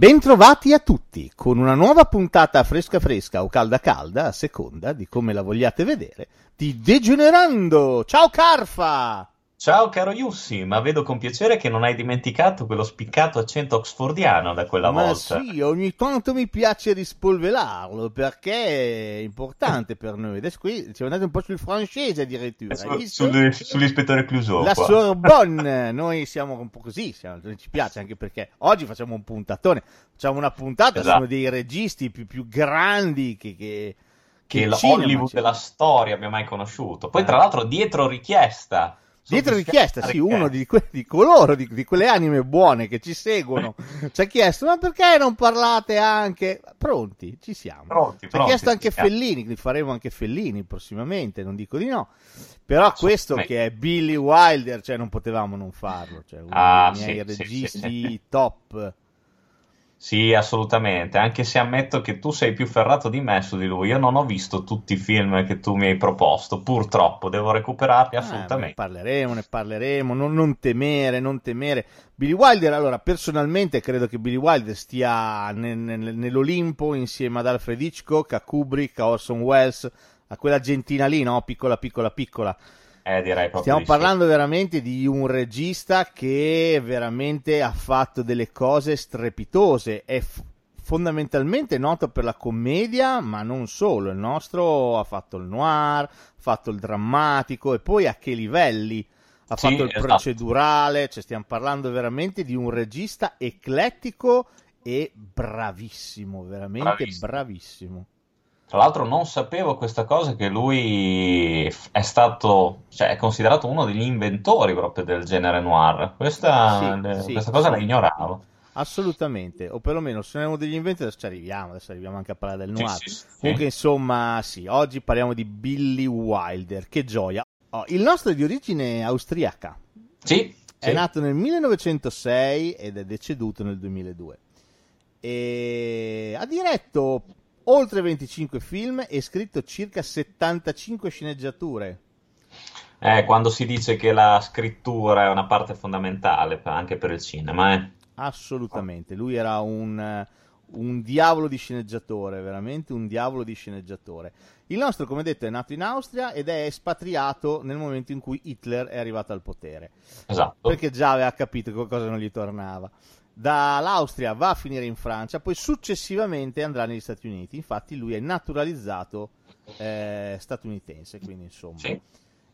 Bentrovati a tutti con una nuova puntata fresca fresca o calda calda, a seconda di come la vogliate vedere, di Degenerando. Ciao Carfa! Ciao caro Yussi, ma vedo con piacere che non hai dimenticato quello spiccato accento oxfordiano da quella Ma volta. sì, ogni tanto mi piace rispolverarlo perché è importante per noi. Adesso qui siamo andati un po' sul francese addirittura. Su- hai visto? sul- sull'ispettore Clouseau. La qua. Sorbonne, noi siamo un po' così, siamo- ci piace anche perché oggi facciamo un puntatone, facciamo una puntata Esatto. su uno dei registi più, più grandi che, che, che il il cinema Hollywood c'è. della storia abbia mai conosciuto. Poi, Eh. tra l'altro, dietro richiesta. Dietro richiesta, sì, uno di, que- di coloro, di, di quelle anime buone che ci seguono, ci ha chiesto, ma perché non parlate anche... Pronti, ci siamo. Pronti, Ci ha chiesto anche. Fellini, quindi faremo anche Fellini prossimamente, non dico di no. Però questo Assolutamente. che è Billy Wilder, cioè non potevamo non farlo, cioè uno Ah, dei miei sì, registi sì. top. Sì, assolutamente. Anche se ammetto che tu sei più ferrato di me su di lui. Io non ho visto tutti i film che tu mi hai proposto. Purtroppo, devo recuperarli Eh, assolutamente. ne parleremo, ne parleremo, non, non temere, non temere. Billy Wilder, allora, personalmente credo che Billy Wilder stia nel- nel- nell'Olimpo insieme ad Alfred Hitchcock, a Kubrick, a Orson Welles, a quella argentina lì, no? Piccola, piccola, piccola. Eh, direi proprio Stiamo di sì. parlando veramente di un regista che veramente ha fatto delle cose strepitose. È f- fondamentalmente noto per la commedia, ma non solo. Il nostro ha fatto il noir, ha fatto il drammatico e poi a che livelli? Ha Sì, fatto il esatto. procedurale, cioè stiamo parlando veramente di un regista eclettico e bravissimo, veramente Bravissimo. bravissimo. Tra l'altro non sapevo questa cosa che lui è stato, cioè è considerato uno degli inventori proprio del genere noir. Questa, Sì, le- sì, questa cosa sì. la ignoravo. Assolutamente, o perlomeno se siamo degli inventi adesso ci arriviamo, adesso arriviamo anche a parlare del noir. Comunque insomma sì, oggi parliamo di Billy Wilder, che gioia. Oh, il nostro è di origine austriaca, Sì, è nato nel 1906 ed è deceduto nel 2002 e ha diretto oltre 25 film e scritto circa 75 sceneggiature. Eh, quando si dice che la scrittura è una parte fondamentale anche per il cinema, eh. Assolutamente, lui era un, eh, un diavolo di sceneggiatore, veramente un diavolo di sceneggiatore. Il nostro, come detto, è nato in Austria ed è espatriato nel momento in cui Hitler è arrivato al potere, Esatto. perché già aveva capito che qualcosa non gli tornava. Dall'Austria va a finire in Francia, poi successivamente andrà negli Stati Uniti. Infatti lui è naturalizzato eh, statunitense, quindi insomma Sì.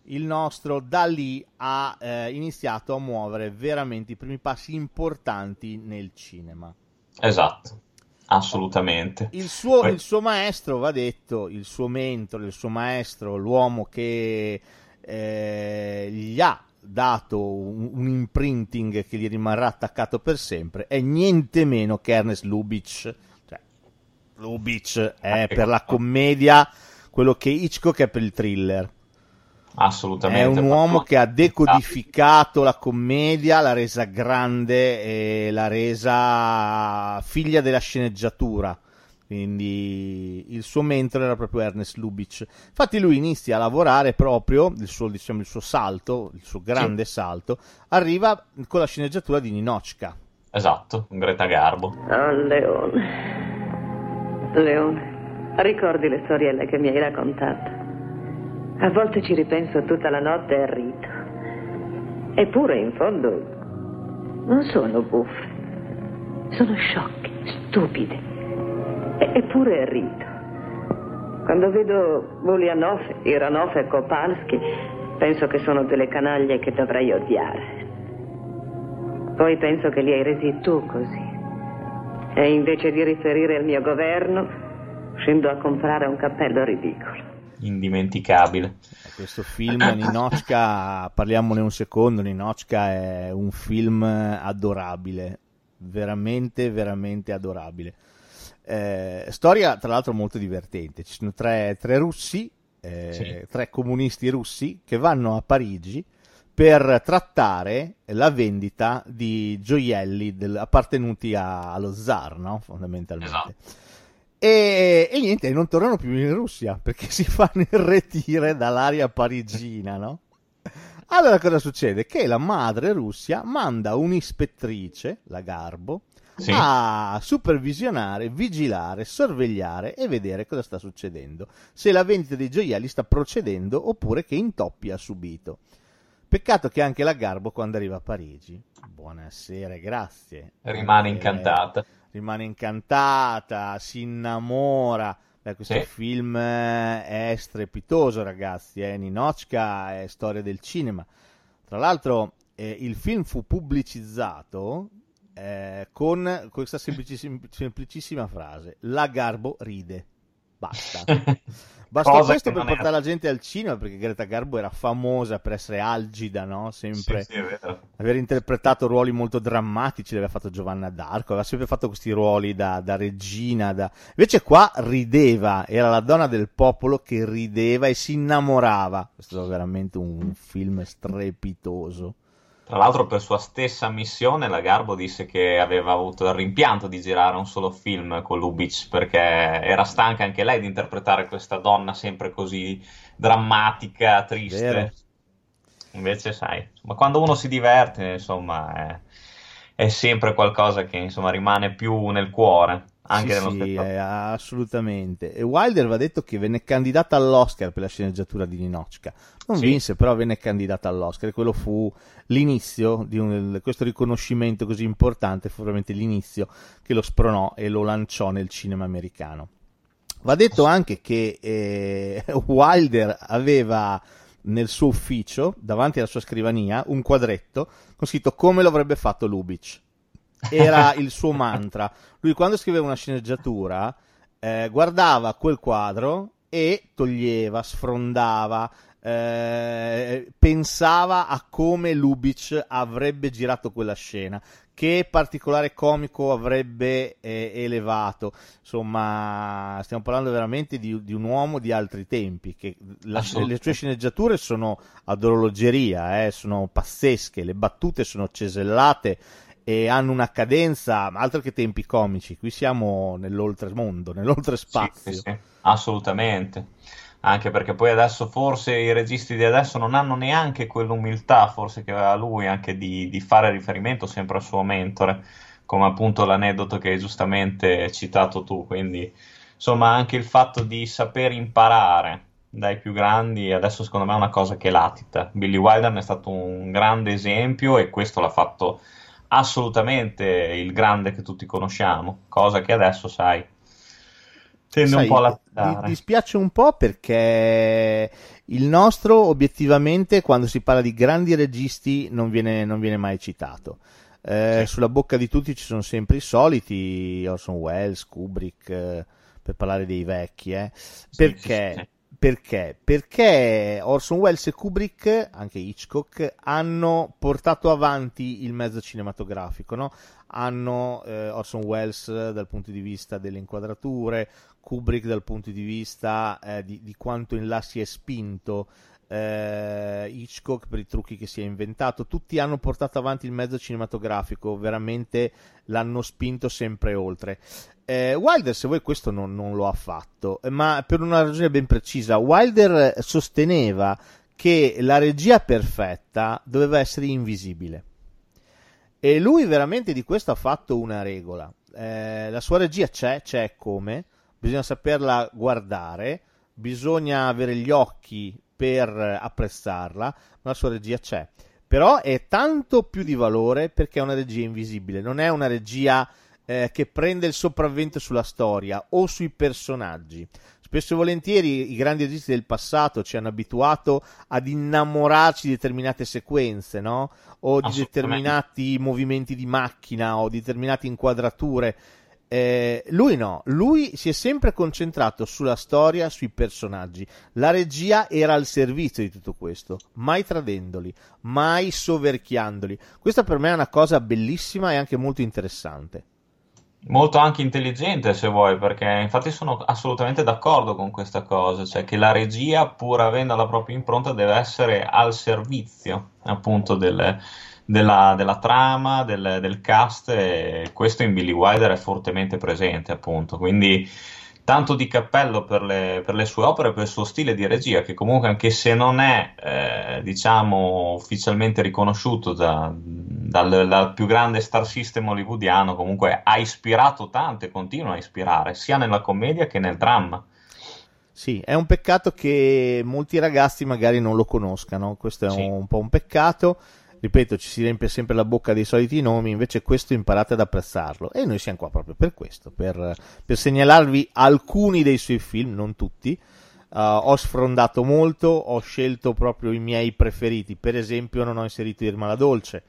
il nostro da lì ha eh, iniziato a muovere veramente i primi passi importanti nel cinema. Esatto. Assolutamente. Il suo, Poi- il suo maestro, va detto, il suo mentore, il suo maestro, l'uomo che eh, gli ha dato un, un imprinting che gli rimarrà attaccato per sempre, è niente meno che Ernest Lubitsch. Cioè, Lubitsch è per la commedia quello che Hitchcock è per il thriller. Assolutamente. È un uomo che ha decodificato la commedia, l'ha resa grande e l'ha resa figlia della sceneggiatura. Quindi il suo mentore era proprio Ernest Lubitsch. Infatti lui inizia a lavorare proprio, il suo, diciamo, il suo salto, il suo grande salto, arriva con la sceneggiatura di Ninochka. Esatto, un Greta Garbo. Oh, Leone. Leone, ricordi le storielle che mi hai raccontato? A volte ci ripenso tutta la notte e rito. Eppure, in fondo, non sono buffe. Sono sciocche, stupide. E- eppure rito. Quando vedo Bulianov, Iranov e Kopalski, penso che sono delle canaglie che dovrei odiare. Poi penso che li hai resi tu così. E invece di riferire il mio governo, scendo a comprare un cappello ridicolo. Indimenticabile. Questo film Ninochka, parliamone un secondo, Ninochka è un film adorabile, veramente, veramente adorabile. Eh, storia, tra l'altro, molto divertente. Ci sono tre, tre russi, eh, Sì. tre comunisti russi che vanno a Parigi per trattare la vendita di gioielli del- appartenuti a- allo zar, no? Fondamentalmente. Esatto. E, e niente, non tornano più in Russia perché si fanno irretire dall'aria parigina, no? Allora cosa succede? Che la madre Russia manda un'ispettrice, la Garbo, Sì. a supervisionare, vigilare, sorvegliare e vedere cosa sta succedendo. Se la vendita dei gioielli sta procedendo oppure che intoppi ha subito. Peccato che anche la Garbo quando arriva a Parigi, buonasera, grazie. Rimane Eh, incantata. rimane incantata, si innamora. Beh, questo Sì. film è strepitoso, ragazzi. Eh. Ninochka è storia del cinema. Tra l'altro, eh, il film fu pubblicizzato eh, con questa semplicissim- semplicissima frase: La Garbo ride. Basta. Basta Cosa questo per portare la gente al cinema, perché Greta Garbo era famosa per essere algida, no? Sempre Sì, sì, aver interpretato ruoli molto drammatici, l'aveva fatto Giovanna d'Arco, aveva sempre fatto questi ruoli da, da regina, da... invece qua rideva, era la donna del popolo che rideva e si innamorava. Questo è veramente un film strepitoso. Tra l'altro, per sua stessa missione, la Garbo disse che aveva avuto il rimpianto di girare un solo film con Lubitsch perché era stanca anche lei di interpretare questa donna sempre così drammatica, triste. Vero. Invece, sai, insomma, quando uno si diverte, insomma, è, è sempre qualcosa che insomma, rimane più nel cuore, anche Sì, nello sì, eh, assolutamente. E Wilder va detto che venne candidata all'Oscar per la sceneggiatura di Ninochka. Non Sì. vinse, però venne candidata all'Oscar. E quello fu l'inizio di un- questo riconoscimento così importante, fu veramente l'inizio che lo spronò e lo lanciò nel cinema americano. Va detto anche che eh, Wilder aveva nel suo ufficio, davanti alla sua scrivania, un quadretto con scritto come lo avrebbe fatto Lubitsch. Era il suo mantra. Lui quando scriveva una sceneggiatura eh, guardava quel quadro e toglieva, sfrondava, eh, pensava a come Lubitsch avrebbe girato quella scena, che particolare comico avrebbe eh, elevato. Insomma, stiamo parlando veramente di, di un uomo di altri tempi. Che la- le sue sceneggiature sono ad orologeria, eh, sono pazzesche, le battute sono cesellate e hanno una cadenza, altro che tempi comici. Qui siamo nell'oltremondo, nell'oltrespazio. Sì, sì, assolutamente. Anche perché poi adesso forse i registi di adesso non hanno neanche quell'umiltà, forse che aveva lui, anche di, di fare riferimento sempre al suo mentore, come appunto l'aneddoto che hai giustamente citato tu. Quindi, insomma, anche il fatto di saper imparare dai più grandi, adesso secondo me è una cosa che latita. Billy Wilder è stato un grande esempio e questo l'ha fatto assolutamente il grande che tutti conosciamo, cosa che adesso, sai, tende Sai, un po' a di- latitare. dispiace un po' perché il nostro, obiettivamente, quando si parla di grandi registi, non viene, non viene mai citato. Eh, Sì. Sulla bocca di tutti ci sono sempre i soliti, Orson Welles, Kubrick, eh, per parlare dei vecchi. eh. Perché? sì, sì. Perché? Perché Orson Welles e Kubrick, anche Hitchcock, hanno portato avanti il mezzo cinematografico, no? Hanno eh, Orson Welles dal punto di vista delle inquadrature, Kubrick dal punto di vista eh, di, di quanto in là si è spinto, eh, Hitchcock per i trucchi che si è inventato, tutti hanno portato avanti il mezzo cinematografico, veramente l'hanno spinto sempre oltre. Eh, Wilder, se vuoi, questo non, non lo ha fatto, ma per una ragione ben precisa. Wilder sosteneva che la regia perfetta doveva essere invisibile. E lui veramente di questo ha fatto una regola. Eh, la sua regia c'è, c'è come, bisogna saperla guardare, bisogna avere gli occhi per apprezzarla, ma la sua regia c'è. Però è tanto più di valore perché è una regia invisibile, non è una regia eh, che prende il sopravvento sulla storia o sui personaggi. Spesso e volentieri i grandi registi del passato ci hanno abituato ad innamorarci di determinate sequenze, no? O di determinati movimenti di macchina o di determinate inquadrature. Eh, lui no, lui si è sempre concentrato sulla storia, sui personaggi. La regia era al servizio di tutto questo, mai tradendoli, mai soverchiandoli. Questa per me è una cosa bellissima e anche molto interessante. Molto anche intelligente se vuoi, perché infatti sono assolutamente d'accordo con questa cosa, cioè che la regia, pur avendo la propria impronta, deve essere al servizio appunto del, della, della, trama, del, del, cast, e questo in Billy Wilder è fortemente presente appunto, quindi tanto di cappello per le, per le, sue opere, per il suo stile di regia, che comunque anche se non è, eh, diciamo, ufficialmente riconosciuto da, dal, dal, più grande star system hollywoodiano, comunque ha ispirato tanto e continua a ispirare, sia nella commedia che nel dramma. Sì, è un peccato che molti ragazzi magari non lo conoscano, questo è sì. un, un po' un peccato ripeto, ci si riempie sempre la bocca dei soliti nomi, invece questo imparate ad apprezzarlo. E noi siamo qua proprio per questo, per, per segnalarvi alcuni dei suoi film, non tutti. Uh, ho sfrondato molto, ho scelto proprio i miei preferiti. Per esempio, non ho inserito Irma la Dolce.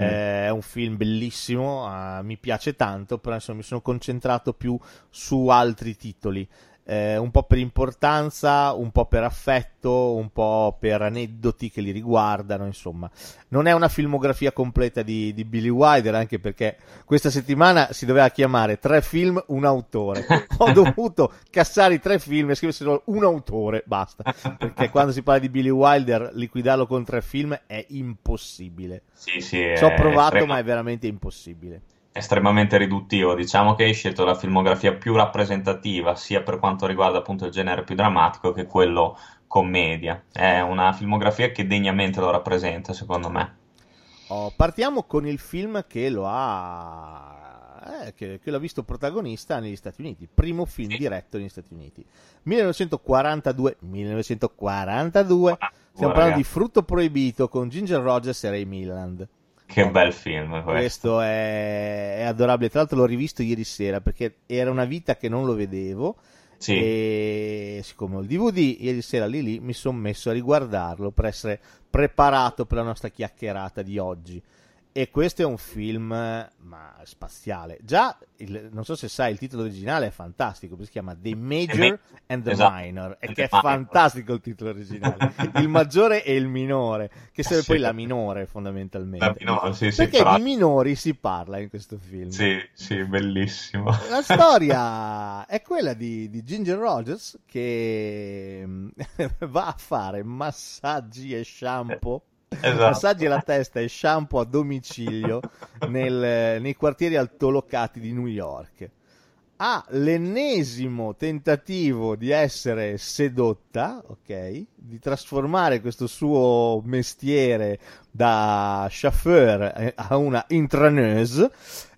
Mm. Eh, è un film bellissimo, uh, mi piace tanto, però insomma mi sono concentrato più su altri titoli eh, un po' per importanza, un po' per affetto, un po' per aneddoti che li riguardano, insomma. Non è una filmografia completa di, di Billy Wilder, anche perché questa settimana si doveva chiamare tre film, un autore. Ho dovuto cassare i tre film e scrivere solo un autore, basta. Perché quando si parla di Billy Wilder, liquidarlo con tre film è impossibile. Sì, sì, Ci ho provato, estrema... ma è veramente impossibile estremamente riduttivo. Diciamo che hai scelto la filmografia più rappresentativa, sia per quanto riguarda appunto il genere più drammatico che quello commedia. È una filmografia che degnamente lo rappresenta, secondo me. Oh, partiamo con il film che lo ha. Eh, che, che l'ha visto protagonista negli Stati Uniti, primo film sì. diretto negli Stati Uniti. 1942, 1942, stiamo parlando di Frutto Proibito con Ginger Rogers e Ray Milland. Che bel film questo. Questo è, è, adorabile. Tra l'altro l'ho rivisto ieri sera perché era una vita che non lo vedevo. Sì. E siccome ho il DVD, ieri sera lì lì mi sono messo a riguardarlo per essere preparato per la nostra chiacchierata di oggi. E questo è un film ma spaziale. Già, il, non so se sai, il titolo originale è fantastico, si chiama The Major and the esatto. Minor, e che è fantastico il titolo originale. il maggiore e il minore, che sarebbe sì. poi la minore fondamentalmente. La minore, sì, sì, Perché di minori si parla in questo film. Sì, sì, bellissimo. La storia è quella di, di Ginger Rogers che va a fare massaggi e shampoo esatto. massaggi alla testa e shampoo a domicilio nel, nei quartieri altolocati di New York. Ha l'ennesimo tentativo di essere sedotta, ok? Di trasformare questo suo mestiere da chauffeur eh, a una intraneuse.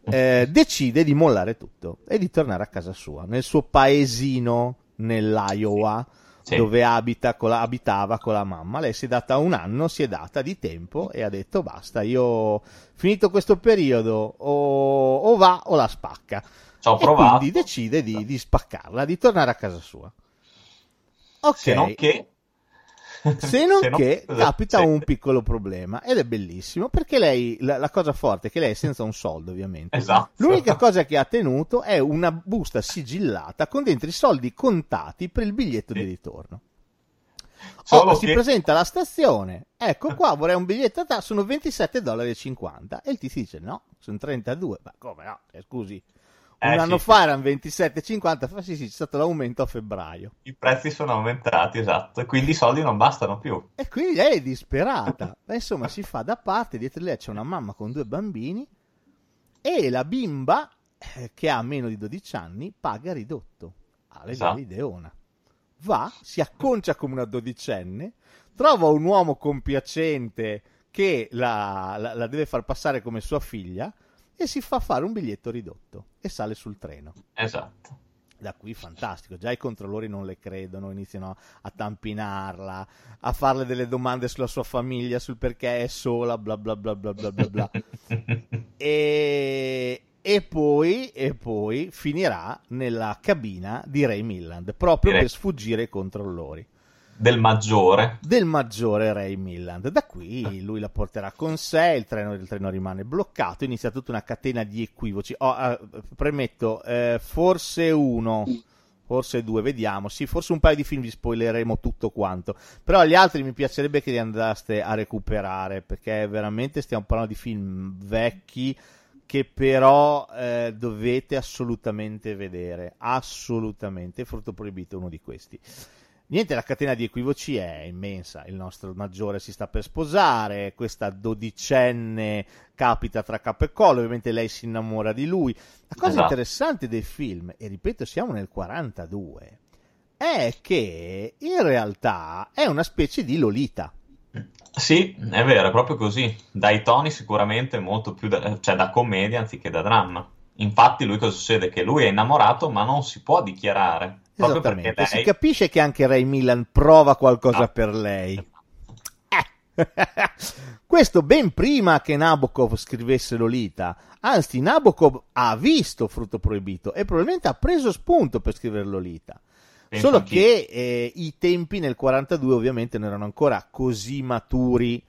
Eh, decide di mollare tutto e di tornare a casa sua, nel suo paesino nell'Iowa sì. Dove abita con la, abitava con la mamma. Lei si è data un anno, si è data di tempo e ha detto basta, io finito questo periodo o, o va o la spacca. Ci ho e provato. quindi decide di, di, spaccarla, di tornare a casa sua. Ok. Se non che Se non, Se che capita sì. un piccolo problema ed è bellissimo perché lei, la, la, cosa forte è che lei è senza un soldo ovviamente. Esatto. L'unica cosa che ha tenuto è una busta sigillata con dentro i soldi contati per il biglietto sì. di ritorno. Oh, si presenta alla stazione, ecco qua vorrei un biglietto, sono 27,50 dollari e il tizio dice no, sono 32, ma come no, eh, scusi, un eh, anno sì, fa erano 27,50, fa sì sì, c'è stato l'aumento a febbraio. I prezzi sono aumentati, esatto, e quindi i soldi non bastano più. E quindi lei è disperata. insomma, si fa da parte, dietro lei c'è una mamma con due bambini e la bimba, eh, che ha meno di 12 anni, paga ridotto. Ha esatto. l'ideona. Va, si acconcia come una dodicenne, trova un uomo compiacente che la, la, la deve far passare come sua figlia e si fa fare un biglietto ridotto e sale sul treno. Esatto. Da qui fantastico, già i controllori non le credono, iniziano a tampinarla, a farle delle domande sulla sua famiglia, sul perché è sola, bla bla bla bla bla bla bla. e, e, poi, e poi finirà nella cabina di Ray Milland, proprio per sfuggire ai controllori del maggiore. Del maggiore Ray Milland. Da qui lui la porterà con sé, il treno, il treno rimane bloccato, inizia tutta una catena di equivoci. Oh, uh, premetto, eh, forse uno, forse due, vediamo. Sì, forse un paio di film vi spoileremo tutto quanto. Però gli altri mi piacerebbe che li andaste a recuperare, perché veramente stiamo parlando di film vecchi che però eh, dovete assolutamente vedere, assolutamente, Frutto Proibito uno di questi. Niente, la catena di equivoci è immensa, il nostro maggiore si sta per sposare, questa dodicenne capita tra capo e collo, ovviamente lei si innamora di lui. La cosa Esatto. interessante del film, e ripeto siamo nel 42, è che in realtà è una specie di Lolita. Sì, è vero, è proprio così. Dai toni sicuramente molto più da, cioè da commedia anziché da dramma. Infatti lui cosa succede? Che lui è innamorato ma non si può dichiarare. Esattamente, si lei... capisce che anche Ray Milan prova qualcosa Ah. per lei. Eh. Questo ben prima che Nabokov scrivesse Lolita. Anzi, Nabokov ha visto Frutto Proibito e probabilmente ha preso spunto per scrivere Lolita. Sì, Solo che eh, i tempi nel 42 ovviamente non erano ancora così maturi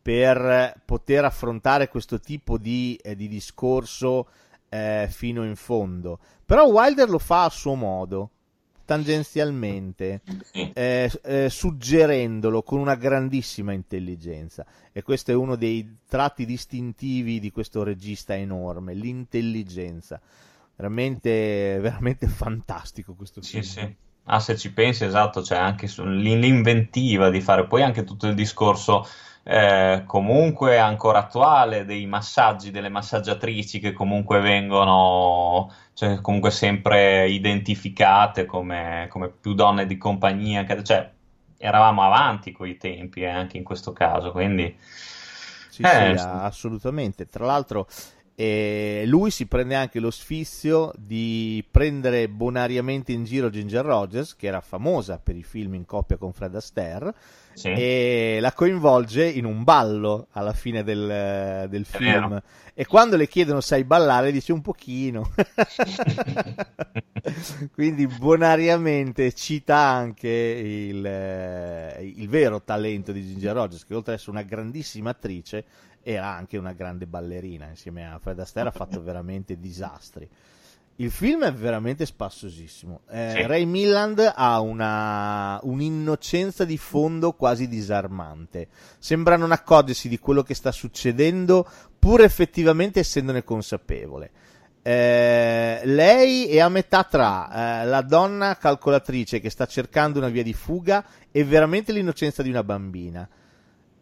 per poter affrontare questo tipo di, eh, di discorso eh, fino in fondo. Però Wilder lo fa a suo modo, tangenzialmente, Sì. eh, eh, suggerendolo con una grandissima intelligenza. E questo è uno dei tratti distintivi di questo regista enorme, l'intelligenza. Veramente, veramente fantastico questo Sì, film. sì. Ah, se ci pensi, esatto, c'è anche su- l'inventiva di fare poi anche tutto il discorso eh, comunque ancora attuale dei massaggi, delle massaggiatrici che comunque vengono, cioè, comunque sempre identificate come, come più donne di compagnia, cioè eravamo avanti coi tempi eh, anche in questo caso, quindi Sì, Eh, sì. assolutamente. Tra l'altro, eh, lui si prende anche lo sfizio di prendere bonariamente in giro Ginger Rogers, che era famosa per i film in coppia con Fred Astaire, sì. e la coinvolge in un ballo alla fine del, del film. vero. E quando le chiedono sai ballare, dice un pochino. Quindi bonariamente cita anche il, eh, il vero talento di Ginger Rogers, che oltre ad essere una grandissima attrice, era anche una grande ballerina. Insieme a Fred Astaire ha fatto veramente disastri. Il film è veramente spassosissimo. Eh, Sì. Ray Milland ha una, un'innocenza di fondo quasi disarmante. Sembra non accorgersi di quello che sta succedendo, pur effettivamente essendone consapevole. Eh, lei è a metà tra eh, la donna calcolatrice che sta cercando una via di fuga e veramente l'innocenza di una bambina.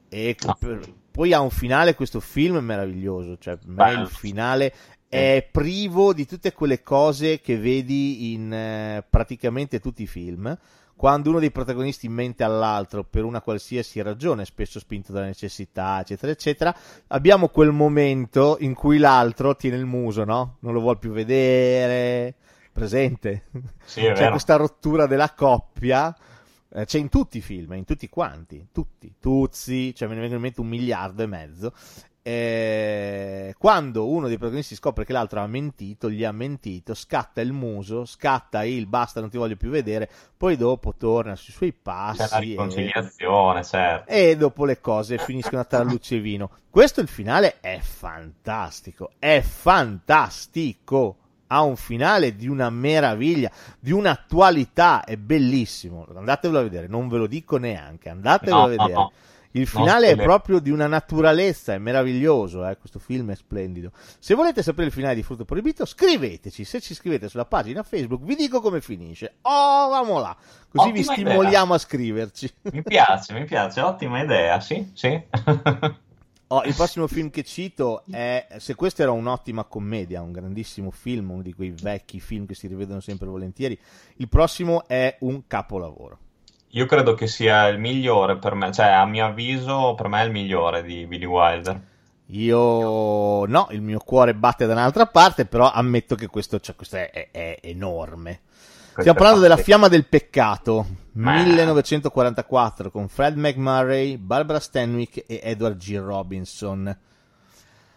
E Ah. per- poi ha un finale, questo film meraviglioso. Cioè, per me il finale è privo di tutte quelle cose che vedi in eh, praticamente tutti i film. Quando uno dei protagonisti mente all'altro per una qualsiasi ragione, spesso spinto dalla necessità, eccetera, eccetera, abbiamo quel momento in cui l'altro tiene il muso, no? Non lo vuol più vedere. Presente? Sì, C'è vero. questa rottura della coppia. Eh, C'è in tutti i film, in tutti quanti, tutti, Tuzzi, cioè me ne vengono in mente un miliardo e mezzo. Eh, quando uno dei protagonisti scopre che l'altro ha mentito, gli ha mentito, scatta il muso, scatta il basta, non ti voglio più vedere, poi dopo torna sui suoi C'è la passi e, riconciliazione, certo. e dopo le cose finiscono a tarallucce e vino. Questo il finale è fantastico, è fantastico. Ha un finale di una meraviglia, di un'attualità, è bellissimo. Andatevelo a vedere, non ve lo dico neanche, andatevelo No, a no, vedere. no. Il Non finale è proprio di una naturalezza, è meraviglioso, eh? questo film è splendido. Se volete sapere il finale di Frutto Proibito, scriveteci, se ci scrivete sulla pagina Facebook vi dico come finisce. Oh, vamo là, così vi Ottima idea. stimoliamo a scriverci. Mi piace, mi piace, ottima idea, sì, sì. Oh, il prossimo film che cito è, se questo era un'ottima commedia, un grandissimo film, uno di quei vecchi film che si rivedono sempre volentieri, il prossimo è un capolavoro. Io credo che sia il migliore per me, cioè a mio avviso per me è il migliore di Billy Wilder. Io no, il mio cuore batte da un'altra parte, però ammetto che questo, cioè, questo è, è- è enorme. Stiamo parlando della. Fiamma del Peccato, Ma- 1944, con Fred McMurray, Barbara Stanwyck e Edward G. Robinson.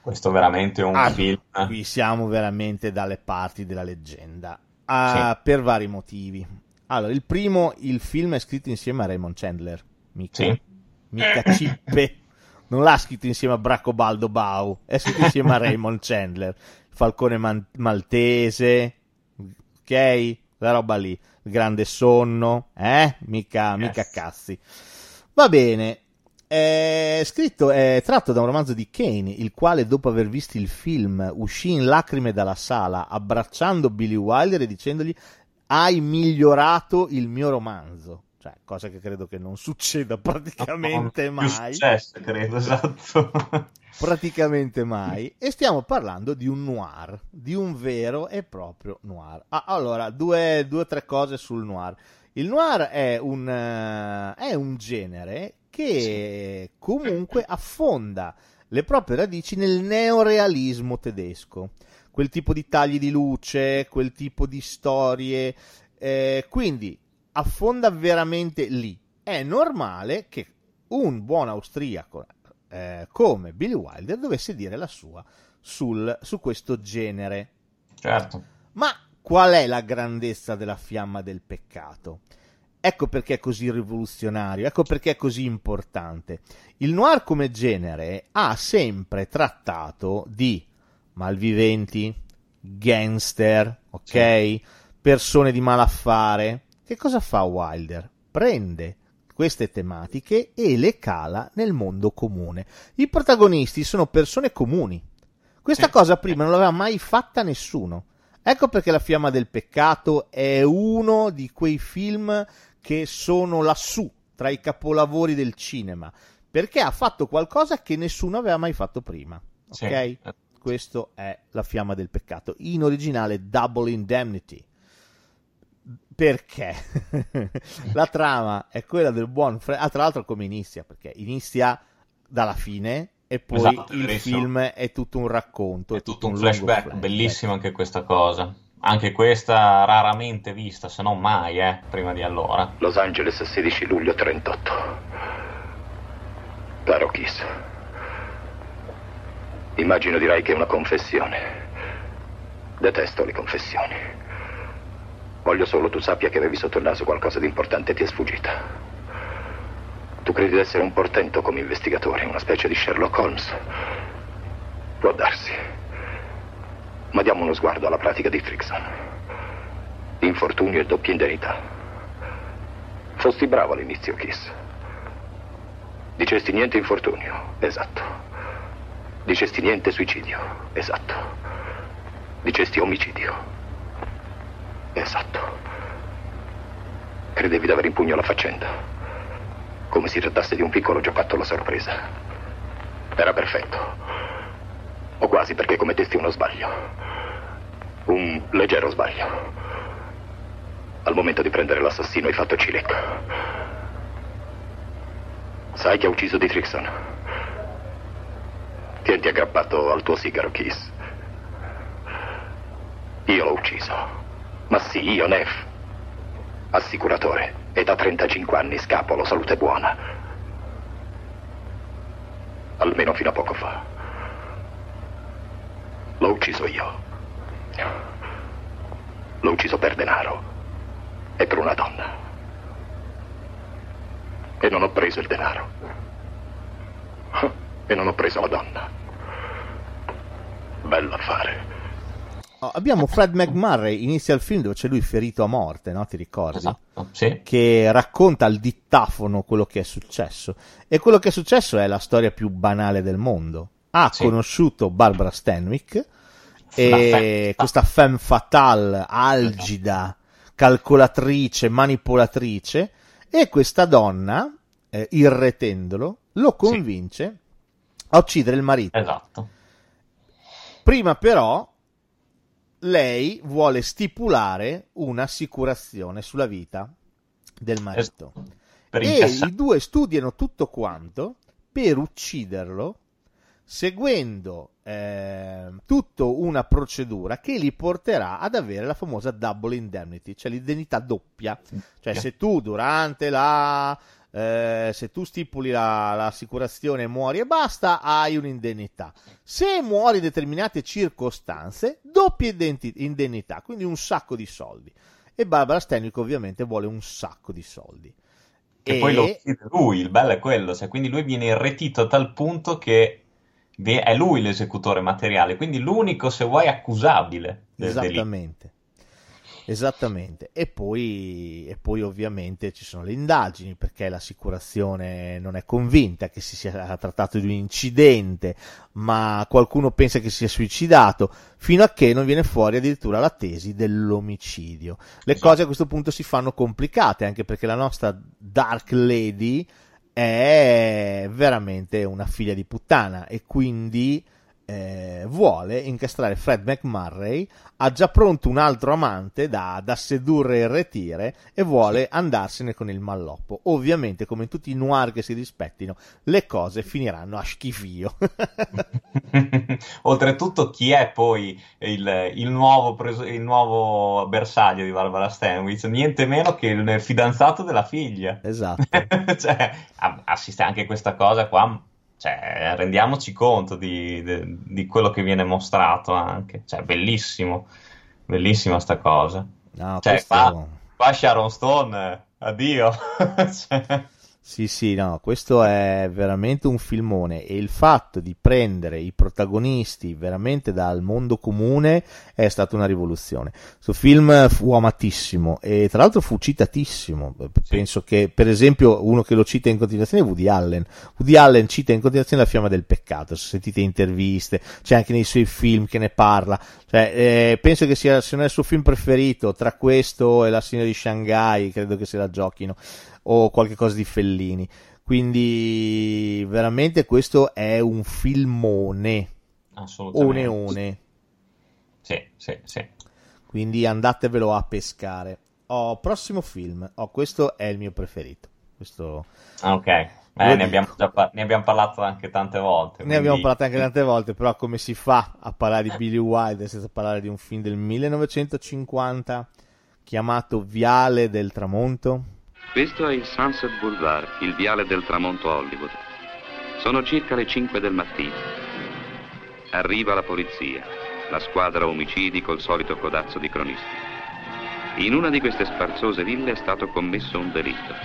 Questo è veramente un Ah, film. Qui siamo veramente dalle parti della leggenda, Ah, per vari motivi. Allora, il primo, il film è scritto insieme a Raymond Chandler, mica, Sì. mica Cippe. Non l'ha scritto insieme a Bracobaldo Bau, è scritto insieme a Raymond Chandler, Falcone Man- Maltese, ok? La roba lì, il grande sonno, eh? Mica, mica Yes. cazzi. Va bene, È scritto, è tratto da un romanzo di Kane, il quale dopo aver visto il film uscì in lacrime dalla sala, abbracciando Billy Wilder e dicendogli hai migliorato il mio romanzo. Cioè, cosa che credo che non succeda praticamente No, mai. Successo, credo, esatto. praticamente mai. E stiamo parlando di un noir, di un vero e proprio noir. Ah, allora, due o tre cose sul noir. Il noir è un, eh, è un genere che comunque affonda le proprie radici nel neorealismo tedesco. Quel tipo di tagli di luce, quel tipo di storie. eh, quindi affonda veramente lì. È normale che un buon austriaco eh, come Billy Wilder dovesse dire la sua sul- su questo genere. Certo. Ma qual è la grandezza della fiamma del peccato? Ecco perché è così rivoluzionario, ecco perché è così importante. Il noir come genere ha sempre trattato di malviventi, gangster, ok? Persone di malaffare. Che cosa fa Wilder? Prende queste tematiche e le cala nel mondo comune. I protagonisti sono persone comuni. Questa Sì. cosa prima non l'aveva mai fatta nessuno. Ecco perché La fiamma del peccato è uno di quei film che sono lassù tra i capolavori del cinema, perché ha fatto qualcosa che nessuno aveva mai fatto prima. Sì. Ok? Questo è La fiamma del peccato, in originale Double Indemnity. Perché? La trama è quella del buon Fred. Ah, tra l'altro, come inizia? Perché inizia dalla fine e poi Esatto, il verissimo. film è tutto un racconto. È tutto un lungo flashback, bellissimo anche questa cosa. Anche questa raramente vista, se non mai, eh, prima di allora. Los Angeles, 16 luglio 38. Caro Kiss, immagino dirai che è una confessione. Detesto le confessioni. Voglio solo tu sappia che avevi sotto il naso qualcosa di importante e ti è sfuggita. Tu credi di essere un portento come investigatore, una specie di Sherlock Holmes. Può darsi. Ma diamo uno sguardo alla pratica di Frickson. Infortunio e doppia indennità. Fosti bravo all'inizio, Kiss. Dicesti niente infortunio, esatto. Dicesti niente suicidio, esatto. Dicesti omicidio, esatto. Credevi di avere in pugno la faccenda, come si trattasse di un piccolo giocattolo sorpresa. Era perfetto, o quasi perché commettesti uno sbaglio, un leggero sbaglio. Al momento di prendere l'assassino hai fatto cilecco. Sai chi ha ucciso Dietrichson? Tienti aggrappato al tuo sigaro, Kiss. Io l'ho ucciso. Ma sì, io, Neff. Assicuratore. E da 35 anni scapolo, salute buona. Almeno fino a poco fa. L'ho ucciso io. L'ho ucciso per denaro. E per una donna. E non ho preso il denaro. E non ho preso la donna. Bell'affare. Oh, abbiamo Fred McMurray, inizia il film dove c'è lui ferito a morte, no? Ti ricordi? Esatto, sì. Che racconta al dittafono quello che è successo. E quello che è successo è la storia più banale del mondo. Ha Sì. conosciuto Barbara Stanwyck, e questa femme fatale, algida, calcolatrice, manipolatrice, e questa donna, eh, irretendolo, lo convince a uccidere il marito. Esatto. Prima però lei vuole stipulare un'assicurazione sulla vita del marito. Per e i due studiano tutto quanto per ucciderlo seguendo eh, tutta una procedura che li porterà ad avere la famosa double indemnity, cioè l'indennità doppia. Cioè se tu durante la... eh, se tu stipuli la- l'assicurazione e muori e basta, hai un'indennità. Se muori in determinate circostanze, doppia indennità, quindi un sacco di soldi. E Barbara Stanwyck ovviamente vuole un sacco di soldi. E poi lo uccide lui, il bello è quello, cioè, quindi lui viene irretito a tal punto che è lui l'esecutore materiale, quindi l'unico, se vuoi, accusabile del delitto. Esattamente. E poi, e poi ovviamente ci sono le indagini perché l'assicurazione non è convinta che si sia trattato di un incidente, ma qualcuno pensa che sia suicidato, fino a che non viene fuori addirittura la tesi dell'omicidio. Le Esatto. cose a questo punto si fanno complicate, anche perché la nostra Dark Lady è veramente una figlia di puttana e quindi eh, vuole incastrare Fred McMurray, ha già pronto un altro amante da, da sedurre e retire e vuole andarsene con il malloppo. Ovviamente, come in tutti i noir che si rispettino, le cose finiranno a schifio. Oltretutto, chi è poi il, il nuovo, preso- il nuovo bersaglio di Barbara Stanwyck? Niente meno che il fidanzato della figlia. esatto. cioè, a- assiste anche questa cosa qua. Cioè, rendiamoci conto di, di- di quello che viene mostrato anche. Cioè, bellissimo, bellissima sta cosa. No, Cioè, questo- qua, qua Sharon Stone, eh, addio. Cioè, Sì, sì, no, questo è veramente un filmone e il fatto di prendere i protagonisti veramente dal mondo comune è stata una rivoluzione. Questo film fu amatissimo e tra l'altro fu citatissimo. Penso che, per esempio, uno che lo cita in continuazione è Woody Allen. Woody Allen cita in continuazione La fiamma del peccato. Se sentite interviste, c'è anche nei suoi film che ne parla. Cioè, eh, penso che sia, se non è il suo film preferito, tra questo e La signora di Shanghai, credo che se la giochino o qualche cosa di Fellini. Quindi veramente questo è un filmone. assolutamente. One one. Sì, sì, sì. Quindi andatevelo a pescare. Oh, prossimo film. Oh, questo è il mio preferito. Questo Ah, Ok, Eh, ne, abbiamo par- ne abbiamo parlato anche tante volte. ne abbiamo parlato anche tante volte, però come si fa a parlare di Billy Wilder senza parlare di un film del 1950 chiamato Viale del Tramonto? Questo è il Sunset Boulevard, il viale del tramonto Hollywood. Sono circa le 5 del mattino. Arriva la polizia, la squadra omicidi col solito codazzo di cronisti. In una di queste sparzose ville è stato commesso un delitto.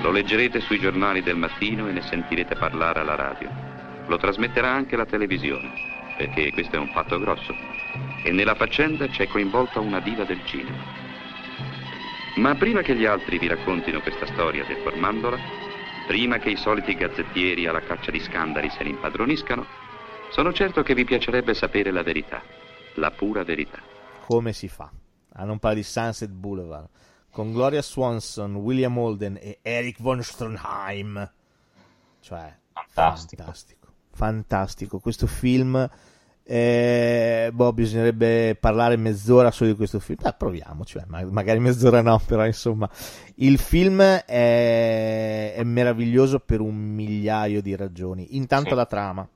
Lo leggerete sui giornali del mattino e ne sentirete parlare alla radio. Lo trasmetterà anche la televisione, perché questo è un fatto grosso. E nella faccenda c'è coinvolta una diva del cinema. Ma prima che gli altri vi raccontino questa storia deformandola, prima che i soliti gazzettieri alla caccia di scandali se ne impadroniscano, sono certo che vi piacerebbe sapere la verità, la pura verità. Come si fa a non parlare di Sunset Boulevard con Gloria Swanson, William Holden e Eric von Stroheim? Cioè, Fantastico. fantastico. Fantastico. Questo film. Eh, boh, bisognerebbe parlare mezz'ora solo di questo film. Beh, proviamoci, eh, ma- magari mezz'ora no, però insomma, il film è, è meraviglioso per un migliaio di ragioni. Intanto Sì. la trama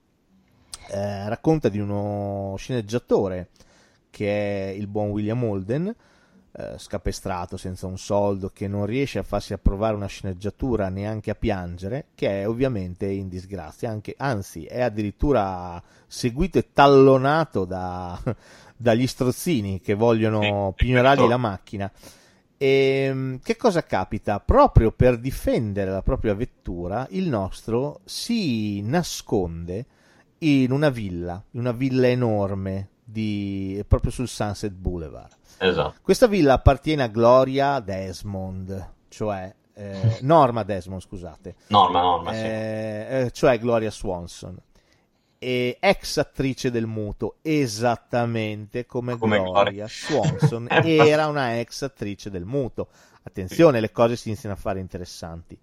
eh, racconta di uno sceneggiatore che è il buon William Holden, eh, scapestrato senza un soldo, che non riesce a farsi approvare una sceneggiatura neanche a piangere, che è ovviamente in disgrazia, anche, anzi è addirittura seguito e tallonato da- dagli strozzini che vogliono Sì, pignorargli la macchina. E che cosa capita? Proprio per difendere la propria vettura, il nostro si nasconde in una villa, in una villa enorme di, proprio sul Sunset Boulevard. Esatto. Questa villa appartiene a Gloria Desmond, cioè eh, Norma Desmond, scusate, Norma, norma, sì. eh, eh, cioè Gloria Swanson, e ex attrice del muto, esattamente come, Come Gloria Gloria. Swanson Eh, era una ex attrice del muto. Attenzione, le cose si iniziano a fare interessanti.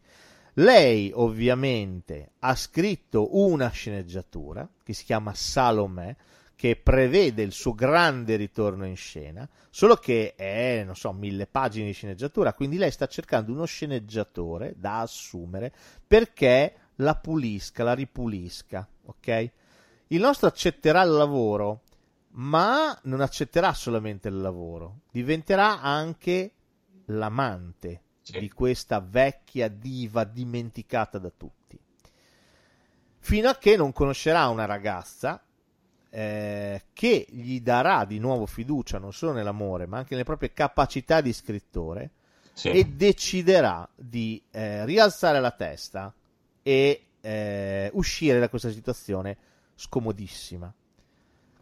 Lei ovviamente ha scritto una sceneggiatura che si chiama Salomè, che prevede il suo grande ritorno in scena, solo che è, non so, mille pagine di sceneggiatura, quindi lei sta cercando uno sceneggiatore da assumere perché la pulisca, la ripulisca, ok? Il nostro accetterà il lavoro, ma non accetterà solamente il lavoro, diventerà anche l'amante Sì. di questa vecchia diva dimenticata da tutti. Fino a che non conoscerà una ragazza eh, che gli darà di nuovo fiducia non solo nell'amore, ma anche nelle proprie capacità di scrittore Sì. e deciderà di eh, rialzare la testa e eh, uscire da questa situazione scomodissima.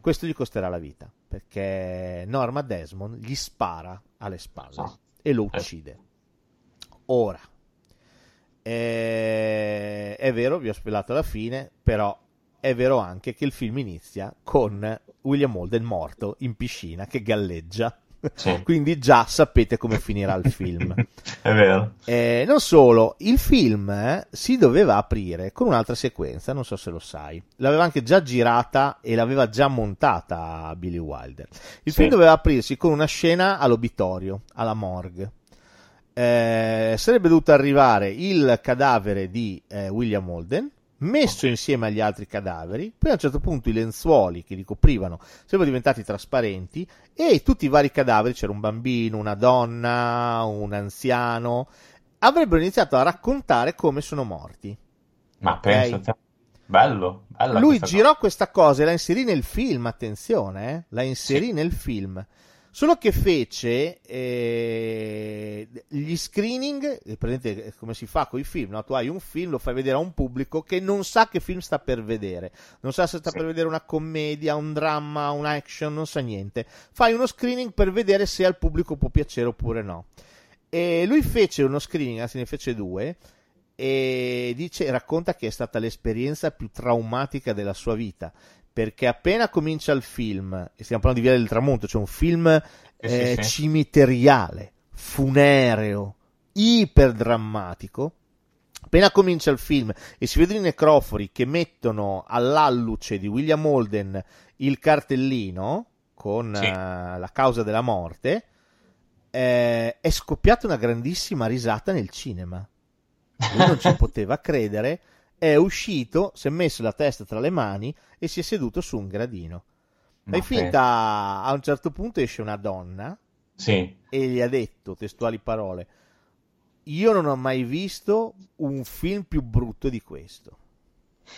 questo gli costerà la vita perché Norma Desmond gli spara alle spalle So. e lo uccide. Ora, eh, è vero, vi ho spiegato la fine, però è vero anche che il film inizia con William Holden morto in piscina che galleggia. Sì. Quindi già sapete come finirà il film. È vero. Eh, non solo, il film eh, si doveva aprire con un'altra sequenza, non so se lo sai. L'aveva anche già girata e l'aveva già montata Billy Wilder. Il Sì. film doveva aprirsi con una scena all'obitorio, alla morgue. Eh, sarebbe dovuto arrivare il cadavere di eh, William Holden, messo insieme agli altri cadaveri, poi a un certo punto i lenzuoli che li coprivano sarebbero diventati trasparenti e tutti i vari cadaveri, c'era un bambino, una donna, un anziano, avrebbero iniziato a raccontare come sono morti. Ma Ok. pensa. Bello, Lui questa girò questa cosa e la inserì nel film, attenzione, eh? la inserì Sì. nel film. Solo che fece eh, gli screening, eh, prendete come si fa con i film, no? tu hai un film, lo fai vedere a un pubblico che non sa che film sta per vedere, non sa se sta Sì. per vedere una commedia, un dramma, un action, non sa niente. Fai uno screening per vedere se al pubblico può piacere oppure no. E lui fece uno screening, anzi ne fece due, e dice, racconta che è stata l'esperienza più traumatica della sua vita perché appena comincia il film e stiamo parlando di Via del Tramonto cioè un film Eh, sì, eh, sì. cimiteriale funereo iperdrammatico appena comincia il film e si vedono i necrofori che mettono all'alluce di William Holden il cartellino con Sì. eh, la causa della morte eh, è scoppiata una grandissima risata nel cinema lui non ci poteva credere, è uscito, si è messo la testa tra le mani e si è seduto su un gradino. Fai finta, a un certo punto esce una donna Sì. e gli ha detto, testuali parole, io non ho mai visto un film più brutto di questo.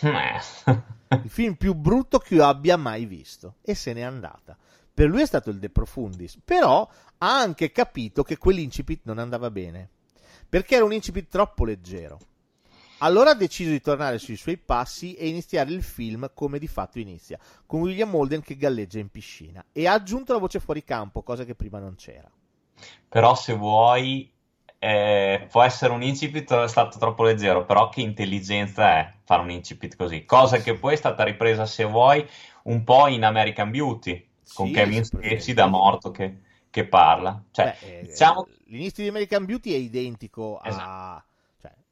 Il film più brutto che io abbia mai visto. E se n'è andata. Per lui è stato il De Profundis, però ha anche capito che quell'incipit non andava bene. Perché era un incipit troppo leggero. Allora ha deciso di tornare sui suoi passi e iniziare il film come di fatto inizia, con William Holden che galleggia in piscina. E ha aggiunto la voce fuori campo, cosa che prima non c'era. Però se vuoi, eh, può essere un incipit è stato troppo leggero, però che intelligenza è fare un incipit così. Cosa che poi è stata ripresa, se vuoi, un po' in American Beauty, con Sì, Kevin sempre Spacey da morto che, che parla. Cioè, Beh, eh, diciamo... L'inizio di American Beauty è identico a... Esatto. Cioè,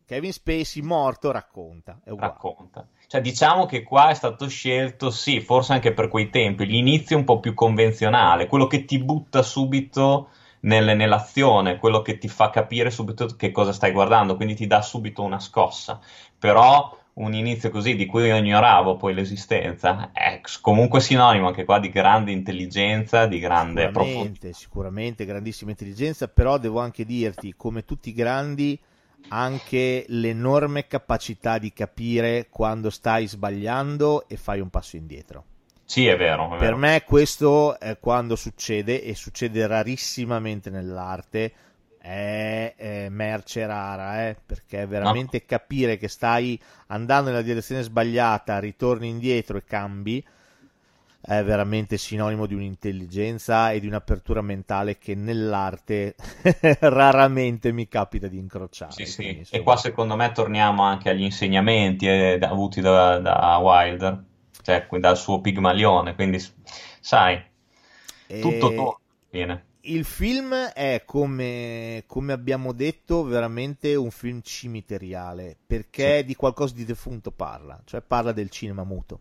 Kevin Spacey morto racconta, è uguale. racconta. Cioè, diciamo che qua è stato scelto, sì, forse anche per quei tempi, l'inizio un po' più convenzionale, quello che ti butta subito nel- nell'azione, quello che ti fa capire subito che cosa stai guardando, quindi ti dà subito una scossa. Però un inizio così di cui io ignoravo poi l'esistenza è comunque sinonimo anche qua di grande intelligenza, di grande profondità. Sicuramente, sicuramente, grandissima intelligenza, però devo anche dirti, come tutti i grandi, anche l'enorme capacità di capire quando stai sbagliando e fai un passo indietro. Sì, è vero, è Per vero. me questo è quando succede, e succede rarissimamente nell'arte, è, è merce rara, eh, perché veramente capire che stai andando nella direzione sbagliata, ritorni indietro e cambi, è veramente sinonimo di un'intelligenza e di un'apertura mentale che nell'arte raramente mi capita di incrociare. Sì, sì. Quindi, E qua secondo me torniamo anche agli insegnamenti eh, avuti da, da Wilder, cioè dal suo Pigmalione, quindi sai, tutto torna fine. Il film è, come, come abbiamo detto, veramente un film cimiteriale, perché di qualcosa di defunto parla, cioè parla del cinema muto.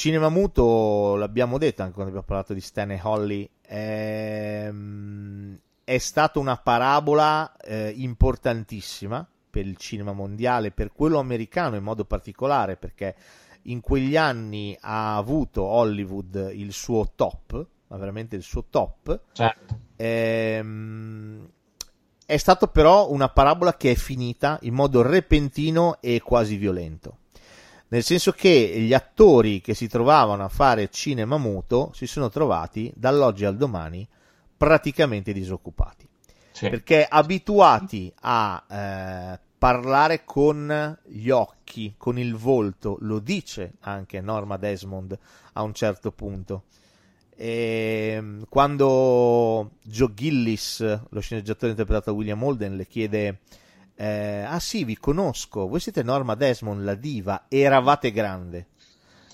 Cinema muto, l'abbiamo detto anche quando abbiamo parlato di Stan e Holly, ehm, è stata una parabola eh, importantissima per il cinema mondiale, per quello americano in modo particolare, perché in quegli anni ha avuto Hollywood il suo top, ma veramente il suo top. Certo. Ehm, è stato però una parabola che è finita in modo repentino e quasi violento. Nel senso che gli attori che si trovavano a fare cinema muto si sono trovati dall'oggi al domani praticamente disoccupati Sì. perché abituati a eh, parlare con gli occhi, con il volto, lo dice anche Norma Desmond a un certo punto. E ehm, quando Joe Gillis, lo sceneggiatore interpretato da William Holden, le chiede: eh, Ah, sì, vi conosco, voi siete Norma Desmond, la diva, eravate grande.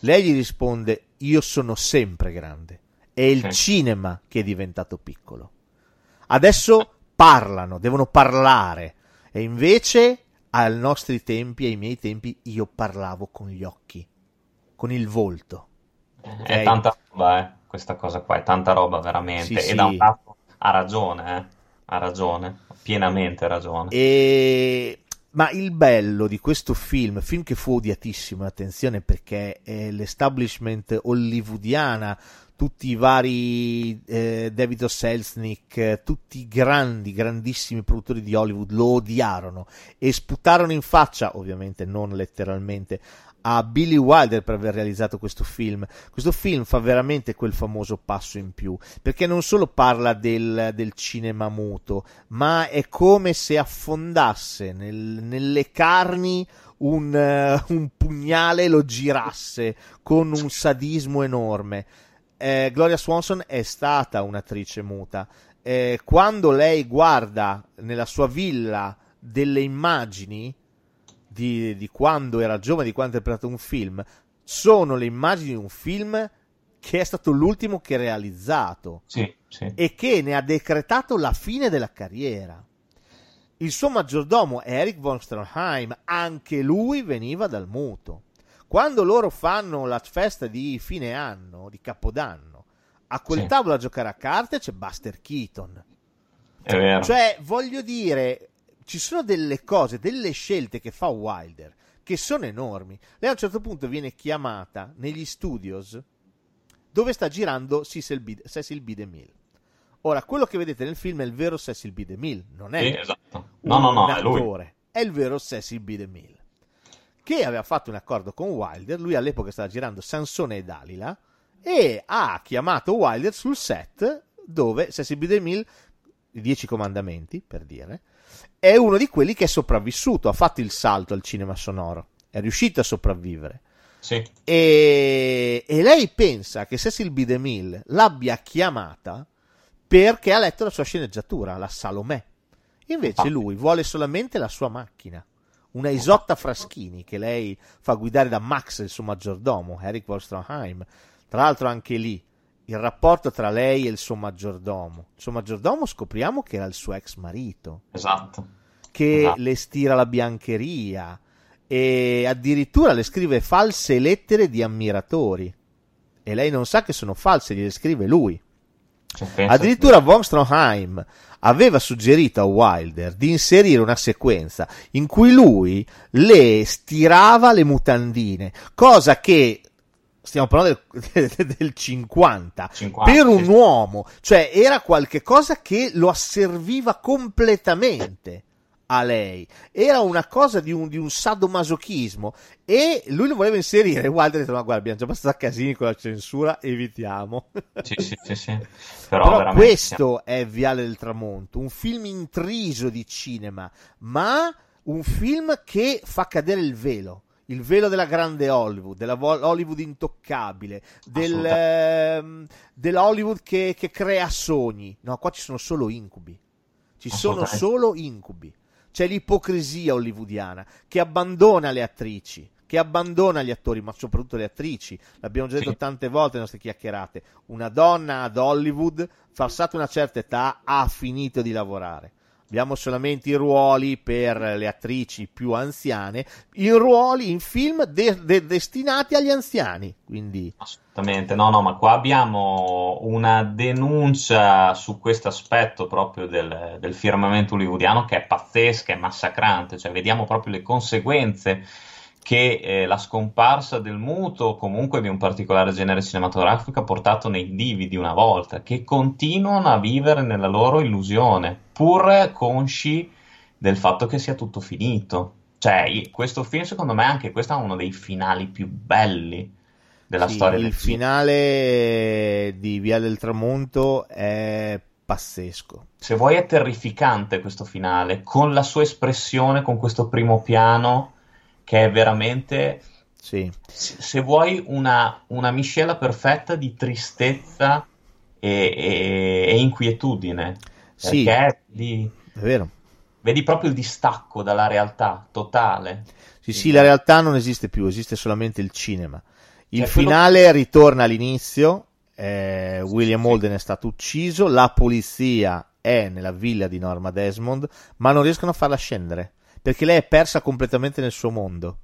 Lei gli risponde: Io sono sempre grande. È il cinema che è diventato piccolo. Adesso parlano, devono parlare. E invece, ai nostri tempi, ai miei tempi, io parlavo con gli occhi, con il volto. Okay? È tanta roba, eh questa cosa qua, è tanta roba veramente. Sì, e sì. da un lato ha ragione, eh? Ha ragione, pienamente ragione. E... Ma il bello di questo film, film che fu odiatissimo, attenzione perché l'establishment hollywoodiana, tutti i vari eh, David O. Selznick, tutti i grandi, grandissimi produttori di Hollywood lo odiarono e sputarono in faccia, ovviamente non letteralmente, a Billy Wilder per aver realizzato questo film. Questo film fa veramente quel famoso passo in più, perché non solo parla del, del cinema muto, ma è come se affondasse nel, nelle carni un, uh, un pugnale e lo girasse con un sadismo enorme. Eh, Gloria Swanson è stata un'attrice muta. Eh, quando lei guarda nella sua villa delle immagini, di, di quando era giovane, di quando ha interpretato un film, sono le immagini di un film che è stato l'ultimo che ha realizzato sì, sì. e che ne ha decretato la fine della carriera. Il suo maggiordomo Eric von Stroheim, anche lui veniva dal muto. Quando loro fanno la festa di fine anno, di Capodanno, a quel sì. tavolo a giocare a carte c'è Buster Keaton. È vero. Cioè, voglio dire, ci sono delle cose, delle scelte che fa Wilder che sono enormi. Lei a un certo punto viene chiamata negli studios dove sta girando Cecil B. Cecil B. DeMille. Ora, quello che vedete nel film è il vero Cecil B. DeMille, non è sì, esatto. no, no, no, è, lui. è il vero Cecil B. DeMille, che aveva fatto un accordo con Wilder, lui all'epoca stava girando Sansone e Dalila, e ha chiamato Wilder sul set dove Cecil B. DeMille, i Dieci Comandamenti, per dire, è uno di quelli che è sopravvissuto, ha fatto il salto al cinema sonoro, è riuscito a sopravvivere. Sì. E, e, lei pensa che Cecil B. DeMille l'abbia chiamata perché ha letto la sua sceneggiatura, la Salomè. Invece ah. lui vuole solamente la sua macchina, una Isotta Fraschini che lei fa guidare da Max, il suo maggiordomo, Eric Wolstronheim. Tra l'altro anche lì il rapporto tra lei e il suo maggiordomo. Il suo maggiordomo scopriamo che era il suo ex marito. Esatto. Che esatto. le stira la biancheria e addirittura le scrive false lettere di ammiratori. E lei non sa che sono false, gliele scrive lui. Cioè, addirittura von Stroheim aveva suggerito a Wilder di inserire una sequenza in cui lui le stirava le mutandine, cosa che stiamo parlando del, del 50, 50, per un uomo, cioè era qualcosa che lo asserviva completamente a lei. Era una cosa di un, di un sadomasochismo e lui lo voleva inserire. Wilder ha detto: Ma guarda, abbiamo già abbastanza casini con la censura, evitiamo. Sì, sì, sì. sì. Però, Però questo è Viale del Tramonto, un film intriso di cinema, ma un film che fa cadere il velo il velo della grande Hollywood, della Hollywood intoccabile, del, ehm, dell'Hollywood che, che, crea sogni. No, qua ci sono solo incubi. Ci sono solo incubi. C'è l'ipocrisia hollywoodiana che abbandona le attrici, che abbandona gli attori, ma soprattutto le attrici. L'abbiamo già detto sì. tante volte nelle nostre chiacchierate. Una donna ad Hollywood, passata una certa età, ha finito di lavorare abbiamo solamente i ruoli per le attrici più anziane, i ruoli in film de- de- destinati agli anziani. Quindi... Assolutamente, no, no, ma qua abbiamo una denuncia su questo aspetto proprio del, del firmamento hollywoodiano che è pazzesca, è massacrante, cioè vediamo proprio le conseguenze che eh, la scomparsa del muto, comunque di un particolare genere cinematografico, ha portato nei divi di una volta, che continuano a vivere nella loro illusione, pur consci del fatto che sia tutto finito. Cioè, questo film, secondo me, anche questo è uno dei finali più belli della sì, storia il del finale di Via del Tramonto è pazzesco. Se vuoi è terrificante questo finale, con la sua espressione, con questo primo piano, che è veramente... Sì. Se vuoi una, una miscela perfetta di tristezza e, e, e inquietudine. Sì, Perché vero. vedi proprio il distacco dalla realtà totale. Sì, sì, la realtà non esiste più, esiste solamente il cinema. Il Cioè, quello- finale ritorna all'inizio, eh, William sì. Holden è stato ucciso, la polizia è nella villa di Norma Desmond, ma non riescono a farla scendere, perché lei è persa completamente nel suo mondo.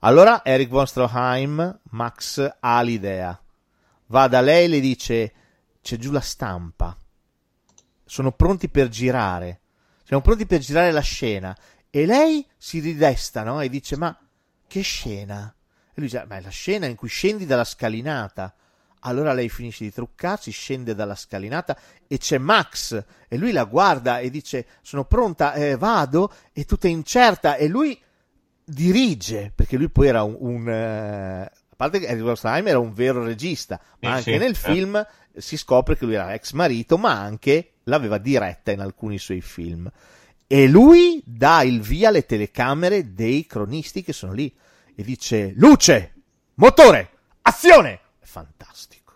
Allora Eric von Stroheim, Max ha l'idea, va da lei e le dice c'è giù la stampa, sono pronti per girare, siamo pronti per girare la scena e lei si ridesta no? e dice ma che scena? E lui dice ma è la scena in cui scendi dalla scalinata. Allora lei finisce di truccarsi, scende dalla scalinata e c'è Max e lui la guarda e dice sono pronta, eh, vado e tutta incerta e lui dirige perché lui poi era un, un, eh, a parte che Eric Rosenheim era un vero regista ma Sì, anche sì, nel certo. film si scopre che lui era ex marito ma anche l'aveva diretta in alcuni suoi film e lui dà il via alle telecamere dei cronisti che sono lì e dice luce, motore, azione! Fantastico.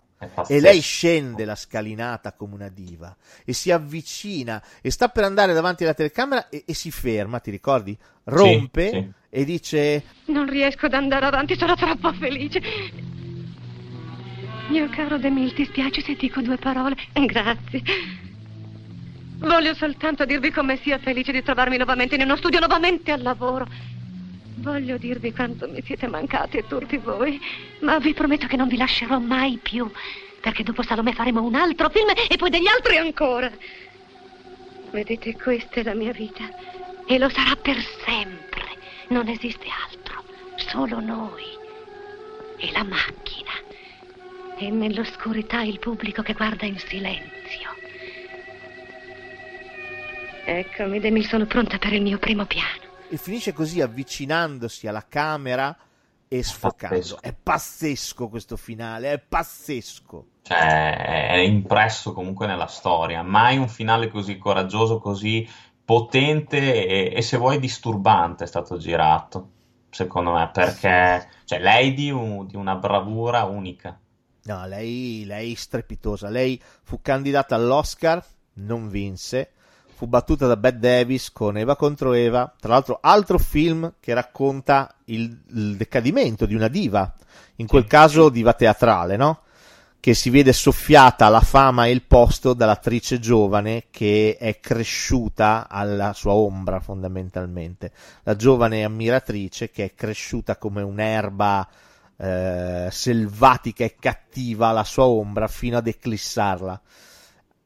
E lei scende la scalinata come una diva e si avvicina e sta per andare davanti alla telecamera e, e si ferma, ti ricordi? Rompe sì. e dice Non riesco ad andare avanti, sono troppo felice. Mio caro Demil, ti spiace se dico due parole? Grazie. Voglio soltanto dirvi come sia felice di trovarmi nuovamente in uno studio, nuovamente al lavoro. Voglio dirvi quanto mi siete mancati tutti voi, ma vi prometto che non vi lascerò mai più, perché dopo Salome faremo un altro film e poi degli altri ancora. Vedete, questa è la mia vita e lo sarà per sempre. Non esiste altro, solo noi e la macchina. E nell'oscurità il pubblico che guarda in silenzio. Eccomi, Demil, sono pronta per il mio primo piano. E finisce così avvicinandosi alla camera e sfocando. Pazzesco. È pazzesco questo finale, è pazzesco. Cioè, è impresso comunque nella storia. Mai un finale così coraggioso, così potente e, e se vuoi disturbante è stato girato, secondo me, perché cioè, lei di, un- di una bravura unica. No, lei, lei strepitosa. Lei fu candidata all'Oscar, non vinse. Fu battuta da Bette Davis con Eva contro Eva. Tra l'altro, altro film che racconta il, il decadimento di una diva. In quel Sì, caso, sì. diva teatrale, no? Che si vede soffiata la fama e il posto dall'attrice giovane che è cresciuta alla sua ombra, fondamentalmente. La giovane ammiratrice che è cresciuta come un'erba eh, selvatica e cattiva alla sua ombra fino ad eclissarla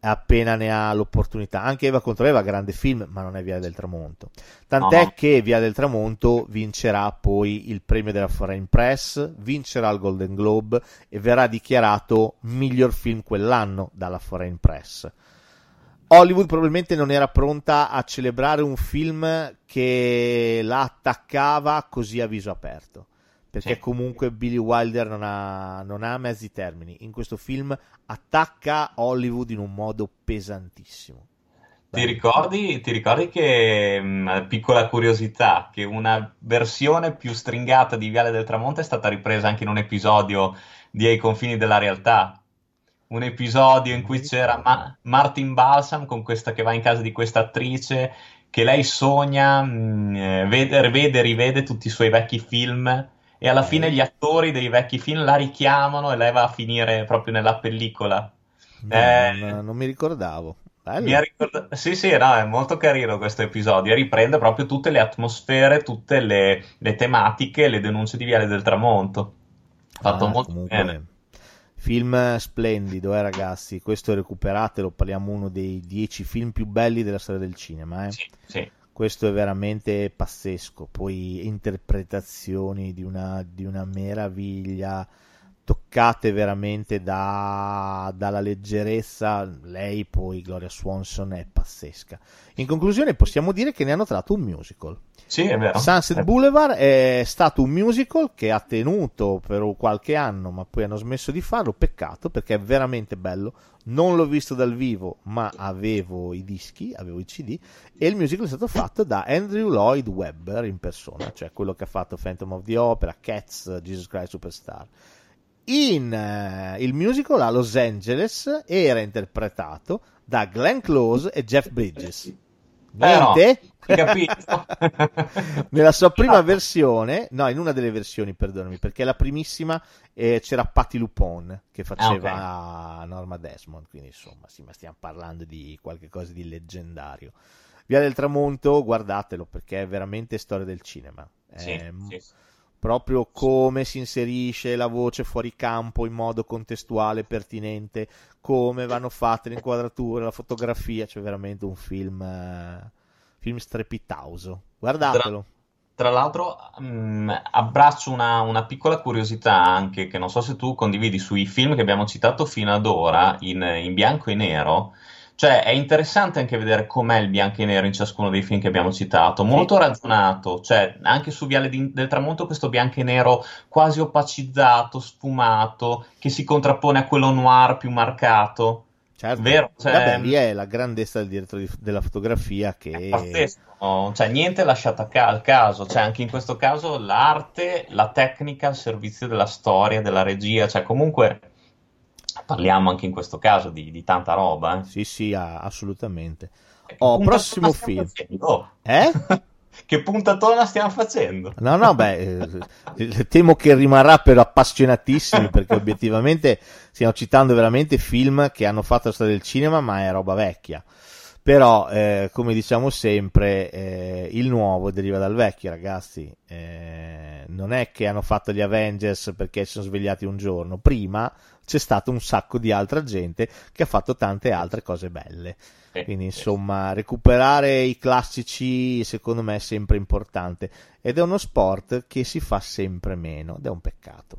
appena ne ha l'opportunità. Anche Eva contro Eva, grande film, ma non è Via del Tramonto. Tant'è No, che Via del Tramonto vincerà poi il premio della Foreign Press, vincerà il Golden Globe e verrà dichiarato miglior film quell'anno dalla Foreign Press. Hollywood probabilmente non era pronta a celebrare un film che la attaccava così a viso aperto. Perché Sì. comunque Billy Wilder non ha, non ha mezzi termini. In questo film attacca Hollywood in un modo pesantissimo. Ti ricordi, ti ricordi che, mh, piccola curiosità, che una versione più stringata di Viale del Tramonto è stata ripresa anche in un episodio di Ai confini della realtà? Un episodio in cui c'era Ma- Martin Balsam con questa che va in casa di questa attrice che lei sogna, mh, eh, vede, vede e rivede tutti i suoi vecchi film e alla fine gli attori dei vecchi film la richiamano e lei va a finire proprio nella pellicola. No, Eh, non, non mi ricordavo. Mi ha ricordato- Sì, sì, no, è molto carino questo episodio riprende proprio tutte le atmosfere, tutte le, le tematiche, le denunce di Viale del Tramonto. Fatto Ah, molto comunque, bene. Film splendido, eh, ragazzi. Questo recuperatelo. Parliamo uno dei dieci film più belli della storia del cinema. Eh. Sì, sì. Questo è veramente pazzesco. Poi interpretazioni di una, di una meraviglia. Toccate veramente da, dalla leggerezza. Lei poi, Gloria Swanson, è pazzesca. In conclusione, possiamo dire che ne hanno tratto un musical. Sì, è vero. Sunset Eh, Boulevard è stato un musical che ha tenuto per qualche anno, ma poi hanno smesso di farlo. Peccato perché è veramente bello. Non l'ho visto dal vivo, ma avevo i dischi, avevo i CD. E il musical è stato fatto da Andrew Lloyd Webber in persona, cioè quello che ha fatto Phantom of the Opera, Cats, Jesus Christ Superstar. In eh, il musical a Los Angeles era interpretato da Glenn Close e Jeff Bridges. Niente? hai capito? Nella sua prima versione, no, in una delle versioni, perdonami, perché la primissima eh, c'era Patti Lupone che faceva Norma Desmond, quindi insomma, sì, ma stiamo parlando di qualcosa di leggendario. Via del Tramonto, guardatelo perché è veramente storia del cinema. Sì, È sì. Proprio come si inserisce la voce fuori campo in modo contestuale, pertinente, come vanno fatte le inquadrature, la fotografia, c'è veramente un film, eh, film strepitoso. Guardatelo. Tra l'altro, mm, abbraccio una, una piccola curiosità anche, che non so se tu condividi sui film che abbiamo citato fino ad ora in, in bianco e nero. Cioè, è interessante anche vedere com'è il bianco e nero in ciascuno dei film che abbiamo citato, molto ragionato, cioè anche su Viale di- del Tramonto questo bianco e nero quasi opacizzato, sfumato, che si contrappone a quello noir più marcato. Certo. Vero? Cioè, Vabbè, lì è la grandezza del direttore di- della fotografia che... Pazzesco, no? cioè niente lasciato a ca- al caso, cioè anche in questo caso l'arte, la tecnica al servizio della storia, della regia, cioè comunque parliamo anche in questo caso di, di tanta roba. Eh. Sì, sì, assolutamente. Oh, prossimo film. facendo? Eh? che puntatona stiamo facendo? No, no, beh, eh, temo che rimarrà per appassionatissimi perché obiettivamente stiamo citando veramente film che hanno fatto la storia del cinema, ma è roba vecchia. Però, eh, come diciamo sempre, eh, il nuovo deriva dal vecchio, ragazzi. Eh, non è che hanno fatto gli Avengers perché si sono svegliati un giorno. Prima c'è stato un sacco di altra gente che ha fatto tante altre cose belle. Sì, Quindi, sì, insomma, recuperare i classici secondo me è sempre importante. Ed è uno sport che si fa sempre meno. Ed è un peccato.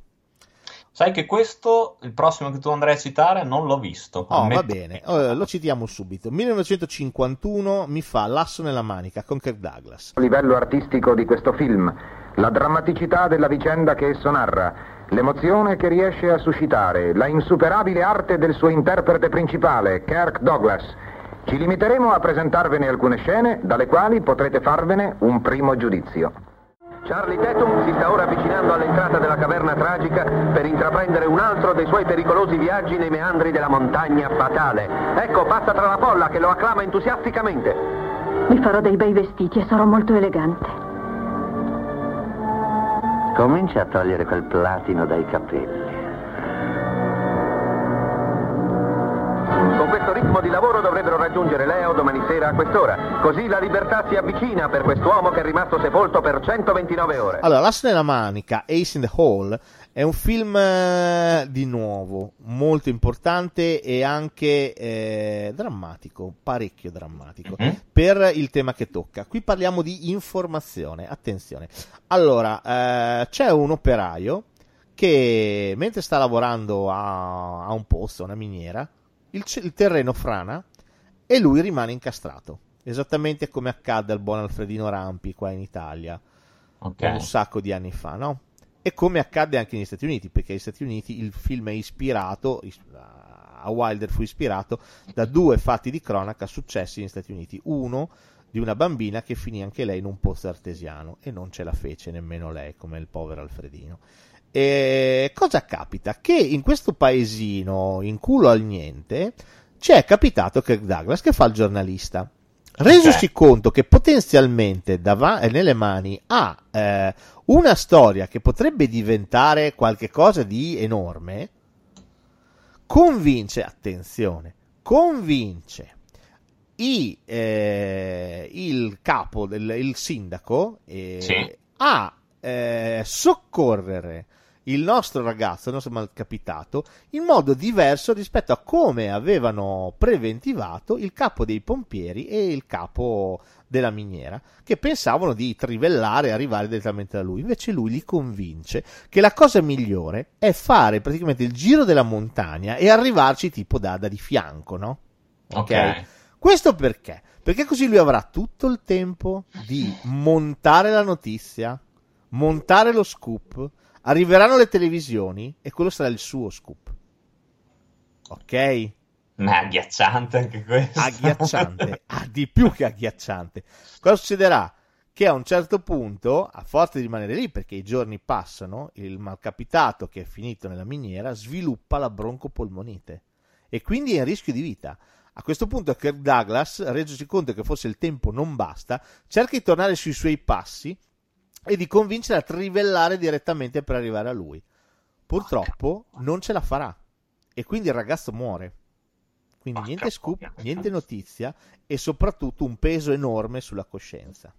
Sai che questo, il prossimo che tu andrai a citare, non l'ho visto. Oh, va bene, Eh, lo citiamo subito. 1951 mi fa L'asso nella manica con Kirk Douglas. livello artistico di questo film, la drammaticità della vicenda che esso narra, l'emozione che riesce a suscitare, la insuperabile arte del suo interprete principale, Kirk Douglas. Ci limiteremo a presentarvene alcune scene dalle quali potrete farvene un primo giudizio. Charlie Tatum si sta ora avvicinando all'entrata della caverna tragica per intraprendere un altro dei suoi pericolosi viaggi nei meandri della montagna fatale. Ecco, passa tra la folla che lo acclama entusiasticamente. Mi farò dei bei vestiti e sarò molto elegante. Comincia a togliere quel platino dai capelli. Con questo ritmo di lavoro dovrebbero raggiungere Leo domani sera a quest'ora. Così la libertà si avvicina per quest'uomo che è rimasto sepolto per 129 ore. Allora, L'asso nella manica, Ace in the Hole, è un film eh, di nuovo, molto importante e anche eh, drammatico, parecchio drammatico, Mhm. per il tema che tocca. Qui parliamo di informazione, attenzione. Allora, eh, c'è un operaio che mentre sta lavorando a, a un posto, a una miniera, il, il terreno frana e lui rimane incastrato. Esattamente come accadde al buon Alfredino Rampi qua in Italia Ok. un sacco di anni fa, no? E come accadde anche negli Stati Uniti, perché negli Stati Uniti il film è ispirato, is- a Wilder fu ispirato da due fatti di cronaca successi negli Stati Uniti. Uno di una bambina che finì anche lei in un posto artesiano e non ce la fece nemmeno lei, come il povero Alfredino. E cosa capita? Che in questo paesino, in culo al niente, ci è capitato Kirk Douglas che fa il giornalista. Resosi conto che potenzialmente dava- eh, nelle mani ha eh, una storia che potrebbe diventare qualcosa di enorme, convince, attenzione, convince i, eh, il capo, del, il sindaco eh, Sì. a eh, soccorrere il nostro ragazzo, il nostro malcapitato, in modo diverso rispetto a come avevano preventivato il capo dei pompieri e il capo della miniera che pensavano di trivellare e arrivare direttamente da lui. Invece lui li convince che la cosa migliore è fare praticamente il giro della montagna e arrivarci tipo da, da di fianco, no? Ok. ok. Questo perché? Perché così lui avrà tutto il tempo di montare la notizia, montare lo scoop, arriveranno le televisioni e quello sarà il suo scoop. Ok? Ma è agghiacciante anche questo. Agghiacciante, ah, di più che agghiacciante. Cosa succederà? Che a un certo punto, a forza di rimanere lì perché i giorni passano, il malcapitato che è finito nella miniera sviluppa la broncopolmonite e quindi è in rischio di vita. A questo punto Kirk Douglas, resosi conto che forse il tempo non basta, cerca di tornare sui suoi passi e di convincere a trivellare direttamente per arrivare a lui. Purtroppo non ce la farà e quindi il ragazzo muore. Quindi niente scoop, niente notizia e soprattutto un peso enorme sulla coscienza.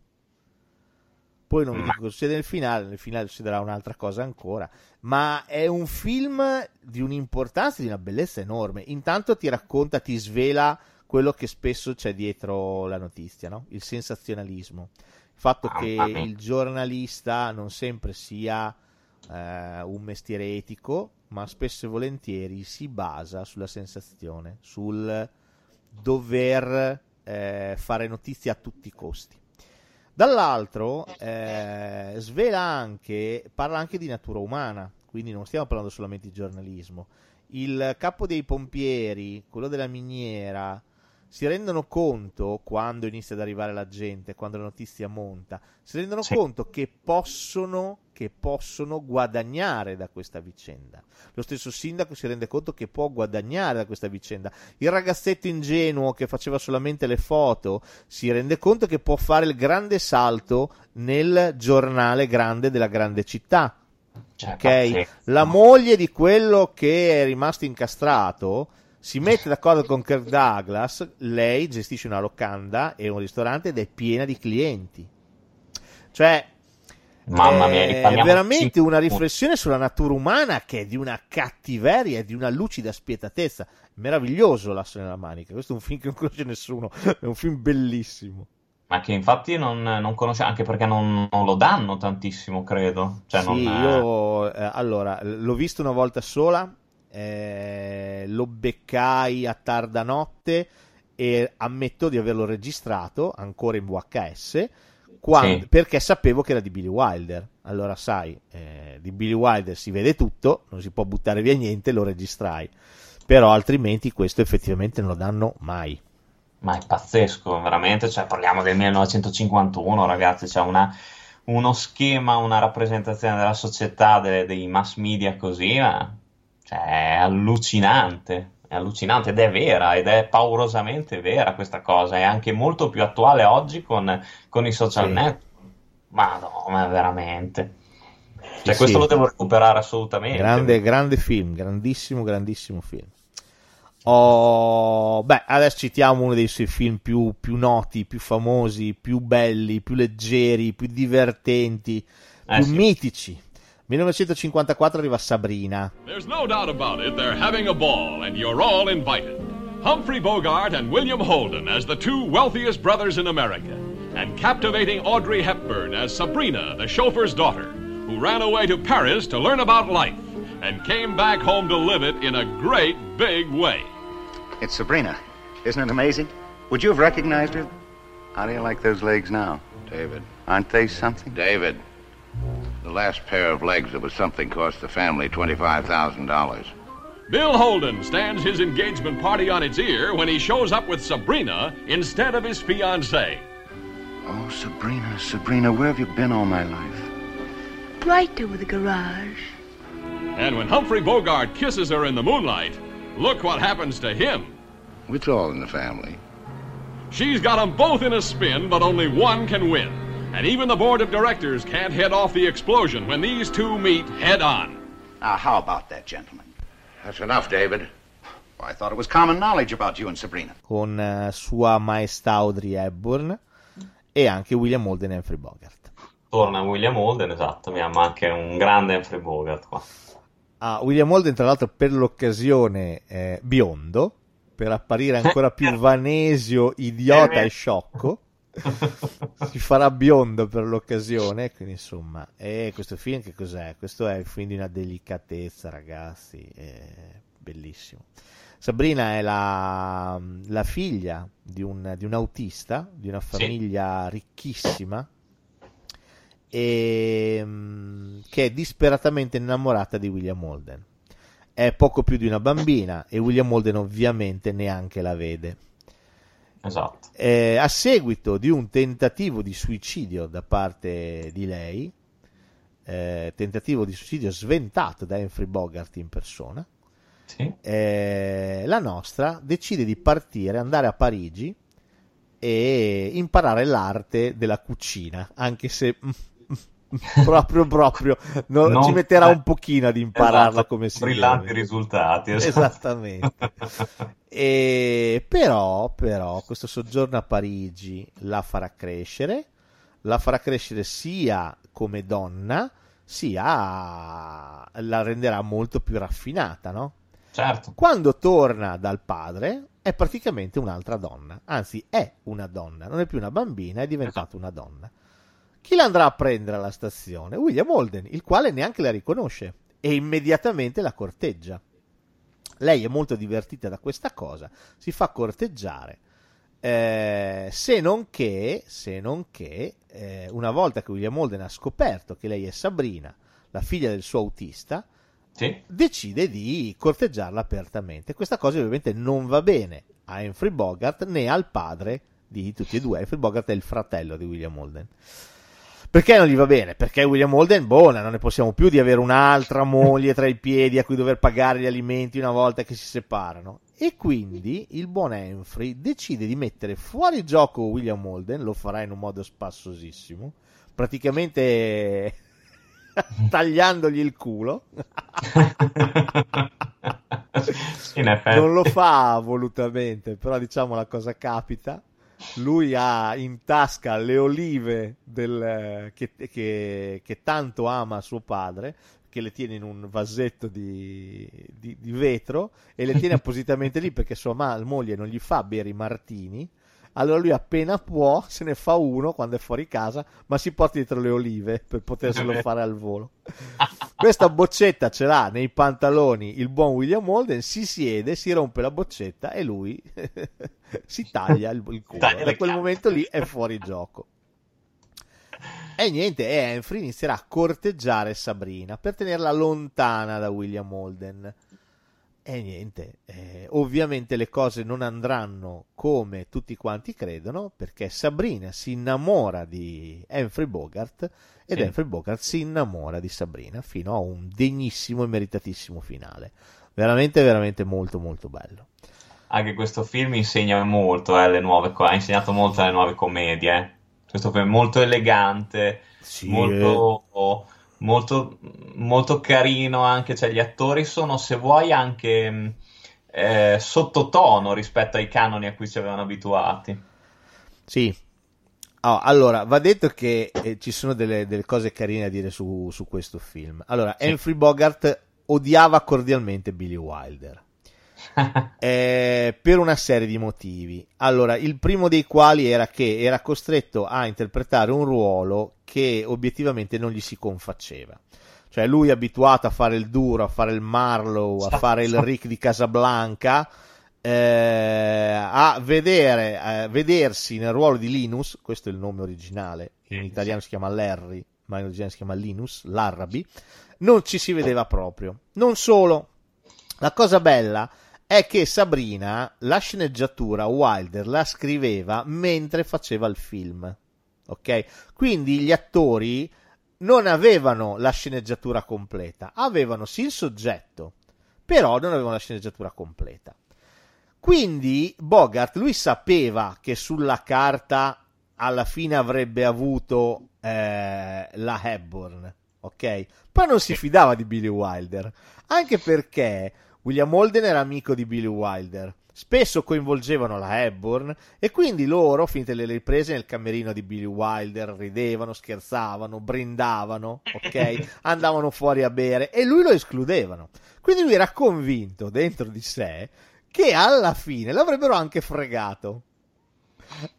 Poi non vi dico cosa succede nel finale, nel finale succederà un'altra cosa ancora, ma è un film di un'importanza e di una bellezza enorme. Intanto ti racconta, ti svela quello che spesso c'è dietro la notizia, no? il sensazionalismo. Fatto che il giornalista non sempre sia eh, un mestiere etico, ma spesso e volentieri si basa sulla sensazione, sul dover eh, fare notizia a tutti i costi. Dall'altro eh, svela anche, parla anche di natura umana, quindi non stiamo parlando solamente di giornalismo. Il capo dei pompieri, quello della miniera, si rendono conto quando inizia ad arrivare la gente, quando la notizia monta, si rendono sì. conto che possono, che possono guadagnare da questa vicenda. Lo stesso sindaco si rende conto che può guadagnare da questa vicenda. Il ragazzetto ingenuo che faceva solamente le foto si rende conto che può fare il grande salto nel giornale grande della grande città. Cioè, ok, la moglie di quello che è rimasto incastrato si mette d'accordo con Kirk Douglas, lei gestisce una locanda e un ristorante ed è piena di clienti. Cioè, Mamma mia, è veramente una riflessione sulla natura umana che è di una cattiveria e di una lucida spietatezza. Meraviglioso L'asso nella manica. Questo è un film che non conosce nessuno, è un film bellissimo. Ma che infatti non, non conosce, anche perché non, non, lo danno tantissimo, credo. Cioè, sì, non, io eh, allora l'ho visto una volta sola eh, lo beccai a tarda notte e ammetto di averlo registrato ancora in VHS quando, sì. perché sapevo che era di Billy Wilder. Allora, sai, eh, di Billy Wilder si vede tutto, non si può buttare via niente, lo registrai. Però altrimenti questo effettivamente non lo danno mai. Ma è pazzesco, veramente. Cioè, parliamo del 1951, ragazzi. C'è una, uno schema, una rappresentazione della società, delle, dei mass media così, ma cioè, è allucinante, è allucinante ed è vera, ed è paurosamente vera questa cosa, è anche molto più attuale oggi con, con i social sì. network. Ma no, ma veramente. Cioè, sì, questo sì. lo devo recuperare assolutamente. Grande, grande film, grandissimo, grandissimo film. Oh, beh, adesso citiamo uno dei suoi film più, più, noti, più famosi, più belli, più leggeri, più divertenti, eh, più sì. mitici. 1954 arriva Sabrina. There's no doubt about it, they're having a ball and you're all invited. Humphrey Bogart and William Holden as the two wealthiest brothers in America, and captivating Audrey Hepburn as Sabrina, the chauffeur's daughter, who ran away to Paris to learn about life and came back home to live it in a great big way. It's Sabrina. Isn't it amazing? Would you have recognized her? How do you like those legs now? David. Aren't they something? David. The last pair of legs that was something cost the family $25,000. Bill Holden stands his engagement party on its ear when he shows up with Sabrina instead of his fiancée. Oh, Sabrina, Sabrina, where have you been all my life? Right over the garage. And when Humphrey Bogart kisses her in the moonlight, look what happens to him. It's all in the family. She's got them both in a spin, but only one can win. And even the board of directors can't head off the explosion when these two meet head on. Now, how about that, gentlemen? That's enough, David. Well, I thought it was common knowledge about you and Sabrina. Con uh, Sua Maestà Audrey Hepburn e anche William Holden e Humphrey Bogart. Torna William Holden, esatto, abbiamo anche un grande Humphrey Bogart qua. Ah, William Holden, tra l'altro, per l'occasione eh, biondo, per apparire ancora più vanesio, idiota e sciocco. Si farà biondo per l'occasione. Quindi, insomma, e questo film che cos'è? Questo è il film di una delicatezza, ragazzi, è bellissimo. Sabrina è la, la figlia di un, di un, autista, di una famiglia sì. ricchissima, e, mm, che è disperatamente innamorata di William Holden. È poco più di una bambina e William Holden ovviamente neanche la vede. Esatto. Eh, a seguito di un tentativo di suicidio da parte di lei, eh, tentativo di suicidio sventato da Humphrey Bogart in persona, sì. eh, la nostra decide di partire, andare a Parigi e imparare l'arte della cucina, anche se proprio proprio no, non, ci metterà un pochino ad impararla esatto, come si brillanti deve. risultati esatto. esattamente e, però però questo soggiorno a Parigi la farà crescere la farà crescere sia come donna sia la renderà molto più raffinata no? certo quando torna dal padre è praticamente un'altra donna anzi è una donna non è più una bambina è diventata esatto. una donna chi l'andrà a prendere alla stazione? William Holden, il quale neanche la riconosce e immediatamente la corteggia. Lei è molto divertita da questa cosa, si fa corteggiare. Eh, se non che, se non che eh, una volta che William Holden ha scoperto che lei è Sabrina, la figlia del suo autista, sì. decide di corteggiarla apertamente. Questa cosa ovviamente non va bene a Humphrey Bogart né al padre di tutti e due. Humphrey Bogart è il fratello di William Holden. Perché non gli va bene? Perché William Holden, buona, non ne possiamo più di avere un'altra moglie tra i piedi a cui dover pagare gli alimenti una volta che si separano. E quindi il buon Humphrey decide di mettere fuori gioco William Holden, lo farà in un modo spassosissimo, praticamente tagliandogli il culo. non lo fa volutamente, però diciamo la cosa capita lui ha in tasca le olive del, che, che, che, tanto ama suo padre, che le tiene in un vasetto di, di, di vetro e le tiene appositamente lì perché sua ma- moglie non gli fa bere i martini. Allora lui appena può se ne fa uno quando è fuori casa, ma si porta dietro le olive per poterselo fare al volo. Questa boccetta ce l'ha nei pantaloni il buon William Holden, si siede, si rompe la boccetta e lui si taglia il, il culo. Da quel momento lì è fuori gioco. E niente, e Humphrey inizierà a corteggiare Sabrina per tenerla lontana da William Holden. E niente, eh, ovviamente le cose non andranno come tutti quanti credono, perché Sabrina si innamora di Humphrey Bogart ed sì. Humphrey Bogart si innamora di Sabrina fino a un degnissimo e meritatissimo finale. Veramente, veramente molto, molto bello. Anche questo film insegna molto, eh, le nuove, ha insegnato molto alle nuove commedie. Eh. Questo film è molto elegante, sì, molto... Eh molto, molto carino anche, cioè gli attori sono se vuoi anche eh, sottotono rispetto ai canoni a cui ci avevano abituati. Sì. Oh, allora, va detto che eh, ci sono delle, delle, cose carine da dire su, su questo film. Allora, sì. Humphrey Bogart odiava cordialmente Billy Wilder. eh, per una serie di motivi. Allora, il primo dei quali era che era costretto a interpretare un ruolo che obiettivamente non gli si confaceva. Cioè, lui è abituato a fare il duro, a fare il Marlowe, a fare il Rick di Casablanca. Eh, a vedere, eh, vedersi nel ruolo di Linus, questo è il nome originale, in italiano si chiama Larry, ma in originale si chiama Linus, l'Arabi, non ci si vedeva proprio. Non solo, la cosa bella è che Sabrina, la sceneggiatura, Wilder la scriveva mentre faceva il film. Ok? Quindi gli attori non avevano la sceneggiatura completa, avevano sì il soggetto, però non avevano la sceneggiatura completa. Quindi Bogart, lui sapeva che sulla carta alla fine avrebbe avuto eh, la Hepburn, ok? Poi non si fidava di Billy Wilder, anche perché William Holden era amico di Billy Wilder. Spesso coinvolgevano la Hepburn e quindi loro, finite le riprese nel camerino di Billy Wilder, ridevano, scherzavano, brindavano, ok? Andavano fuori a bere e lui lo escludevano. Quindi lui era convinto dentro di sé che alla fine l'avrebbero anche fregato.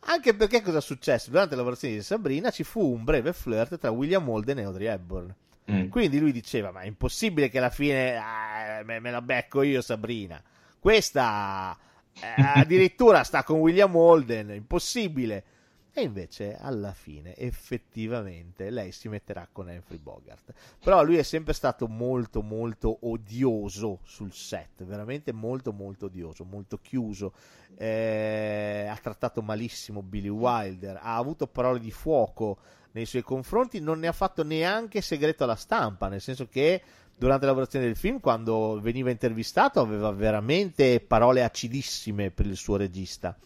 Anche perché cosa è successo? Durante la lavorazione di Sabrina ci fu un breve flirt tra William Holden e Audrey Hepburn. Mm. Quindi lui diceva: Ma è impossibile che alla fine ah, me, me la becco io, Sabrina. Questa eh, addirittura sta con William Holden, impossibile. E invece alla fine effettivamente lei si metterà con Humphrey Bogart. Però lui è sempre stato molto molto odioso sul set, veramente molto molto odioso, molto chiuso. Eh, ha trattato malissimo Billy Wilder, ha avuto parole di fuoco nei suoi confronti, non ne ha fatto neanche segreto alla stampa, nel senso che durante la lavorazione del film, quando veniva intervistato, aveva veramente parole acidissime per il suo regista.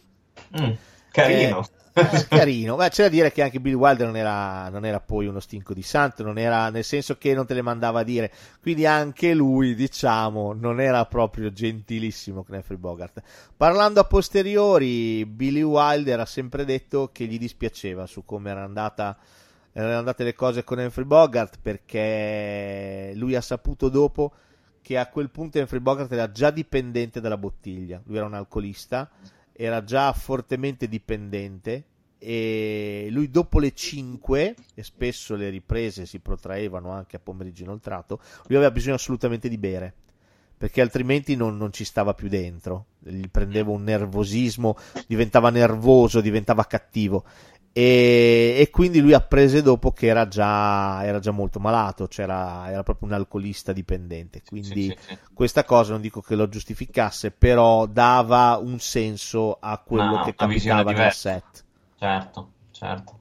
Mm, carino. Eh, eh, carino. Beh, c'è da dire che anche Bill Wilder non era, non era, poi uno stinco di santo, non era, nel senso che non te le mandava a dire. Quindi anche lui, diciamo, non era proprio gentilissimo con Humphrey Bogart. Parlando a posteriori, Billy Wilder ha sempre detto che gli dispiaceva su come era andata erano andate le cose con Humphrey Bogart perché lui ha saputo dopo che a quel punto Humphrey Bogart era già dipendente dalla bottiglia, lui era un alcolista, era già fortemente dipendente e lui dopo le 5 e spesso le riprese si protraevano anche a pomeriggio inoltrato, lui aveva bisogno assolutamente di bere perché altrimenti non, non, ci stava più dentro, gli prendeva un nervosismo, diventava nervoso, diventava cattivo e, e, quindi lui apprese dopo che era già, era già molto malato, cioè era, era, proprio un alcolista dipendente. Quindi sì, sì, sì. questa cosa non dico che lo giustificasse, però dava un senso a quello no, che capitava nel set. Certo, certo.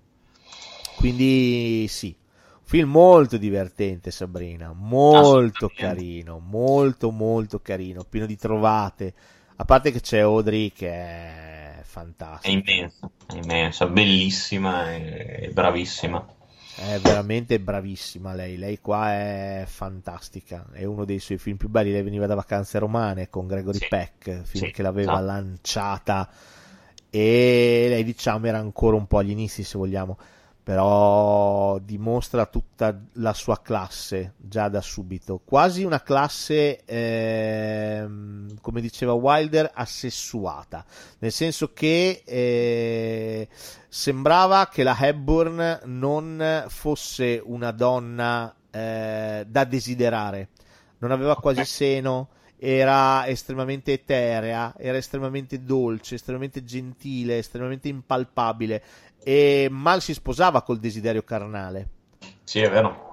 Quindi sì, film molto divertente Sabrina, molto carino, molto molto carino, pieno di trovate. A parte che c'è Audrey che è fantastica. È immensa, è immensa, bellissima e bravissima. È veramente bravissima lei, lei qua è fantastica, è uno dei suoi film più belli, lei veniva da vacanze romane con Gregory sì. Peck, film sì, che l'aveva no. lanciata e lei diciamo era ancora un po' agli inizi se vogliamo, però dimostra tutta la sua classe già da subito, quasi una classe, ehm, come diceva Wilder, assessuata, nel senso che eh, sembrava che la Hepburn non fosse una donna eh, da desiderare, non aveva quasi seno, era estremamente eterea, era estremamente dolce, estremamente gentile, estremamente impalpabile e mal si sposava col desiderio carnale. Sì, è vero.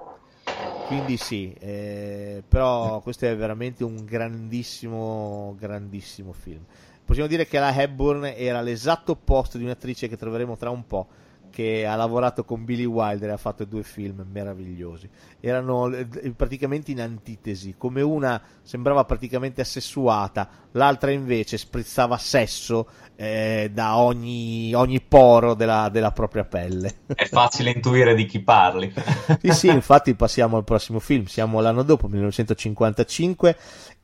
Quindi sì, eh, però questo è veramente un grandissimo, grandissimo film. Possiamo dire che la Hepburn era l'esatto opposto di un'attrice che troveremo tra un po', che ha lavorato con Billy Wilder e ha fatto due film meravigliosi. Erano eh, praticamente in antitesi, come una sembrava praticamente assessuata, l'altra invece sprizzava sesso eh, da ogni, ogni poro della, della, propria pelle. È facile intuire di chi parli. sì, sì, infatti passiamo al prossimo film, siamo l'anno dopo, 1955,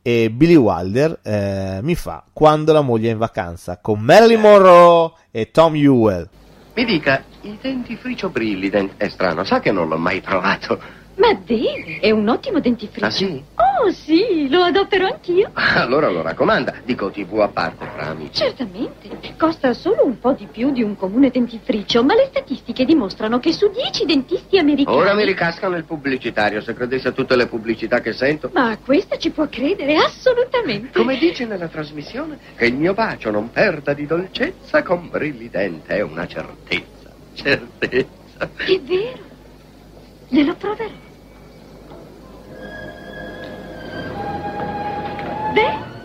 e Billy Wilder eh, mi fa Quando la moglie è in vacanza, con Marilyn Monroe e Tom Ewell. Mi dica, il dentifricio Brilliant è strano, sa che non l'ho mai trovato. Ma bene, è un ottimo dentifricio. Ah sì? Oh sì, lo adotterò anch'io. Allora lo raccomanda, dico TV a parte fra amici. Certamente, costa solo un po' di più di un comune dentifricio, ma le statistiche dimostrano che su 10 dentisti americani... Ora mi ricascano il pubblicitario, se credesse a tutte le pubblicità che sento. Ma a questa ci può credere, assolutamente. Come dice nella trasmissione, che il mio bacio non perda di dolcezza con Brilli è una certezza, certezza. È vero, glielo proverò. Beh?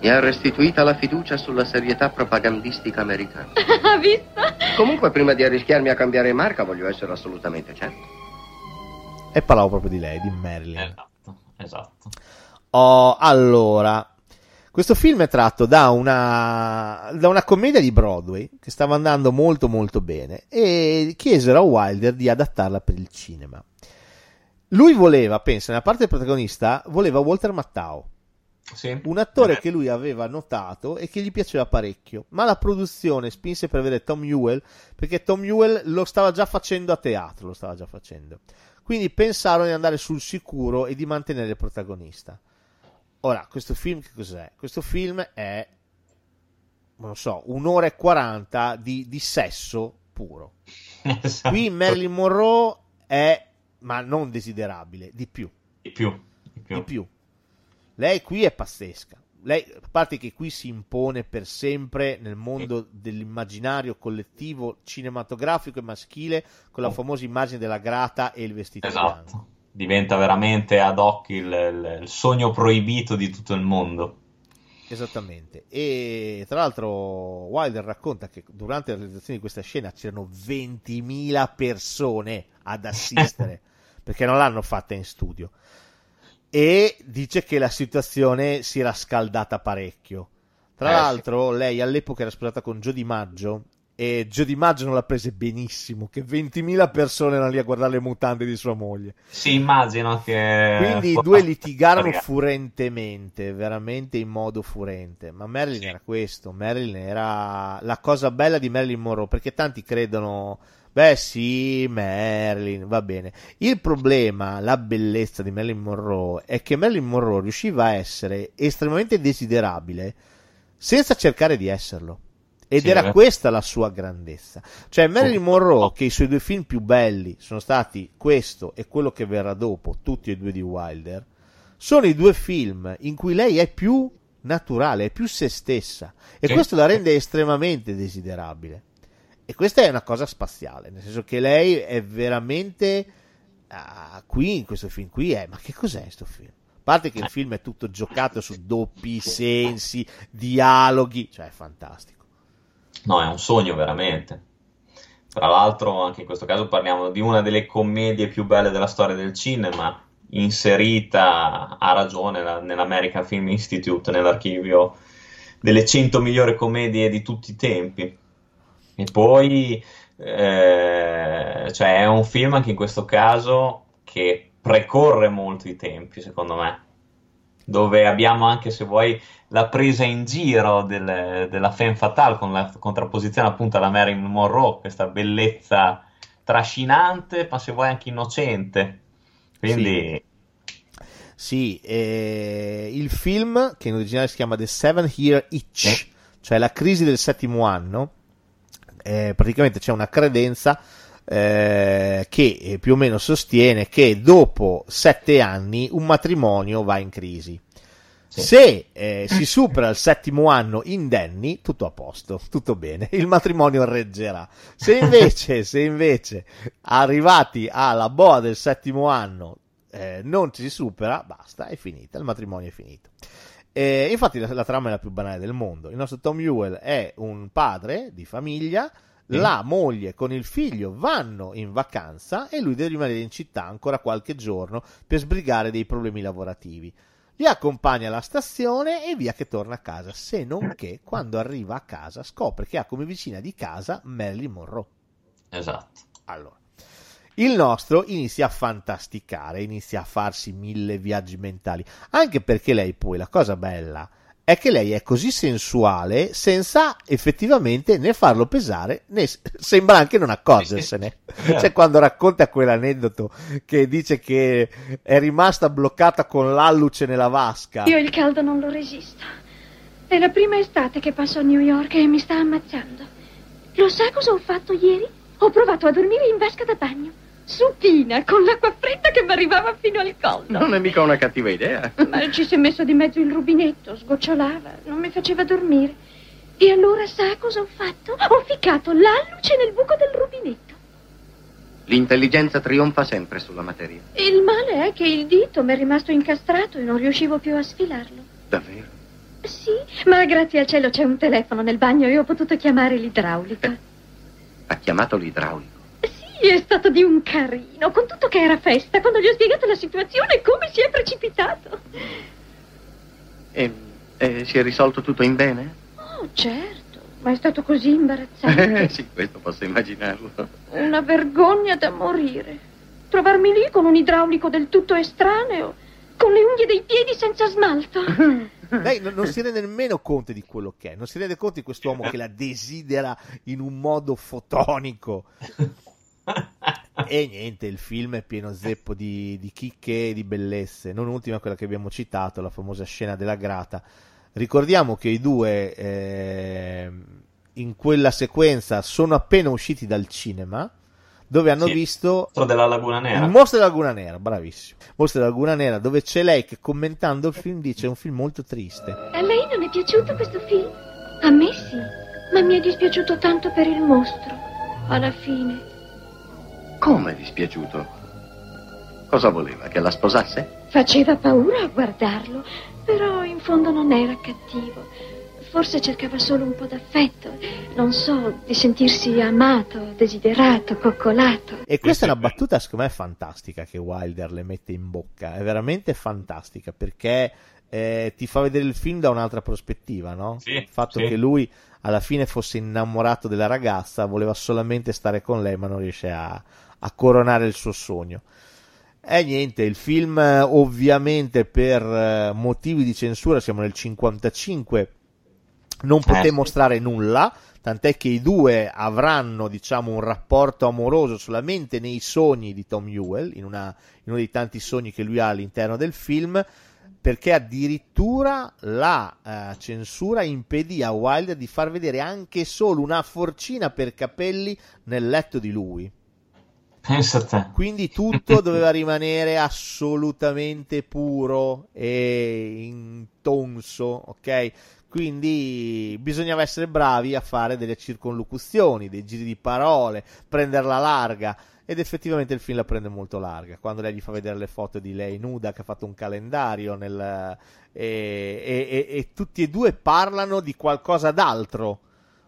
Mi ha restituita la fiducia sulla serietà propagandistica americana. Ha visto? Comunque, prima di arrischiarmi a cambiare marca, voglio essere assolutamente certo. E parlavo proprio di lei, di Marilyn. Esatto, esatto. Oh, allora, questo film è tratto da una, da una commedia di Broadway che stava andando molto molto bene e chiesero a Wilder di adattarla per il cinema. Lui voleva, pensa, nella parte del protagonista, voleva Walter Mattau sì. un attore che lui aveva notato e che gli piaceva parecchio, ma la produzione spinse per vedere Tom Ewell perché Tom Ewell lo stava già facendo a teatro, lo stava già facendo. Quindi pensarono di andare sul sicuro e di mantenere il protagonista. Ora, questo film che cos'è? Questo film è non so, un'ora e quaranta di, di sesso puro. Esatto. Qui Marilyn Monroe è, ma non desiderabile, di più. Di più. Di più. Di più. Lei qui è pazzesca. Lei, a parte che qui si impone per sempre nel mondo dell'immaginario collettivo cinematografico e maschile con la famosa immagine della grata e il vestito bianco. Esatto. Diventa veramente ad hoc il, il- il sogno proibito di tutto il mondo. Esattamente. E tra l'altro Wilder racconta che durante la realizzazione di questa scena c'erano 20.000 persone ad assistere perché non l'hanno fatta in studio. E dice che la situazione si era scaldata parecchio. Tra Eh, sì. l'altro, lei all'epoca era sposata con Joe Di Maggio e Joe Di Maggio non l'ha prese benissimo. Che 20.000 persone erano lì a guardare le mutande di sua moglie. Sì, immagino che... Quindi i due litigarono furentemente, veramente in modo furente. Ma Marilyn era questo. Marilyn era la cosa bella di Marilyn Monroe. Perché tanti credono, beh, sì, Marilyn, va bene. Il problema, la bellezza di Marilyn Monroe è che Marilyn Monroe riusciva a essere estremamente desiderabile senza cercare di esserlo. Ed Sì, era eh. questa la sua grandezza. Cioè, Marilyn Monroe, che i suoi due film più belli sono stati questo e quello che verrà dopo, tutti e due di Wilder, sono i due film in cui lei è più naturale, è più se stessa. E Sì. questo la rende estremamente desiderabile. E questa è una cosa spaziale, nel senso che lei è veramente ah, qui in questo film qui è, ma che cos'è questo film? A parte che il film è tutto giocato su doppi sensi, dialoghi, cioè è fantastico. No, è un sogno veramente. Tra l'altro, anche in questo caso parliamo di una delle commedie più belle della storia del cinema, inserita a ragione la- nell'American Film Institute, nell'archivio delle 100 migliori commedie di tutti i tempi. E poi, eh, cioè, è un film anche in questo caso che precorre molto i tempi, secondo me. Dove abbiamo anche, se vuoi, la presa in giro del- della femme fatale con la contrapposizione appunto alla Marilyn Monroe, questa bellezza trascinante, ma se vuoi anche innocente. Quindi, Sì, eh, il film che in originale si chiama The Seven Year Itch, cioè la crisi del settimo anno, eh, praticamente c'è una credenza eh, che eh, più o meno sostiene che dopo sette anni un matrimonio va in crisi. Se eh, si supera il settimo anno indenni, tutto a posto, tutto bene, il matrimonio reggerà. Se invece, se invece arrivati alla boa del settimo anno eh, non ci si supera, basta, è finita, il matrimonio è finito. E infatti la, la trama è la più banale del mondo. Il nostro Tom Ewell è un padre di famiglia, la moglie con il figlio vanno in vacanza e lui deve rimanere in città ancora qualche giorno per sbrigare dei problemi lavorativi. Li accompagna alla stazione e via che torna a casa, se non che quando arriva a casa scopre che ha come vicina di casa Marilyn Monroe. esatto. Allora, il nostro inizia a fantasticare, inizia a farsi mille viaggi mentali, anche perché lei poi, la cosa bella, è che lei è così sensuale senza effettivamente né farlo pesare né sembra anche non accorgersene. Cioè quando racconta quell'aneddoto che dice che è rimasta bloccata con l'alluce nella vasca. Io il caldo non lo resisto. È la prima estate che passo a New York e mi sta ammazzando. Lo sa cosa ho fatto ieri? Ho provato a dormire in vasca da bagno. Supina, con l'acqua fredda che mi arrivava fino al collo. Non è mica una cattiva idea. Ma ci si è messo di mezzo il rubinetto, sgocciolava, non mi faceva dormire. E allora sa cosa ho fatto? Ho ficcato l'alluce nel buco del rubinetto. L'intelligenza trionfa sempre sulla materia. Il male è che il dito mi è rimasto incastrato e non riuscivo più a sfilarlo. Davvero? Sì, ma grazie al cielo c'è un telefono nel bagno e ho potuto chiamare l'idraulica. Ha chiamato l'idraulico. Sì, è stato di un carino, con tutto che era festa. Quando gli ho spiegato la situazione, come si è precipitato. E, e si è risolto tutto in bene? Oh, certo, ma è stato così imbarazzante. Eh, sì, questo posso immaginarlo. Una vergogna da morire. Trovarmi lì con un idraulico del tutto estraneo, con le unghie dei piedi senza smalto. Lei non, non si rende nemmeno conto di quello che è, non si rende conto di quest'uomo che la desidera in un modo fotonico. E niente, il film è pieno zeppo di, di chicche e di bellezze. Non ultima quella che abbiamo citato, la famosa scena della grata, Ricordiamo che i due eh, in quella sequenza sono appena usciti dal cinema dove hanno Sì, visto il mostro della Laguna Nera. il mostro della Laguna Nera, bravissimo. Il mostro della Laguna Nera, dove c'è lei che commentando il film dice è un film molto triste. A lei non è piaciuto questo film? A me sì, ma mi è dispiaciuto tanto per il mostro. Alla fine. Come dispiaciuto? Cosa voleva? Che la sposasse? Faceva paura a guardarlo, però in fondo non era cattivo. Forse cercava solo un po' d'affetto, non so, di sentirsi amato, desiderato, coccolato. E questa è una battuta secondo me fantastica che Wilder le mette in bocca, è veramente fantastica perché eh, ti fa vedere il film da un'altra prospettiva, no? Sì, il fatto sì. che lui alla fine fosse innamorato della ragazza, voleva solamente stare con lei ma non riesce a, a coronare il suo sogno. E niente, il film eh, ovviamente per eh, motivi di censura, siamo nel 55, non poté Eh, mostrare nulla, tant'è che i due avranno, diciamo, un rapporto amoroso solamente nei sogni di Tom Ewell, in, una- in uno dei tanti sogni che lui ha all'interno del film, perché addirittura la eh, censura impedì a Wilder di far vedere anche solo una forcina per capelli nel letto di lui. Pensa a te. Quindi tutto doveva rimanere assolutamente puro e intonso, ok? Quindi bisognava essere bravi a fare delle circonlocuzioni, dei giri di parole, prenderla larga. Ed effettivamente il film la prende molto larga. Quando lei gli fa vedere le foto di lei nuda che ha fatto un calendario nel- e, e- e- e tutti e due parlano di qualcosa d'altro.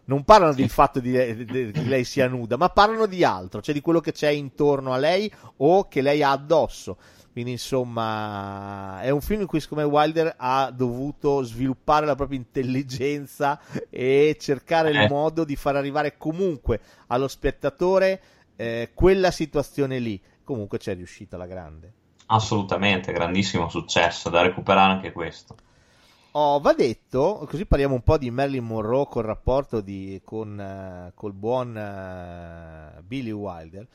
Non parlano del fatto di, che lei sia nuda, ma parlano di altro, cioè di quello che c'è intorno a lei o che lei ha addosso. Quindi, insomma, è un film in cui, secondo me, Wilder ha dovuto sviluppare la propria intelligenza e cercare Eh. il modo di far arrivare comunque allo spettatore eh, quella situazione lì. Comunque c'è riuscita la grande. Assolutamente, grandissimo successo, da recuperare anche questo. Oh, va detto, così parliamo un po' di Marilyn Monroe col rapporto di, con eh, col buon eh, Billy Wilder.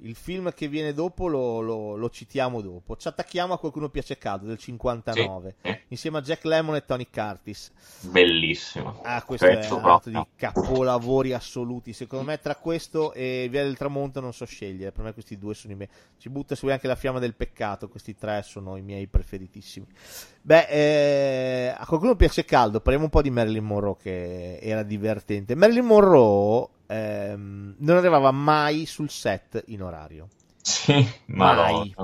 Il film che viene dopo lo, lo- lo citiamo dopo. Ci attacchiamo a qualcuno piace caldo del 59 Sì, insieme a Jack Lemmon e Tony Curtis. Bellissimo. Ah, questo è Pezzo un altro di capolavori assoluti. Secondo me, tra questo e Via del Tramonto non so scegliere. Per me, questi due sono i miei. Ci butta su anche la fiamma del peccato. Questi tre sono i miei preferitissimi. Beh, eh, a qualcuno piace caldo. Parliamo un po' di Marilyn Monroe, che era divertente. Marilyn Monroe ehm, non arrivava mai sul set in orario. Sì, ma Mai.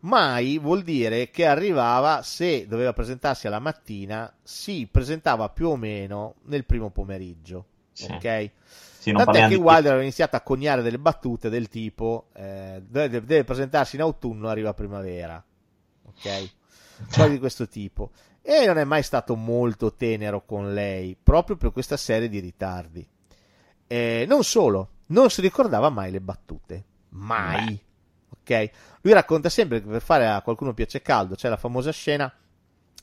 Mai vuol dire che arrivava, se doveva presentarsi alla mattina, si presentava più o meno nel primo pomeriggio. Sì. Ok? Sì, Tant'è che Wilder aveva iniziato a coniare delle battute del tipo eh, deve, deve presentarsi in autunno, arriva primavera. Ok? Cose di questo tipo. E non è mai stato molto tenero con lei, proprio per questa serie di ritardi. Eh, non solo, non si ricordava mai le battute. Mai. Ok? Lui racconta sempre che per fare a qualcuno piace caldo c'è la famosa scena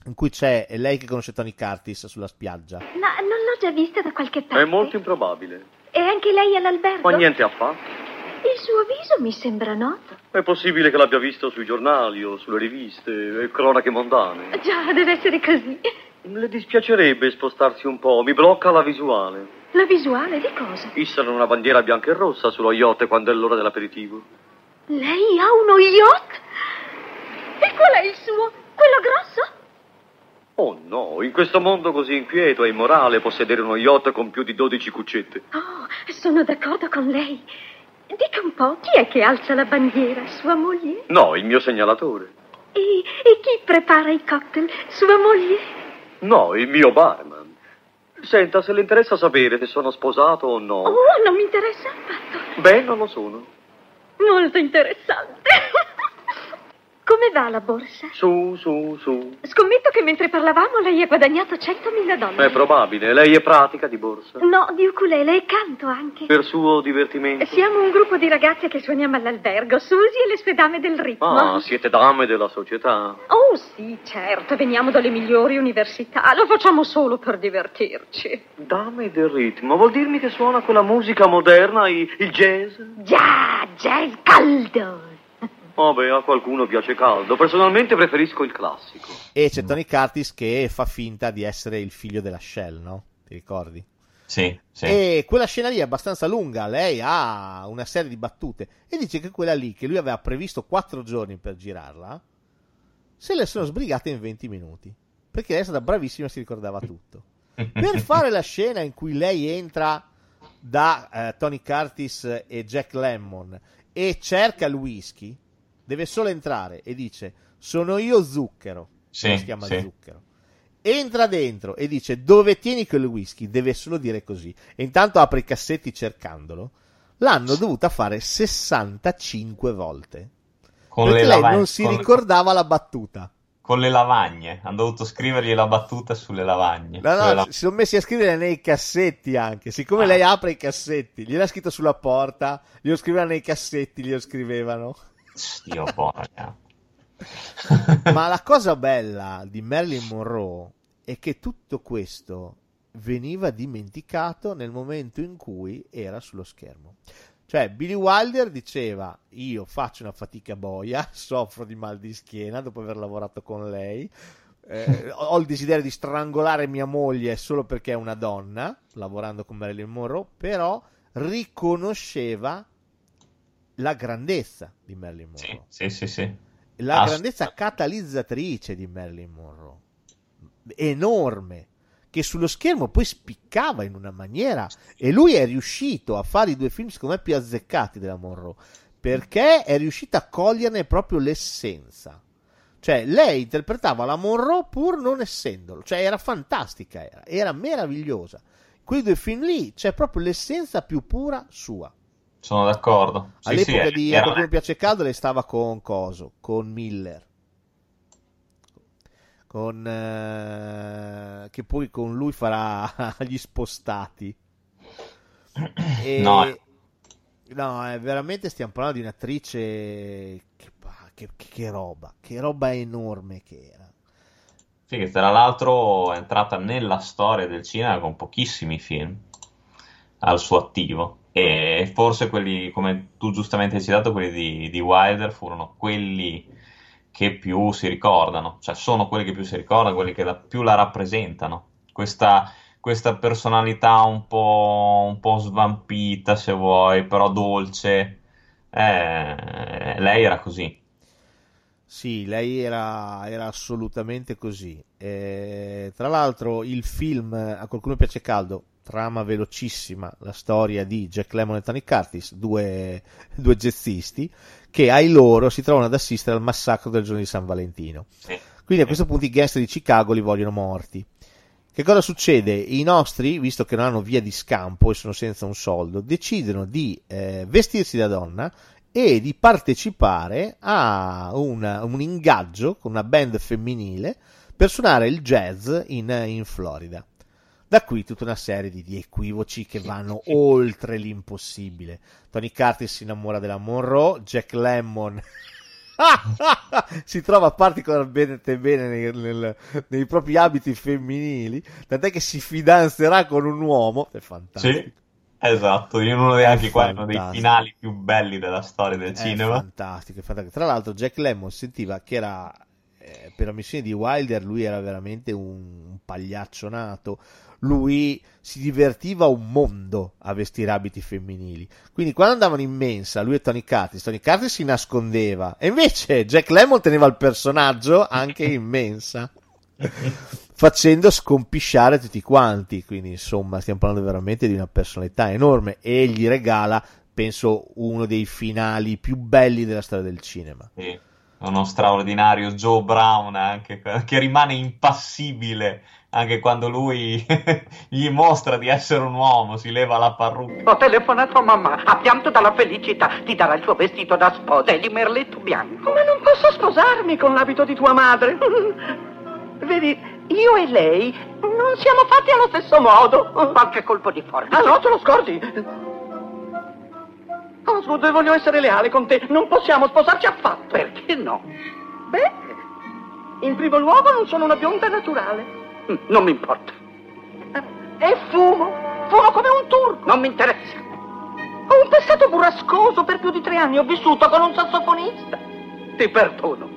in cui c'è lei che conosce Tony Curtis sulla spiaggia. No, non l'ho già vista da qualche parte. È molto improbabile. E anche lei all'albergo? Ma niente affatto. Il suo viso mi sembra noto. È possibile che l'abbia visto sui giornali o sulle riviste cronache mondane. Già, deve essere così. Le dispiacerebbe spostarsi un po', mi blocca la visuale. La visuale di cosa? Issano una bandiera bianca e rossa sullo yacht quando è l'ora dell'aperitivo. Lei ha uno yacht? E qual è il suo? Quello grosso? Oh no, in questo mondo così inquieto e immorale possedere uno yacht con più di 12 cuccette. Oh, sono d'accordo con lei. Dica un po', chi è che alza la bandiera? Sua moglie? No, il mio segnalatore. E, e chi prepara i cocktail? Sua moglie? No, il mio barman. Senta, se le interessa sapere se sono sposato o no. Oh, non mi interessa affatto. Beh, non lo sono. Molto interessante. Come va la borsa? Su, su, su. Scommetto che mentre parlavamo lei ha guadagnato 100.000 dollari. È probabile. Lei è pratica di borsa. No, di ukulele e canto anche. Per suo divertimento. Siamo un gruppo di ragazze che suoniamo all'albergo, Susi e le sue dame del ritmo. Ah, siete dame della società. Oh sì, certo, veniamo dalle migliori università, lo facciamo solo per divertirci. Dame del ritmo. Vuol dirmi che suona quella musica moderna, il jazz? Già, jazz caldo. Vabbè, a qualcuno piace caldo. Personalmente preferisco il classico. E c'è Tony Curtis che fa finta di essere il figlio della Shell, no? Ti ricordi? Sì, sì. E quella scena lì è abbastanza lunga, lei ha una serie di battute e dice che quella lì, che lui aveva previsto quattro giorni per girarla, se le sono sbrigate in 20 minuti. Perché lei è stata bravissima e si ricordava tutto. per fare la scena in cui lei entra da eh, Tony Curtis e Jack Lemmon e cerca il whisky, deve solo entrare e dice sono io zucchero. Sì, si chiama sì. zucchero. Entra dentro e dice dove tieni quel whisky, deve solo dire così. E intanto apre i cassetti cercandolo. L'hanno dovuta fare 65 volte. Con perché le lei lavagne- non si con le- ricordava la battuta. Con le lavagne. Hanno dovuto scrivergli la battuta sulle lavagne. No, no, la- si sono messi a scrivere nei cassetti anche. Siccome lei apre i cassetti, gliel'ha scritto sulla porta, glielo scrivevano nei cassetti, glielo scrivevano. Dio boia. Ma la cosa bella di Marilyn Monroe è che tutto questo veniva dimenticato nel momento in cui era sullo schermo. Cioè, Billy Wilder diceva: Io faccio una fatica boia, soffro di mal di schiena dopo aver lavorato con lei. eh, ho il desiderio di strangolare mia moglie solo perché è una donna, lavorando con Marilyn Monroe, però riconosceva la grandezza di Marilyn Monroe. Sì, sì, sì. la Ass- grandezza catalizzatrice di Marilyn Monroe. Enorme. Che sullo schermo poi spiccava in una maniera e lui è riuscito a fare i due film secondo me più azzeccati della Monroe perché è riuscito a coglierne proprio l'essenza. Cioè lei interpretava la Monroe pur non essendolo. Cioè era fantastica era, era meravigliosa. Quei due film lì c'è proprio l'essenza più pura sua Sono d'accordo. Sì, All'epoca sì, di A qualcuno piace caldo lei stava con Coso, con Miller. Con, eh, che poi con lui farà gli spostati. E- No. no, eh, veramente stiamo parlando di un'attrice che, che- che- che roba, che roba enorme che era. Sì, che tra l'altro è entrata nella storia del cinema con pochissimi film al suo attivo. E forse quelli, come tu giustamente hai citato, quelli di, di Wilder furono quelli che più si ricordano, cioè sono quelli che più si ricordano, quelli che la- più la rappresentano. Questa, questa personalità un po', un po' svampita, se vuoi, però dolce. Eh, lei era così. Sì, lei era, era assolutamente così. Eh, tra l'altro, il film A qualcuno piace caldo, trama velocissima, la storia di Jack Lemmon e Tony Curtis, due, due jazzisti, che ai loro si trovano ad assistere al massacro del giorno di San Valentino. Quindi a questo punto i gangster di Chicago li vogliono morti. Che cosa succede? I nostri, visto che non hanno via di scampo e sono senza un soldo, decidono di eh, vestirsi da donna e di partecipare a una- un ingaggio con una band femminile per suonare il jazz in, in Florida. Da qui tutta una serie di, di equivoci che vanno oltre l'impossibile. Tony Curtis si innamora della Monroe, Jack Lemmon si trova particolarmente bene nei, nel- nei propri abiti femminili, tant'è che si fidanzerà con un uomo. È fantastico. Sì, esatto, in uno dei, anche qua, uno dei finali più belli della storia del È cinema. fantastico, fantastico. Tra l'altro, Jack Lemmon sentiva che era eh, per la missione di Wilder, lui era veramente un, un pagliaccio nato. Lui si divertiva un mondo a vestire abiti femminili. Quindi, quando andavano in mensa, lui e Tony Curtis, Tony Curtis si nascondeva. E invece Jack Lemmon teneva il personaggio anche in mensa. facendo scompisciare tutti quanti. Quindi, insomma, stiamo parlando veramente di una personalità enorme. E gli regala, penso, uno dei finali più belli della storia del cinema. Sì, uno straordinario Joe Brown anche, che rimane impassibile anche quando lui gli mostra di essere un uomo, si leva la parrucca. Ho telefonato a mamma, ha pianto dalla felicità, ti darà il suo vestito da sposa e di merletto bianco. Ma non posso sposarmi con l'abito di tua madre. Vedi, io e lei non siamo fatti allo stesso modo. Qualche colpo di forza. Ah no, te lo scordi? Osgood, voglio essere leale con te. Non possiamo sposarci affatto. Perché no? Beh, in primo luogo non sono una bionda naturale. Non mi importa. E fumo. Fumo come un turco. Non mi interessa. Ho un passato burrascoso per più di tre anni. Ho vissuto con un sassofonista. ti perdono.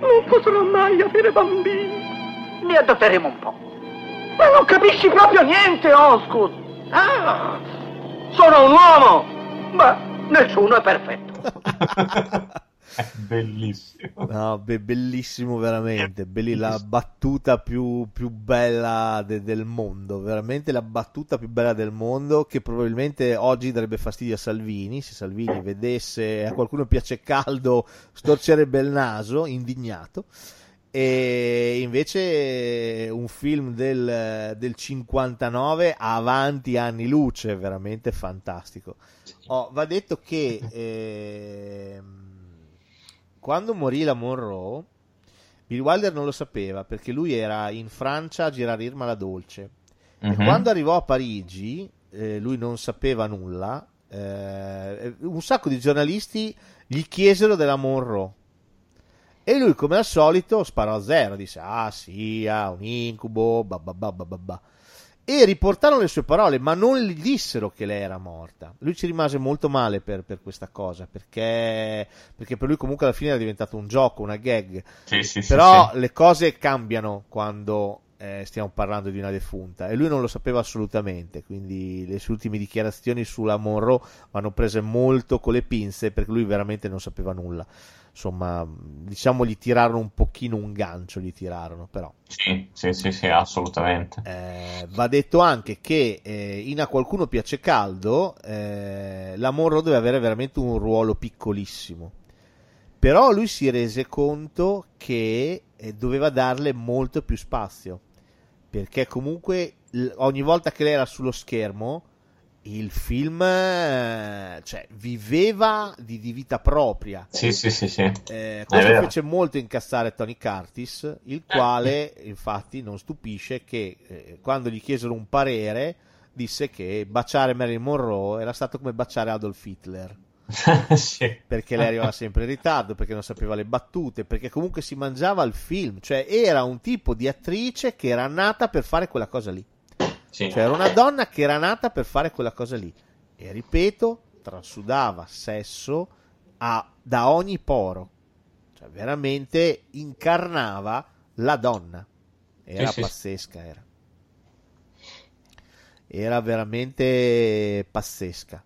Non potrò mai avere bambini. Ne adotteremo un po'. Ma non capisci proprio niente, Osgood. Ah, sono un uomo, ma nessuno è perfetto. È bellissimo. No, be- bellissimo veramente, belli- la battuta più, più bella de- del mondo, veramente la battuta più bella del mondo che probabilmente oggi darebbe fastidio a Salvini, se Salvini vedesse a qualcuno piace caldo storcerebbe il naso, indignato. E invece un film del, del 59 avanti anni luce, veramente fantastico. Oh, va detto che ehm, quando morì la Monroe, Bill Wilder non lo sapeva perché lui era in Francia a girare Irma la Dolce. E Mhm. quando arrivò a Parigi, eh, lui non sapeva nulla. eh, un sacco di giornalisti gli chiesero della Monroe. E lui, come al solito, sparò a zero. Disse: Ah, sì, ah, un incubo. Ba, ba, ba, ba, ba, ba." E riportarono le sue parole, ma non gli dissero che lei era morta. Lui ci rimase molto male per, per questa cosa, perché, perché per lui comunque alla fine era diventato un gioco, una gag. Sì, sì, Però sì. le cose cambiano quando eh, stiamo parlando di una defunta e lui non lo sapeva assolutamente, quindi le sue ultime dichiarazioni sulla Monroe vanno prese molto con le pinze perché lui veramente non sapeva nulla. Insomma, diciamo gli tirarono un pochino un gancio, gli tirarono però. Sì, sì, sì, sì, assolutamente. Eh, va detto anche che eh, in A qualcuno piace caldo, eh, la Monroe deve avere veramente un ruolo piccolissimo. Però lui si rese conto che eh, doveva darle molto più spazio. Perché comunque l- ogni volta che lei era sullo schermo, il film eh, cioè, viveva di, di vita propria. Sì, sì, sì, sì. Eh, questo fece molto incazzare Tony Curtis, il quale infatti non stupisce che eh, quando gli chiesero un parere disse che baciare Marilyn Monroe era stato come baciare Adolf Hitler. Sì. Perché lei arrivava sempre in ritardo, perché non sapeva le battute, perché comunque si mangiava il film, cioè era un tipo di attrice che era nata per fare quella cosa lì. Sì. Cioè era una donna che era nata per fare quella cosa lì. E ripeto, trasudava sesso a- da ogni poro. Cioè veramente incarnava la donna. Era Sì, sì. pazzesca, era. Era veramente pazzesca.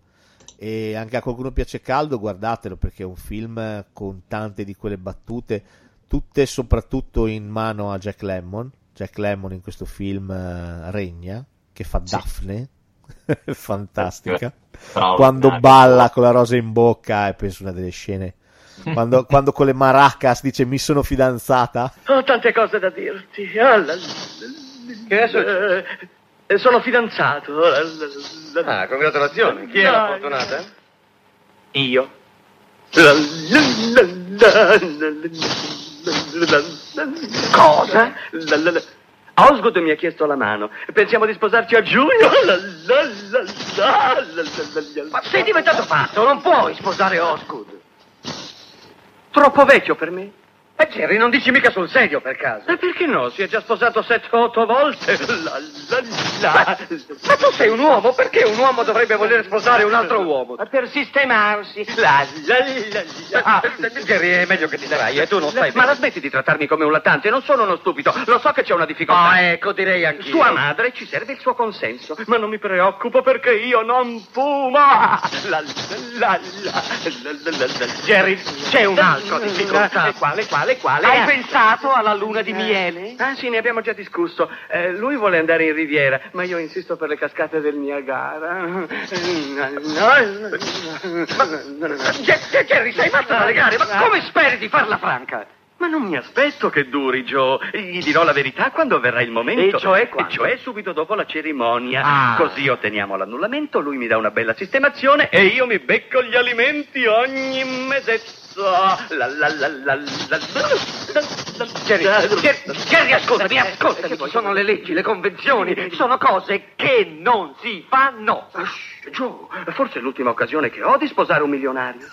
E anche a qualcuno piace caldo, guardatelo perché è un film con tante di quelle battute, tutte soprattutto in mano a Jack Lemmon. Jack Lemmon in questo film eh, regna, che fa Daphne, fantastica. Straordinario. Quando balla con la rosa in bocca, e penso una delle scene. Quando, quando con le maracas dice mi sono fidanzata. Ho tante cose da dirti. Ah, Che è? Eh, sono fidanzato. Ah, congratulazioni. Chi è la fortunata? Io. Cosa? Osgood mi ha chiesto la mano. Pensiamo di sposarci a giugno. Ma sei diventato pazzo, non puoi sposare Osgood. Troppo vecchio per me. E Jerry, non dici mica sul serio per caso. E perché no? Si è già sposato sette o otto volte. La, la, la. Ma tu sei un uomo, perché un uomo dovrebbe voler sposare un altro uomo? Per sistemarsi. La, la, la, la. Jerry, è meglio che ti darai e tu non stai Ma la smetti di trattarmi come un lattante, non sono uno stupido. Lo so che c'è una difficoltà. Ah, ecco, direi anch'io. Sua madre ci serve il suo consenso, ma non mi preoccupo perché io non fumo. La, la, la, la, la, la, la. Jerry, c'è un'altra difficoltà. Eh, Quale, quale, quale? Hai pensato alla luna di miele? Ah sì, ne abbiamo già discusso. Eh, lui vuole andare in riviera, ma io insisto per le cascate del Niagara. Ma, Jerry, sei matto da legare, ma come speri di farla franca? Ma non mi aspetto che duri, Joe. Gli dirò la verità quando verrà il momento. E cioè quando? E cioè subito dopo la cerimonia. Ah. Così otteniamo l'annullamento, lui mi dà una bella sistemazione e io mi becco gli alimenti ogni mesetto. La la la la la la Jerry, Jerry, Jerry, ascoltami, ascoltami. Ci sono le leggi, le convenzioni, sono cose che non si fanno. Shh, Joe, forse è l'ultima occasione che ho di sposare un milionario.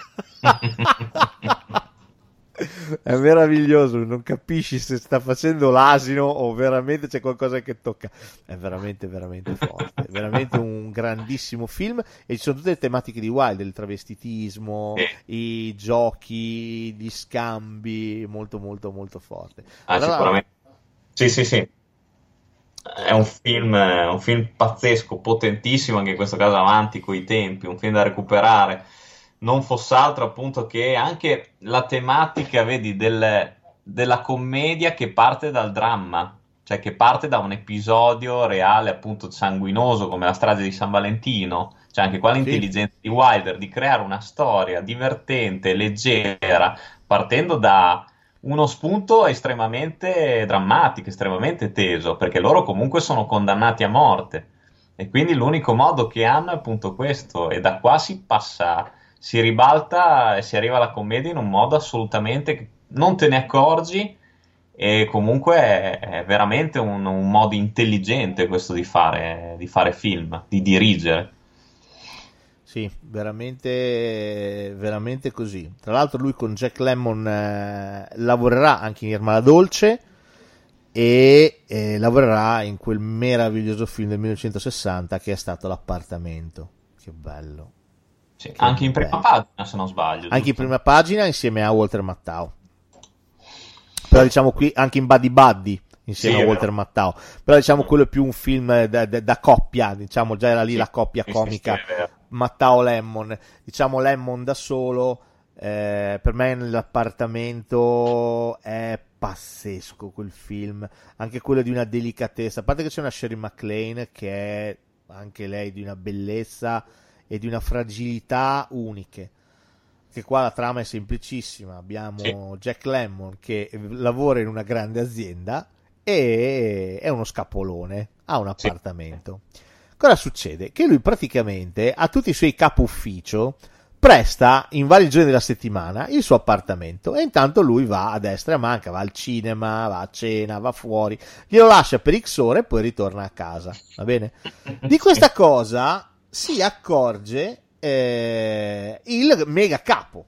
È meraviglioso, non capisci se sta facendo l'asino o veramente c'è qualcosa che tocca. È veramente, veramente forte. È veramente un grandissimo film. E ci sono tutte le tematiche di Wilder: il travestitismo, i giochi, gli scambi. Molto, molto, molto forte. Ah, Allora, sicuramente. Sì, sì, sì. È un film, un film pazzesco, potentissimo, anche in questo caso avanti coi tempi, un film da recuperare. Non fosse altro appunto che anche la tematica, vedi, del- della commedia che parte dal dramma, cioè che parte da un episodio reale, appunto sanguinoso come la strage di San Valentino. Cioè anche qua l'intelligenza di Wilder di creare una storia divertente, leggera, partendo da uno spunto estremamente drammatico, estremamente teso, perché loro comunque sono condannati a morte. E quindi l'unico modo che hanno è appunto questo, e da qua si passa, si ribalta e si arriva alla commedia in un modo assolutamente che non te ne accorgi, e comunque è, è veramente un, un modo intelligente questo di fare, di fare film, di dirigere. Sì, veramente, veramente così. Tra l'altro lui con Jack Lemmon eh, lavorerà anche in Irma la Dolce e eh, lavorerà in quel meraviglioso film del 1960 che è stato L'appartamento. Che bello. Sì, anche in prima pagina, se non sbaglio. Anche in prima pagina insieme a Walter Mattau. Però diciamo qui anche in Buddy Buddy insieme Sì, a Walter. Mattau. Però diciamo quello è più un film da, da- da coppia, diciamo già era lì la coppia sì, sì, comica sì, è vero. Mattau Lemmon. Diciamo Lemmon da solo eh, per me nell'appartamento è pazzesco quel film, anche quello di una delicatezza, a parte che c'è una Sherry MacLaine che è anche lei di una bellezza e di una fragilità uniche. Che qua la trama è semplicissima. Abbiamo Jack Lemmon che lavora in una grande azienda e è uno scapolone, ha un appartamento. Cosa succede? Che lui praticamente a tutti i suoi capo ufficio presta in vari giorni della settimana il suo appartamento e intanto lui va a destra e a manca, va al cinema, va a cena, va fuori, glielo lascia per X ore e poi ritorna a casa. Va bene? Di questa cosa si accorge eh, il mega capo,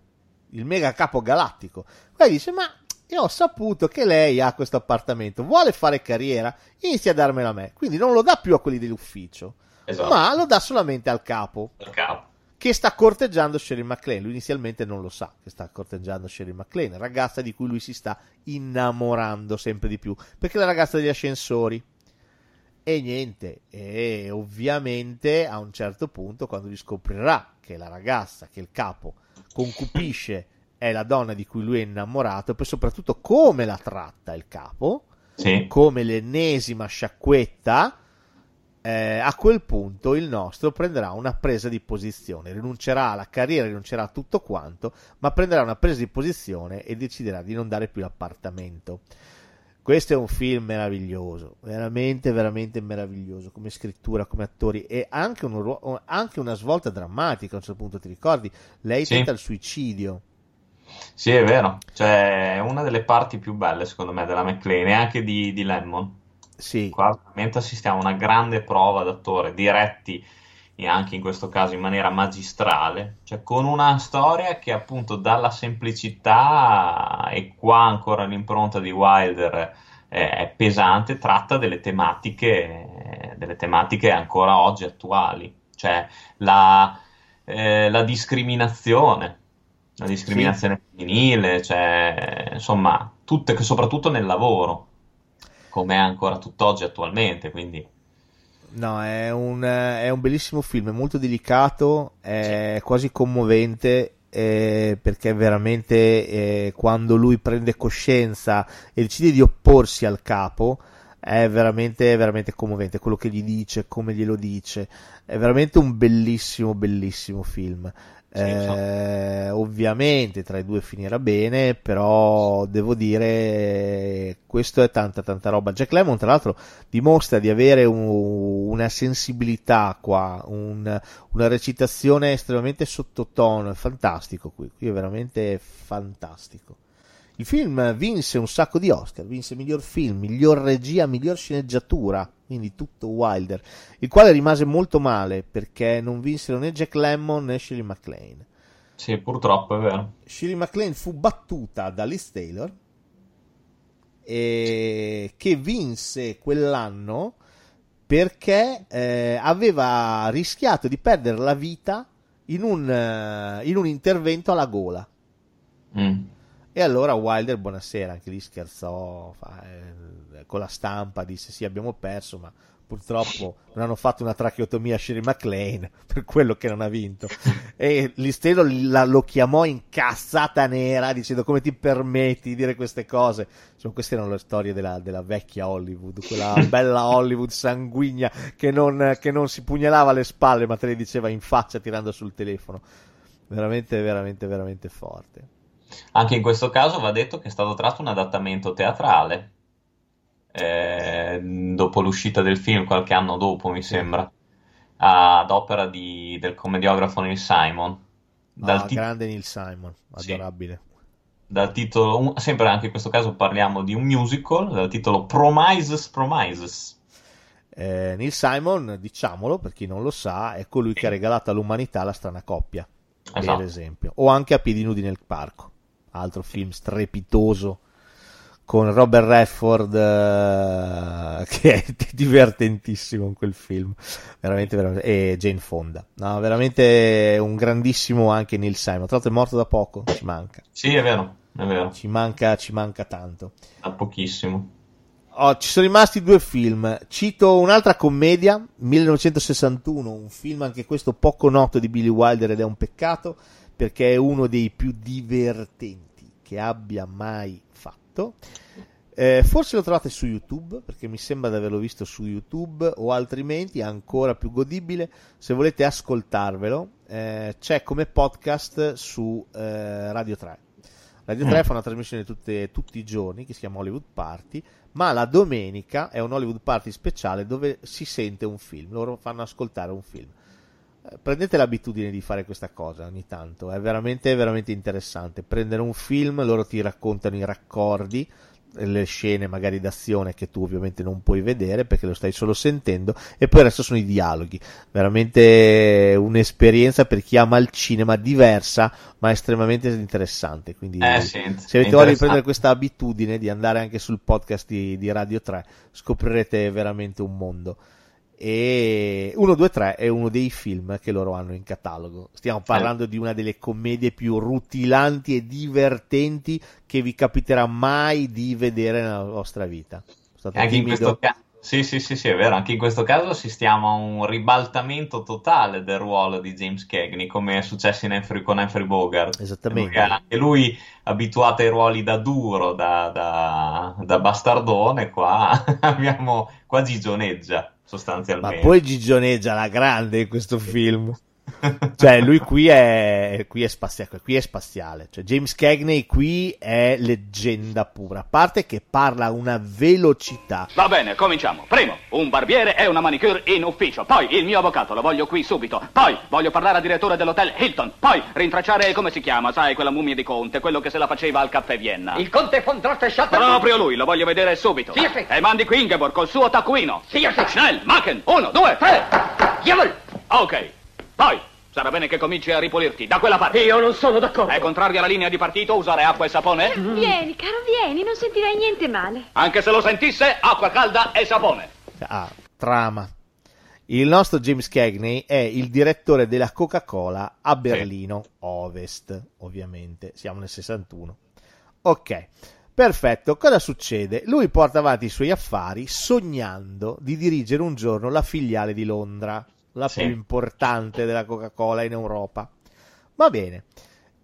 il mega capo galattico. Poi dice: Ma io ho saputo che lei ha questo appartamento, vuole fare carriera, inizia a darmelo a me. Quindi non lo dà più a quelli dell'ufficio, Esatto. ma lo dà solamente al capo. Al capo. Che sta corteggiando Sherry MacLaine. Lui inizialmente non lo sa che sta corteggiando Sherry MacLaine, ragazza di cui lui si sta innamorando sempre di più. Perché è la ragazza degli ascensori. E niente, e ovviamente a un certo punto, quando lui scoprirà che la ragazza, che il capo concupisce, è la donna di cui lui è innamorato, e poi soprattutto come la tratta il capo, Sì. come l'ennesima sciacquetta, eh, a quel punto il nostro prenderà una presa di posizione, rinuncerà alla carriera, rinuncerà a tutto quanto, ma prenderà una presa di posizione e deciderà di non dare più l'appartamento. Questo è un film meraviglioso, veramente, veramente meraviglioso come scrittura, come attori e anche, un anche una svolta drammatica a un certo punto, ti ricordi? Lei Sì. tenta il suicidio. Sì, è vero. Cioè, è una delle parti più belle, secondo me, della McLean e anche di, di Lemmon. Sì. Qua veramente assistiamo a una grande prova d'attore, diretti e anche in questo caso in maniera magistrale, cioè con una storia che appunto dalla semplicità e qua ancora l'impronta di Wilder eh, è pesante, tratta delle tematiche, delle tematiche ancora oggi attuali, cioè la, eh, la discriminazione, la discriminazione femminile, cioè insomma, tutte, soprattutto nel lavoro, come è ancora tutt'oggi attualmente, quindi No, è un, è un bellissimo film, è molto delicato, è quasi commovente eh, perché veramente eh, quando lui prende coscienza e decide di opporsi al capo è veramente, veramente commovente quello che gli dice, come glielo dice, è veramente un bellissimo, bellissimo film. Eh, ovviamente tra i due finirà bene, però devo dire questo è tanta tanta roba. Jack Lemmon tra l'altro dimostra di avere un- una sensibilità qua, un- una recitazione estremamente sottotono, è fantastico qui, qui è veramente fantastico. Il film vinse un sacco di Oscar, vinse miglior film, miglior regia, miglior sceneggiatura, quindi tutto Wilder, il quale rimase molto male perché non vinsero né Jack Lemmon né Shirley MacLaine. Sì, purtroppo è vero. Shirley MacLaine fu battuta da Liz Taylor e che vinse quell'anno perché eh, aveva rischiato di perdere la vita in un, eh, in un intervento alla gola. Mm. E allora Wilder, buonasera, anche lì scherzò fa, eh, con la stampa, disse sì abbiamo perso, ma purtroppo non hanno fatto una tracheotomia a Shirley MacLaine per quello che non ha vinto. e Listero la, lo chiamò incazzata nera dicendo come ti permetti di dire queste cose. Insomma, queste erano le storie della, della vecchia Hollywood, quella bella Hollywood sanguigna che non, che non si pugnalava alle spalle ma te le diceva in faccia tirando sul telefono. Veramente, veramente, veramente forte. Anche in questo caso va detto che è stato tratto un adattamento teatrale eh, dopo l'uscita del film, qualche anno dopo mi sembra, ad opera di, del commediografo Neil Simon. Dal ah, tit- grande Neil Simon, adorabile. Sì. Dal titolo, sempre anche in questo caso parliamo di un musical, dal titolo Promises Promises. Eh, Neil Simon, diciamolo per chi non lo sa, è colui che ha regalato all'umanità la strana coppia, esatto. per esempio, o anche a piedi nudi nel parco altro film strepitoso con Robert Redford uh, che è divertentissimo in quel film. Veramente, veramente e Jane Fonda. No, veramente un grandissimo anche Neil Simon. Tra l'altro è morto da poco ci manca. Sì è vero, è vero. Ci, manca, ci manca tanto. Da pochissimo. Oh, ci sono rimasti due film. Cito un'altra commedia 1961 un film anche questo poco noto di Billy Wilder ed è un peccato perché è uno dei più divertenti che abbia mai fatto. Eh, forse lo trovate su YouTube perché mi sembra di averlo visto su YouTube o altrimenti ancora più godibile se volete ascoltarvelo eh, c'è come podcast su eh, Radio 3 Radio 3 mm. fa una trasmissione tutte, tutti i giorni che si chiama Hollywood Party ma la domenica è un Hollywood Party speciale dove si sente un film loro fanno ascoltare un film prendete l'abitudine di fare questa cosa ogni tanto, è veramente, veramente interessante. Prendere un film, loro ti raccontano i raccordi, le scene magari d'azione che tu ovviamente non puoi vedere perché lo stai solo sentendo, e poi il resto sono i dialoghi. Veramente un'esperienza per chi ama il cinema diversa, ma estremamente interessante. Quindi, eh, sì, se avete voglia di prendere questa abitudine di andare anche sul podcast di, di Radio 3, scoprirete veramente un mondo e 1, 2, 3 è uno dei film che loro hanno in catalogo. Stiamo parlando eh. di una delle commedie più rutilanti e divertenti che vi capiterà mai di vedere nella vostra vita. Anche in questo caso. Sì, sì, sì, sì, è vero. Anche in questo caso assistiamo a un ribaltamento totale del ruolo di James Cagney, come è successo in Humphrey, con Humphrey Bogart. Esattamente. Anche lui, abituato ai ruoli da duro, da, da, da bastardone, qua abbiamo quasi gioneggia sostanzialmente. Ma poi gigioneggia la grande in questo film. Cioè, lui qui è, qui è, spaziale, qui è spaziale. Cioè, James Cagney qui è leggenda pura. A parte che parla a una velocità. Va bene, cominciamo. Primo, un barbiere e una manicure in ufficio. Poi il mio avvocato, lo voglio qui subito. Poi voglio parlare al direttore dell'hotel Hilton. Poi rintracciare come si chiama, sai, quella mummia di Conte, quello che se la faceva al caffè Vienna. Il Conte von Drotteschotter? Proprio lui, lo voglio vedere subito. Sì, sì. E mandi qui Ingeborg col suo taccuino. Sì, sì. Schnell, Machen, uno, due, tre. Jawohl. Ok. Poi, sarà bene che cominci a ripulirti. Da quella parte. Io non sono d'accordo. È contrario alla linea di partito usare acqua e sapone? Mm. Vieni, caro, vieni, non sentirai niente male. Anche se lo sentisse, acqua calda e sapone. Ah, trama. Il nostro James Cagney è il direttore della Coca-Cola a Berlino sì. Ovest, ovviamente. Siamo nel 61. Ok. Perfetto, cosa succede? Lui porta avanti i suoi affari sognando di dirigere un giorno la filiale di Londra la sì. più importante della Coca-Cola in Europa. Va bene,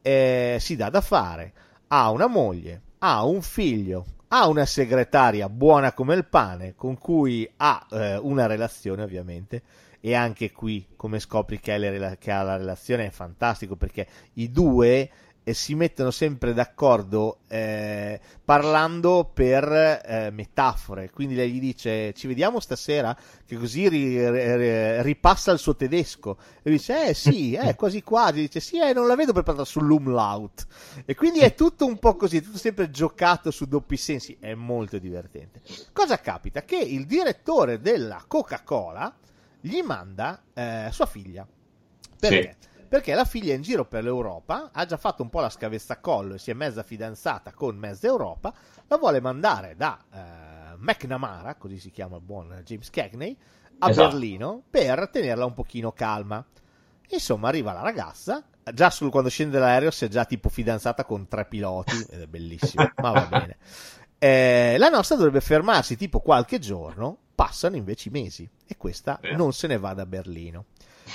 eh, si dà da fare, ha una moglie, ha un figlio, ha una segretaria buona come il pane, con cui ha eh, una relazione ovviamente, e anche qui come scopri che, le, che ha la relazione è fantastico perché i due e si mettono sempre d'accordo eh, parlando per eh, metafore. Quindi lei gli dice: Ci vediamo stasera, che così ri, ri, ripassa il suo tedesco. E dice: Eh sì, eh, quasi quasi. Dice: Sì, eh, non la vedo preparata sull'umlaut. E quindi è tutto un po' così, tutto sempre giocato su doppi sensi. È molto divertente. Cosa capita? Che il direttore della Coca-Cola gli manda eh, sua figlia. Perché? Sì perché la figlia è in giro per l'Europa, ha già fatto un po' la scavezzacollo e si è mezza fidanzata con mezza Europa, la vuole mandare da eh, McNamara, così si chiama il buon James Cagney, a Esatto. Berlino per tenerla un pochino calma. Insomma, arriva la ragazza, già sul, quando scende dall'aereo si è già tipo fidanzata con tre piloti, ed è bellissimo, ma va bene. Eh, la nostra dovrebbe fermarsi tipo qualche giorno, passano invece i mesi e questa non se ne va da Berlino.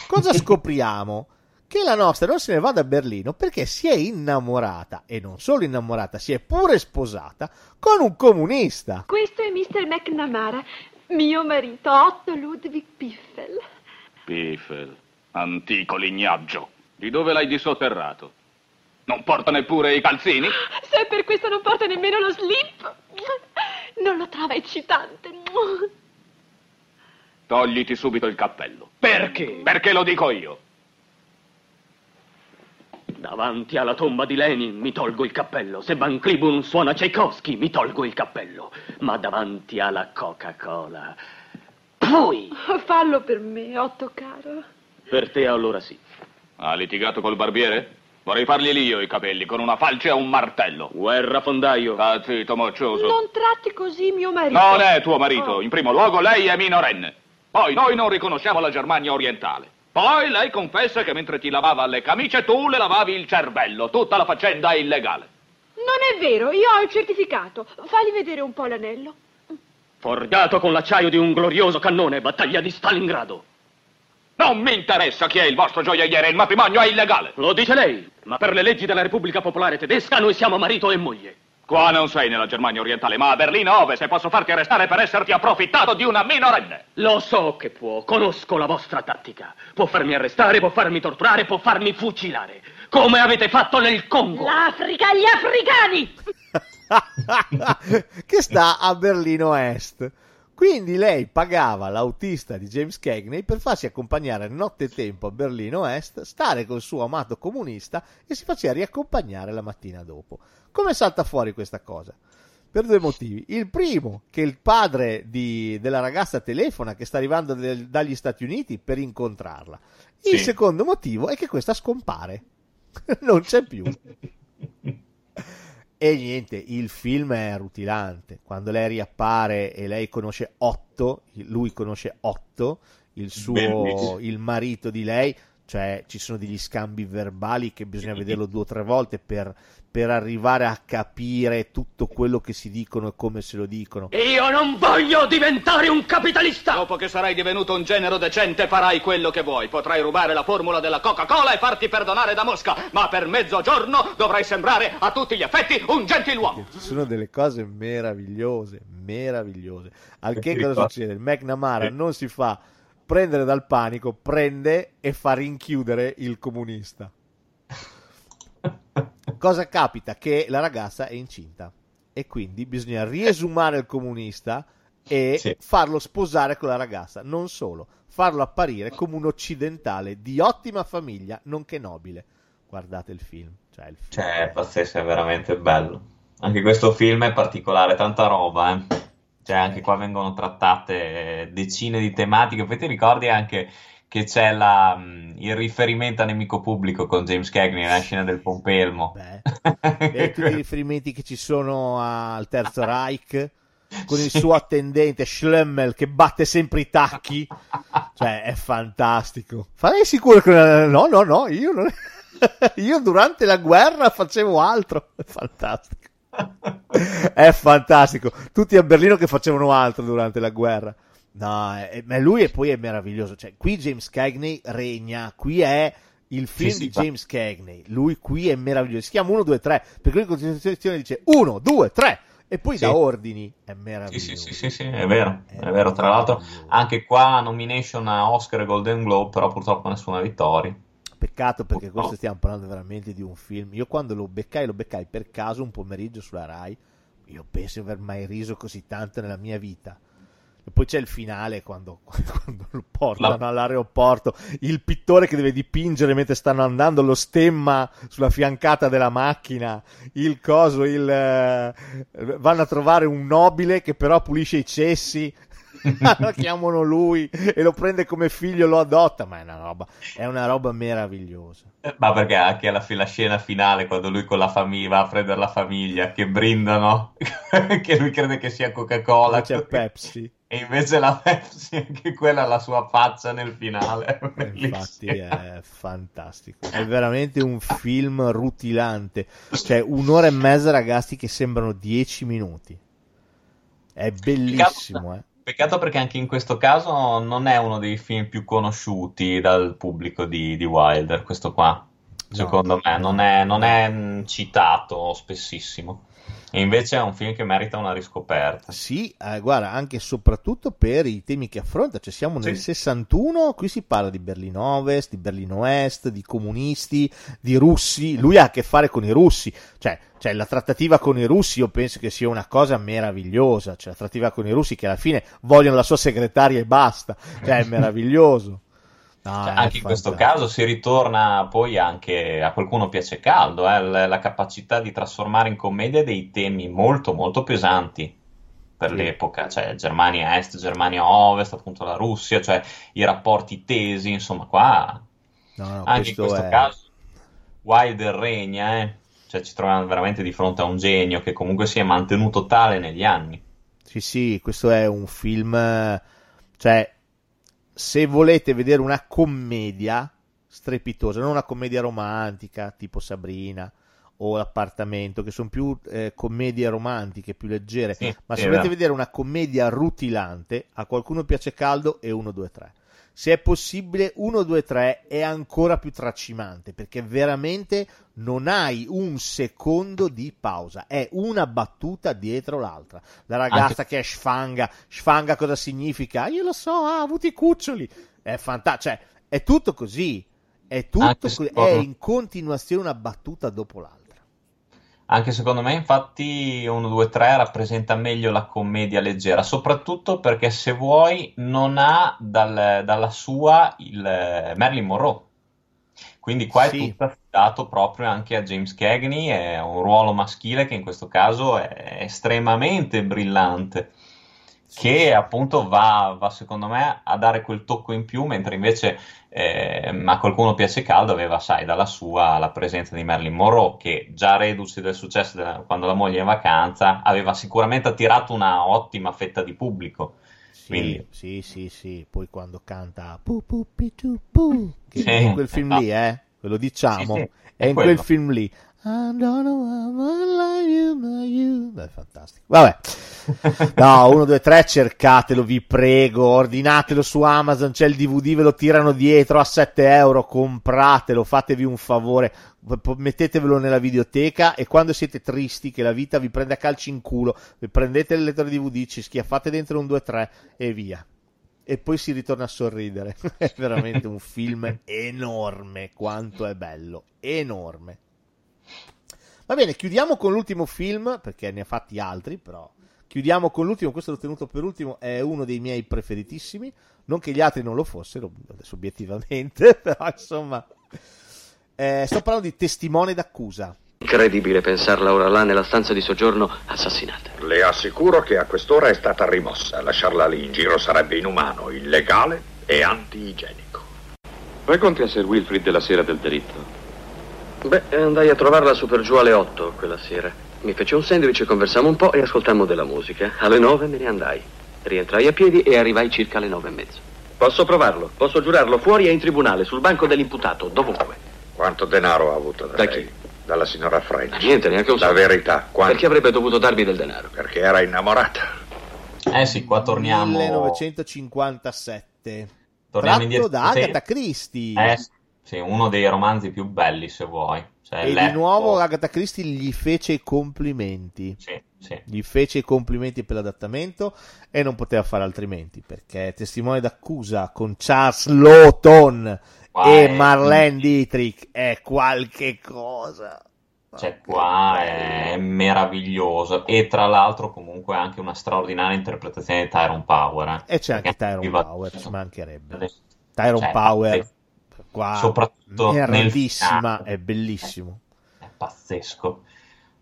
Cosa scopriamo? Che la nostra non se ne va da Berlino perché si è innamorata e non solo innamorata, si è pure sposata con un comunista. Questo è Mr. McNamara, mio marito, Otto Ludwig Piffel. Piffel, antico lignaggio. Di dove l'hai dissotterrato? Non porta neppure i calzini? Se per questo non porta nemmeno lo slip, non lo trova eccitante. Togliti subito il cappello. Perché? Perché lo dico io. Davanti alla tomba di Lenin mi tolgo il cappello. Se Van Cliburn suona Tchaikovsky mi tolgo il cappello. Ma davanti alla Coca-Cola... Poi! Fallo per me, Otto caro. Per te allora sì. Ha litigato col barbiere? Vorrei fargli io i capelli con una falce e un martello. Guerra fondaio. Sta zitto, moccioso. Non tratti così mio marito. Non è tuo marito. Oh. In primo luogo lei è minorenne. Poi noi non riconosciamo la Germania orientale. Poi lei confessa che mentre ti lavava le camicie tu le lavavi il cervello. Tutta la faccenda è illegale. Non è vero, io ho il certificato. Fagli vedere un po' l'anello. Forgiato con l'acciaio di un glorioso cannone, battaglia di Stalingrado. Non mi interessa chi è il vostro gioielliere, il matrimonio è illegale. Lo dice lei, ma per le leggi della Repubblica Popolare Tedesca noi siamo marito e moglie. Qua non sei nella Germania orientale, ma a Berlino Ovest e posso farti arrestare per esserti approfittato di una minorenne. Lo so che può, conosco la vostra tattica. Può farmi arrestare, può farmi torturare, può farmi fucilare. Come avete fatto nel Congo. L'Africa, gli africani! che sta a Berlino Est. Quindi lei pagava l'autista di James Cagney per farsi accompagnare notte e tempo a Berlino Est, stare col suo amato comunista e si faceva riaccompagnare la mattina dopo. Come salta fuori questa cosa? Per due motivi. Il primo, che il padre di- della ragazza telefona che sta arrivando del- dagli Stati Uniti per incontrarla. Il Sì. secondo motivo è che questa scompare. non c'è più. E niente, il film è rutilante. Quando lei riappare e lei conosce Otto, lui conosce Otto, il suo Bellissimo. il marito di lei, cioè ci sono degli scambi verbali che bisogna vederlo due o tre volte per, per arrivare a capire tutto quello che si dicono e come se lo dicono. Io non voglio diventare un capitalista! Dopo che sarai divenuto un genero decente farai quello che vuoi. Potrai rubare la formula della Coca-Cola e farti perdonare da Mosca, ma per mezzogiorno dovrai sembrare a tutti gli effetti un gentiluomo. Ci sono delle cose meravigliose, meravigliose. Al che cosa succede? Il McNamara non si fa prendere dal panico, prende e fa rinchiudere il comunista. Cosa capita? Che la ragazza è incinta e quindi bisogna riesumare il comunista e Sì. farlo sposare con la ragazza. Non solo, farlo apparire come un occidentale di ottima famiglia, nonché nobile. Guardate il film. Cioè, il film Cioè, è pazzesco, è veramente bello. Anche questo film è particolare, tanta roba, eh. Cioè, anche qua vengono trattate eh, decine di tematiche. Poi ti ricordi anche che c'è la, mh, il riferimento a nemico pubblico con James Cagney nella scena del pompelmo. e tutti i riferimenti che ci sono al Terzo Reich con il suo attendente Schlemmel che batte sempre i tacchi. Cioè è fantastico. Farei sicuro che no no no io, non... io durante la guerra facevo altro. È fantastico. È fantastico. Tutti a Berlino che facevano altro durante la guerra no è- ma lui e poi è meraviglioso cioè qui James Cagney regna qui è il film sì, di fa- James Cagney lui qui è meraviglioso si chiama 1 2 3 perché lui in continuazione dice 1 2 3 e poi Sì. da ordini è Sì, meraviglioso sì, sì, sì, sì, è vero, è vero. Tra l'altro, anche qua nomination a Oscar e Golden Globe, però purtroppo nessuna vittoria. Peccato perché Oh. questo stiamo parlando veramente di un film. Io quando lo beccai, lo beccai per caso un pomeriggio sulla Rai. Io penso di aver mai riso così tanto nella mia vita. E poi c'è il finale quando, quando lo portano La- all'aeroporto. Il pittore che deve dipingere mentre stanno andando lo stemma sulla fiancata della macchina. Il coso, il. eh, vanno a trovare un nobile che però pulisce i cessi. chiamano lui e lo prende come figlio, lo adotta, ma è una roba, è una roba meravigliosa. Ma perché anche alla fi- la scena finale, quando lui con la famiglia va a prendere la famiglia, che brindano, che lui crede che sia Coca-Cola. C'è Pepsi. E invece la Pepsi, anche quella ha la sua faccia nel finale. È Infatti è fantastico. È veramente un film rutilante. Cioè, un'ora e mezza, ragazzi, che sembrano dieci minuti. È bellissimo, eh. Peccato perché anche in questo caso non è uno dei film più conosciuti dal pubblico di, di Wilder, questo qua. Secondo me non è, non è mh, citato spessissimo. E invece è un film che merita una riscoperta. Sì, eh, guarda, anche e soprattutto per i temi che affronta. Cioè, siamo nel 61, qui si parla di Berlino Ovest, di Berlino Est, di comunisti, di russi. Lui ha a che fare con i russi. Cioè, cioè, la trattativa con i russi io penso che sia una cosa meravigliosa. Cioè, la trattativa con i russi che alla fine vogliono la sua segretaria e basta. Cioè, è meraviglioso. No, Cioè, anche in questo caso si ritorna poi anche a qualcuno piace caldo, eh, la, la capacità di trasformare in commedia dei temi molto molto pesanti per Sì. l'epoca, cioè Germania Est, Germania Ovest, appunto la Russia, cioè i rapporti tesi, insomma qua No, no, anche in questo questo è- caso Wilder regna, eh. Cioè ci troviamo veramente di fronte a un genio che comunque si è mantenuto tale negli anni. Sì, sì, questo è un film. Cioè, se volete vedere una commedia strepitosa, non una commedia romantica tipo Sabrina o L'appartamento, che sono più eh, commedie romantiche, più leggere, Sì, ma se volete vedere una commedia rutilante, a qualcuno piace caldo e 1, 2, 3. Se è possibile, 1, 2, 3 è ancora più tracimante perché veramente non hai un secondo di pausa, è una battuta dietro l'altra. La ragazza Anche- che è sfanga, sfanga cosa significa? Io lo so, ha avuto i cuccioli. È fantastico, cioè è tutto così, è tutto Anche così, è in continuazione una battuta dopo l'altra. Anche secondo me, infatti, 1, 2, 3 rappresenta meglio la commedia leggera, soprattutto perché se vuoi non ha dal- dalla sua il eh, Marilyn Monroe. Quindi qua Sì. è tutto affidato proprio anche a James Cagney, è un ruolo maschile che in questo caso è estremamente brillante, che appunto va, va, secondo me a dare quel tocco in più, mentre invece eh, a qualcuno piace caldo aveva, sai, dalla sua la presenza di Marilyn Monroe, che già reduce del successo della- quando la moglie è in vacanza, aveva sicuramente attirato una ottima fetta di pubblico. Sì, Quindi- sì, sì, sì. Poi quando canta pu, pu, pi, tu, pu, che Sì, è in quel film lì, esatto. eh? Ve lo diciamo. Sì, sì, è è in quello. quel film lì. I don't know how I love you, you. Beh, fantastico. Vabbè. No, 1, 2, 3, cercatelo, vi prego. Ordinatelo su Amazon. C'è il DVD, ve lo tirano dietro a 7 euro. Compratelo, fatevi un favore. Mettetevelo nella videoteca. E quando siete tristi, che la vita vi prende a calci in culo, prendete il lettore DVD, ci schiaffate dentro un 2, 3 e via. E poi si ritorna a sorridere. è veramente un film enorme. Quanto è bello, enorme. Va bene, chiudiamo con l'ultimo film, perché ne ha fatti altri, però. Chiudiamo con l'ultimo, questo l'ho tenuto per ultimo, è uno dei miei preferitissimi. Non che gli altri non lo fossero, adesso obiettivamente, però insomma. Eh, sto parlando di Testimone d'accusa. Incredibile pensarla ora là nella stanza di soggiorno assassinata. Le assicuro che a quest'ora è stata rimossa. Lasciarla lì in giro sarebbe inumano, illegale e anti-igienico. Racconti a Sir Wilfrid della sera del delitto. Beh, andai a trovarla su per giù alle 8 quella sera. Mi fece un sandwich, conversammo un po' e ascoltammo della musica. Alle 9 me ne andai. Rientrai a piedi e arrivai circa alle 9 e mezzo. Posso provarlo, posso giurarlo, fuori e in tribunale, sul banco dell'imputato, dovunque. Quanto denaro ha avuto da, Da lei? chi? Dalla signora French. Niente, neanche un La soldo. verità, quanto? Perché avrebbe dovuto darmi del denaro? Perché era innamorata. Eh sì, qua torniamo. 1957. Torniamo tratto indietro. da Sì. Agatha Christie. Eh sì, uno dei romanzi più belli, se vuoi. Cioè, E di nuovo Agatha Christie gli fece i complimenti. Sì, sì. Gli fece i complimenti per l'adattamento e non poteva fare altrimenti perché testimone d'accusa con Charles Lawton Qua e Marlene Dietrich è qualche cosa. Cioè, qua è meraviglioso. E tra l'altro, comunque, anche una straordinaria interpretazione di Tyrone Power. eh. E c'è anche Perché Tyrone Power, ci mancherebbe. Tyrone Cioè, Power. Qua Soprattutto nel grandissima, finale. è bellissimo. È pazzesco.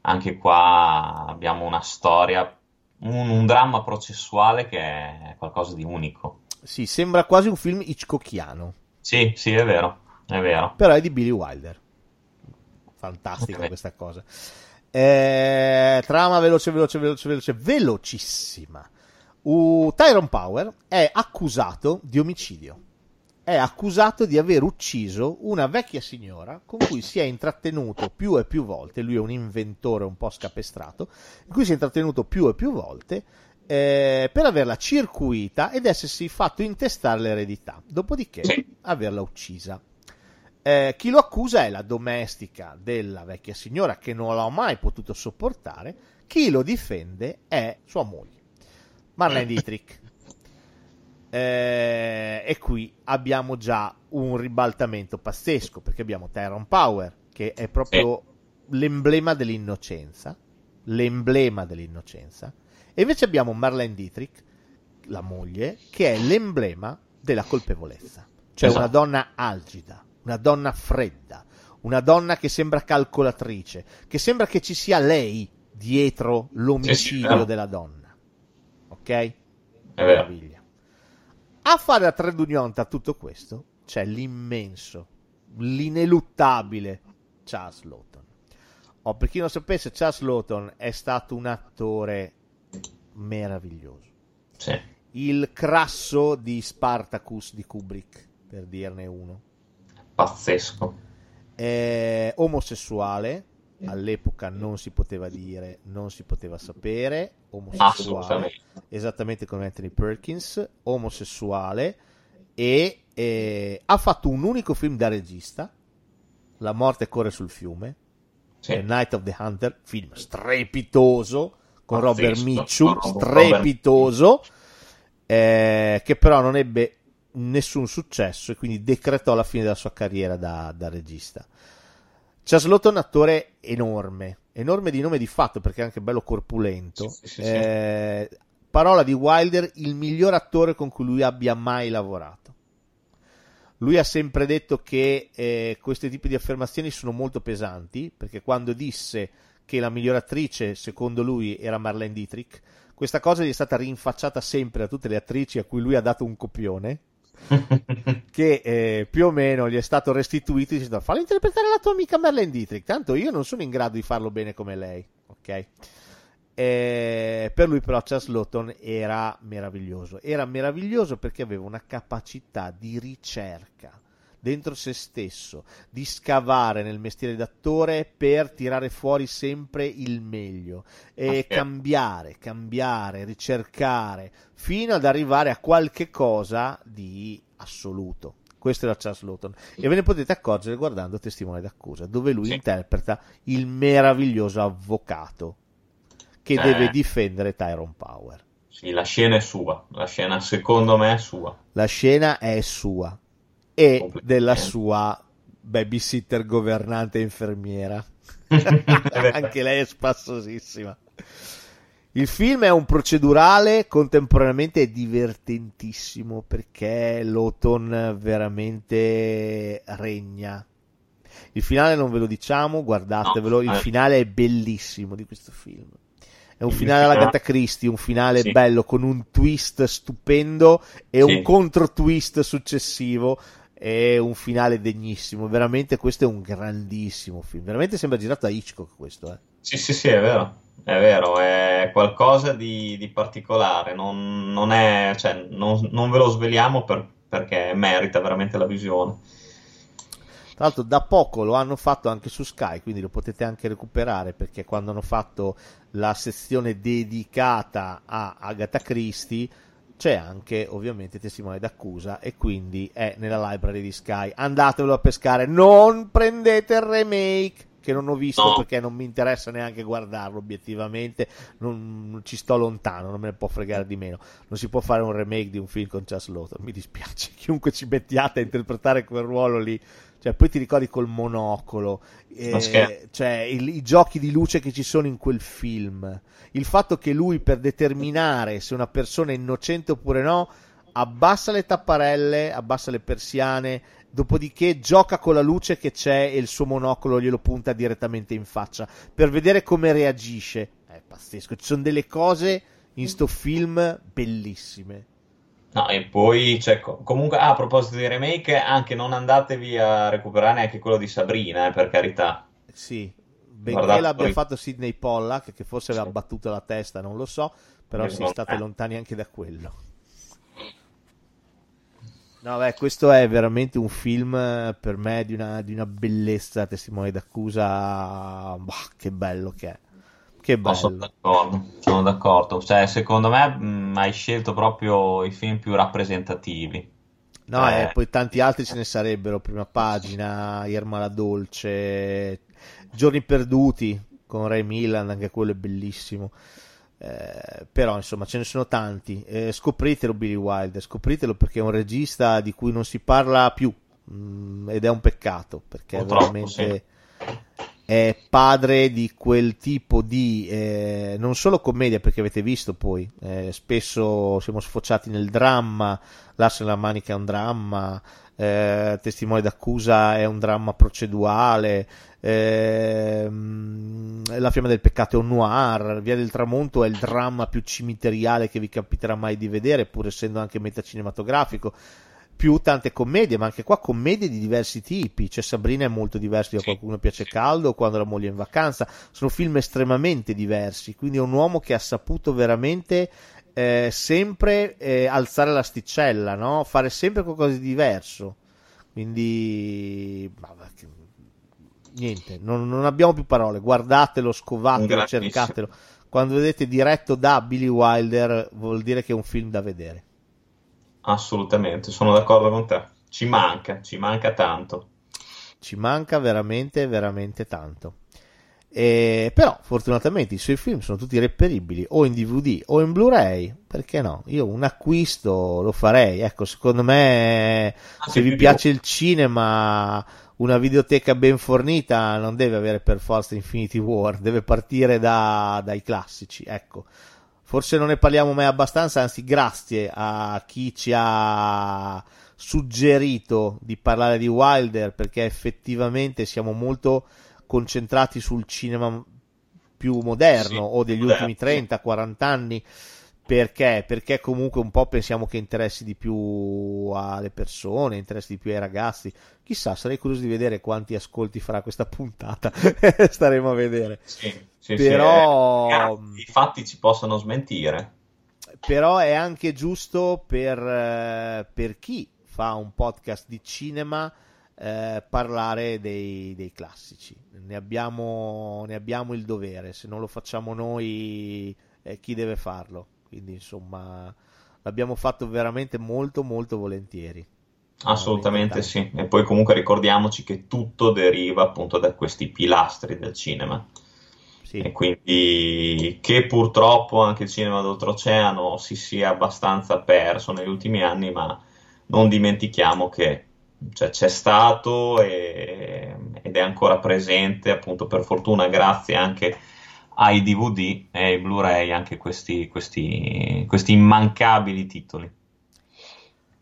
Anche qua abbiamo una storia un, un dramma processuale che è qualcosa di unico. Sì, sembra quasi un film Hitchcockiano. Sì, sì, è vero, è vero. Però è di Billy Wilder. Fantastica okay. questa cosa. Eh, trama veloce, veloce, veloce, veloce, velocissima. Uh, Tyrone Power è accusato di omicidio. È accusato di aver ucciso una vecchia signora con cui si è intrattenuto più e più volte. Lui è un inventore un po' scapestrato, in cui si è intrattenuto più e più volte eh, per averla circuita ed essersi fatto intestare l'eredità. Dopodiché averla uccisa. Eh, chi lo accusa è la domestica della vecchia signora che non l'ha mai potuto sopportare. Chi lo difende è sua moglie, Marlene Dietrich. Eh, e qui abbiamo già un ribaltamento pazzesco perché abbiamo Tyrone Power che è proprio sì. l'emblema dell'innocenza. L'emblema dell'innocenza. E invece abbiamo Marlene Dietrich, la moglie, che è l'emblema della colpevolezza. Cioè esatto. una donna algida, una donna fredda, una donna che sembra calcolatrice, che sembra che ci sia lei dietro l'omicidio sì, della donna. Ok? È Meraviglia. A fare a trade union a tutto questo c'è l'immenso, l'ineluttabile Charles Lawton. Oh, per chi non sapesse, Charles Lawton è stato un attore meraviglioso. Sì. Il crasso di Spartacus di Kubrick, per dirne uno pazzesco. È omosessuale, all'epoca non si poteva dire, non si poteva sapere, omosessuale, esattamente come Anthony Perkins, omosessuale e eh, ha fatto un unico film da regista, La morte corre sul fiume, sì. The Night of the Hunter, film strepitoso con Pazzesco, Robert Mitchum, strepitoso, eh, che però non ebbe nessun successo e quindi decretò la fine della sua carriera da, da regista. Charles Lawton, attore enorme, enorme di nome di fatto perché è anche bello corpulento. Sì, sì, eh. Parola di Wilder, il miglior attore con cui lui abbia mai lavorato. Lui ha sempre detto che eh, questi tipi di affermazioni sono molto pesanti perché quando disse che la miglior attrice, secondo lui, era Marlene Dietrich, questa cosa gli è stata rinfacciata sempre a tutte le attrici a cui lui ha dato un copione che eh, più o meno gli è stato restituito dicendo fallo interpretare la tua amica Merlene Dietrich tanto io non sono in grado di farlo bene come lei ok? Eh, per lui però Charles Lawton era meraviglioso. Era meraviglioso perché aveva una capacità di ricerca dentro se stesso, di scavare nel mestiere d'attore per tirare fuori sempre il meglio e okay. cambiare, cambiare, ricercare fino ad arrivare a qualche cosa di assoluto. Questo era Charles Lawton e ve ne potete accorgere guardando Testimone d'accusa, dove lui sì. interpreta il meraviglioso avvocato che eh. deve difendere Tyrone Power. Sì, la scena è sua, la scena secondo me è sua. La scena è sua e della sua babysitter governante infermiera. Anche lei è spassosissima. Il film è un procedurale, contemporaneamente è divertentissimo perché Lawton veramente regna. Il finale non ve lo diciamo, guardatevelo, il eh. finale è bellissimo di questo film. È un finale alla Gata Christie, un finale sì. bello con un twist stupendo e sì. un contro twist successivo è un finale degnissimo. Veramente questo è un grandissimo film. Veramente sembra girato a Hitchcock questo. Eh. Sì, sì, sì, è vero. È vero, è qualcosa di, di particolare. Non, non, è, cioè, non, non, ve lo sveliamo per, perché merita veramente la visione. Tra l'altro da poco lo hanno fatto anche su Sky, quindi lo potete anche recuperare perché quando hanno fatto la sezione dedicata a Agatha Christie c'è anche ovviamente testimone d'accusa e quindi è nella library di Sky. Andatevelo a pescare, non prendete il remake che non ho visto no. perché non mi interessa neanche guardarlo obiettivamente, non, non, ci sto lontano, non me ne può fregare di meno. Non si può fare un remake di un film con Charles Lawton, mi dispiace, chiunque ci mettiate a interpretare quel ruolo lì cioè, poi ti ricordi col monocolo, eh, cioè il, i giochi di luce che ci sono in quel film. Il fatto che lui, per determinare se una persona è innocente oppure no, abbassa le tapparelle, abbassa le persiane, dopodiché gioca con la luce che c'è e il suo monocolo glielo punta direttamente in faccia per vedere come reagisce. È pazzesco, ci sono delle cose in sto film bellissime. No, e poi, cioè, co- comunque, ah, a proposito di remake, anche non andatevi a recuperare neanche quello di Sabrina, eh, per carità. Sì, benché Guardate l'abbia poi- fatto Sidney Pollack, che forse aveva battuto la testa, non lo so, però si no, state eh. lontani anche da quello. No, beh, questo è veramente un film eh, per me di una, di una bellezza, testimone d'accusa. Bah, che bello che è. Che No, sono bello. d'accordo, sono d'accordo. Cioè, secondo me mh, hai scelto proprio i film più rappresentativi. No, Eh, e poi tanti altri ce ne sarebbero. Prima pagina, Irma la Dolce, Giorni perduti con Ray Milland, anche quello è bellissimo. Eh, però insomma ce ne sono tanti. Eh, scopritelo Billy Wilder, scopritelo perché è un regista di cui non si parla più mm, ed è un peccato perché è Purtroppo, veramente è padre di quel tipo di eh, non solo commedia perché avete visto poi eh, spesso siamo sfociati nel dramma L'asse nella manica è un dramma eh, Testimone d'accusa è un dramma procedurale ehm, La fiamma del peccato è un noir Via del tramonto è il dramma più cimiteriale che vi capiterà mai di vedere pur essendo anche metacinematografico più tante commedie, ma anche qua commedie di diversi tipi. Cioè, Sabrina è molto diverso da qualcuno piace caldo quando la moglie è in vacanza. Sono film estremamente diversi. Quindi è un uomo che ha saputo veramente eh, sempre eh, alzare l'asticella, no? Fare sempre qualcosa di diverso. Quindi, niente, non, non abbiamo più parole. Guardatelo, scovatelo, cercatelo. Quando vedete diretto da Billy Wilder, vuol dire che è un film da vedere. Assolutamente, sono d'accordo con te. Ci manca, ci manca tanto. ci manca veramente veramente tanto. E- però fortunatamente i suoi film sono tutti reperibili o in DVD o in Blu-ray perché no? Io un acquisto lo farei. Ecco secondo me se sì, vi piace il cinema una videoteca ben fornita non deve avere per forza Infinity War deve partire da- dai classici ecco Forse non ne parliamo mai abbastanza, anzi grazie a chi ci ha suggerito di parlare di Wilder perché effettivamente siamo molto concentrati sul cinema più moderno Sì, o degli moderno, ultimi 30-40 anni perché? Perché comunque un po' pensiamo che interessi di più alle persone, interessi di più ai ragazzi. Chissà, sarei curioso di vedere quanti ascolti farà questa puntata. Staremo a vedere. Sì, sì, Però- sì, eh, i fatti ci possono smentire. però è anche giusto per, eh, per chi fa un podcast di cinema eh, parlare dei, dei classici. Ne abbiamo, ne abbiamo il dovere, se non lo facciamo noi, eh, chi deve farlo? Quindi insomma l'abbiamo fatto veramente molto molto volentieri. Assolutamente sì. E poi comunque ricordiamoci che tutto deriva appunto da questi pilastri del cinema. E quindi che purtroppo anche il cinema d'oltreoceano si sia abbastanza perso negli ultimi anni, ma non dimentichiamo che cioè, c'è stato e- ed è ancora presente, appunto per fortuna, grazie anche ai DVD e ai Blu-ray, anche questi, questi, questi immancabili titoli.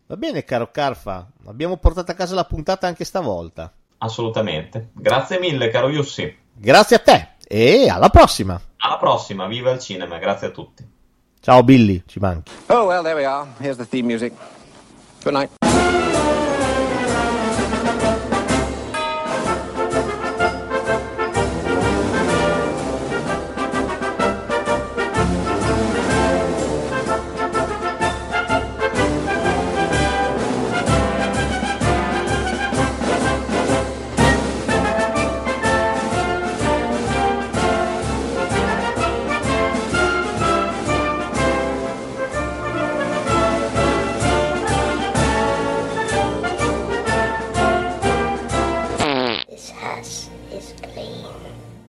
Va bene, caro Carfa, abbiamo portato a casa la puntata anche stavolta. Assolutamente. Grazie mille, caro Yussi. Grazie a te e alla prossima. Alla prossima, viva il cinema, grazie a tutti. Ciao Billy, ci manchi. Oh, well, there we are. Here's the theme music. Good night.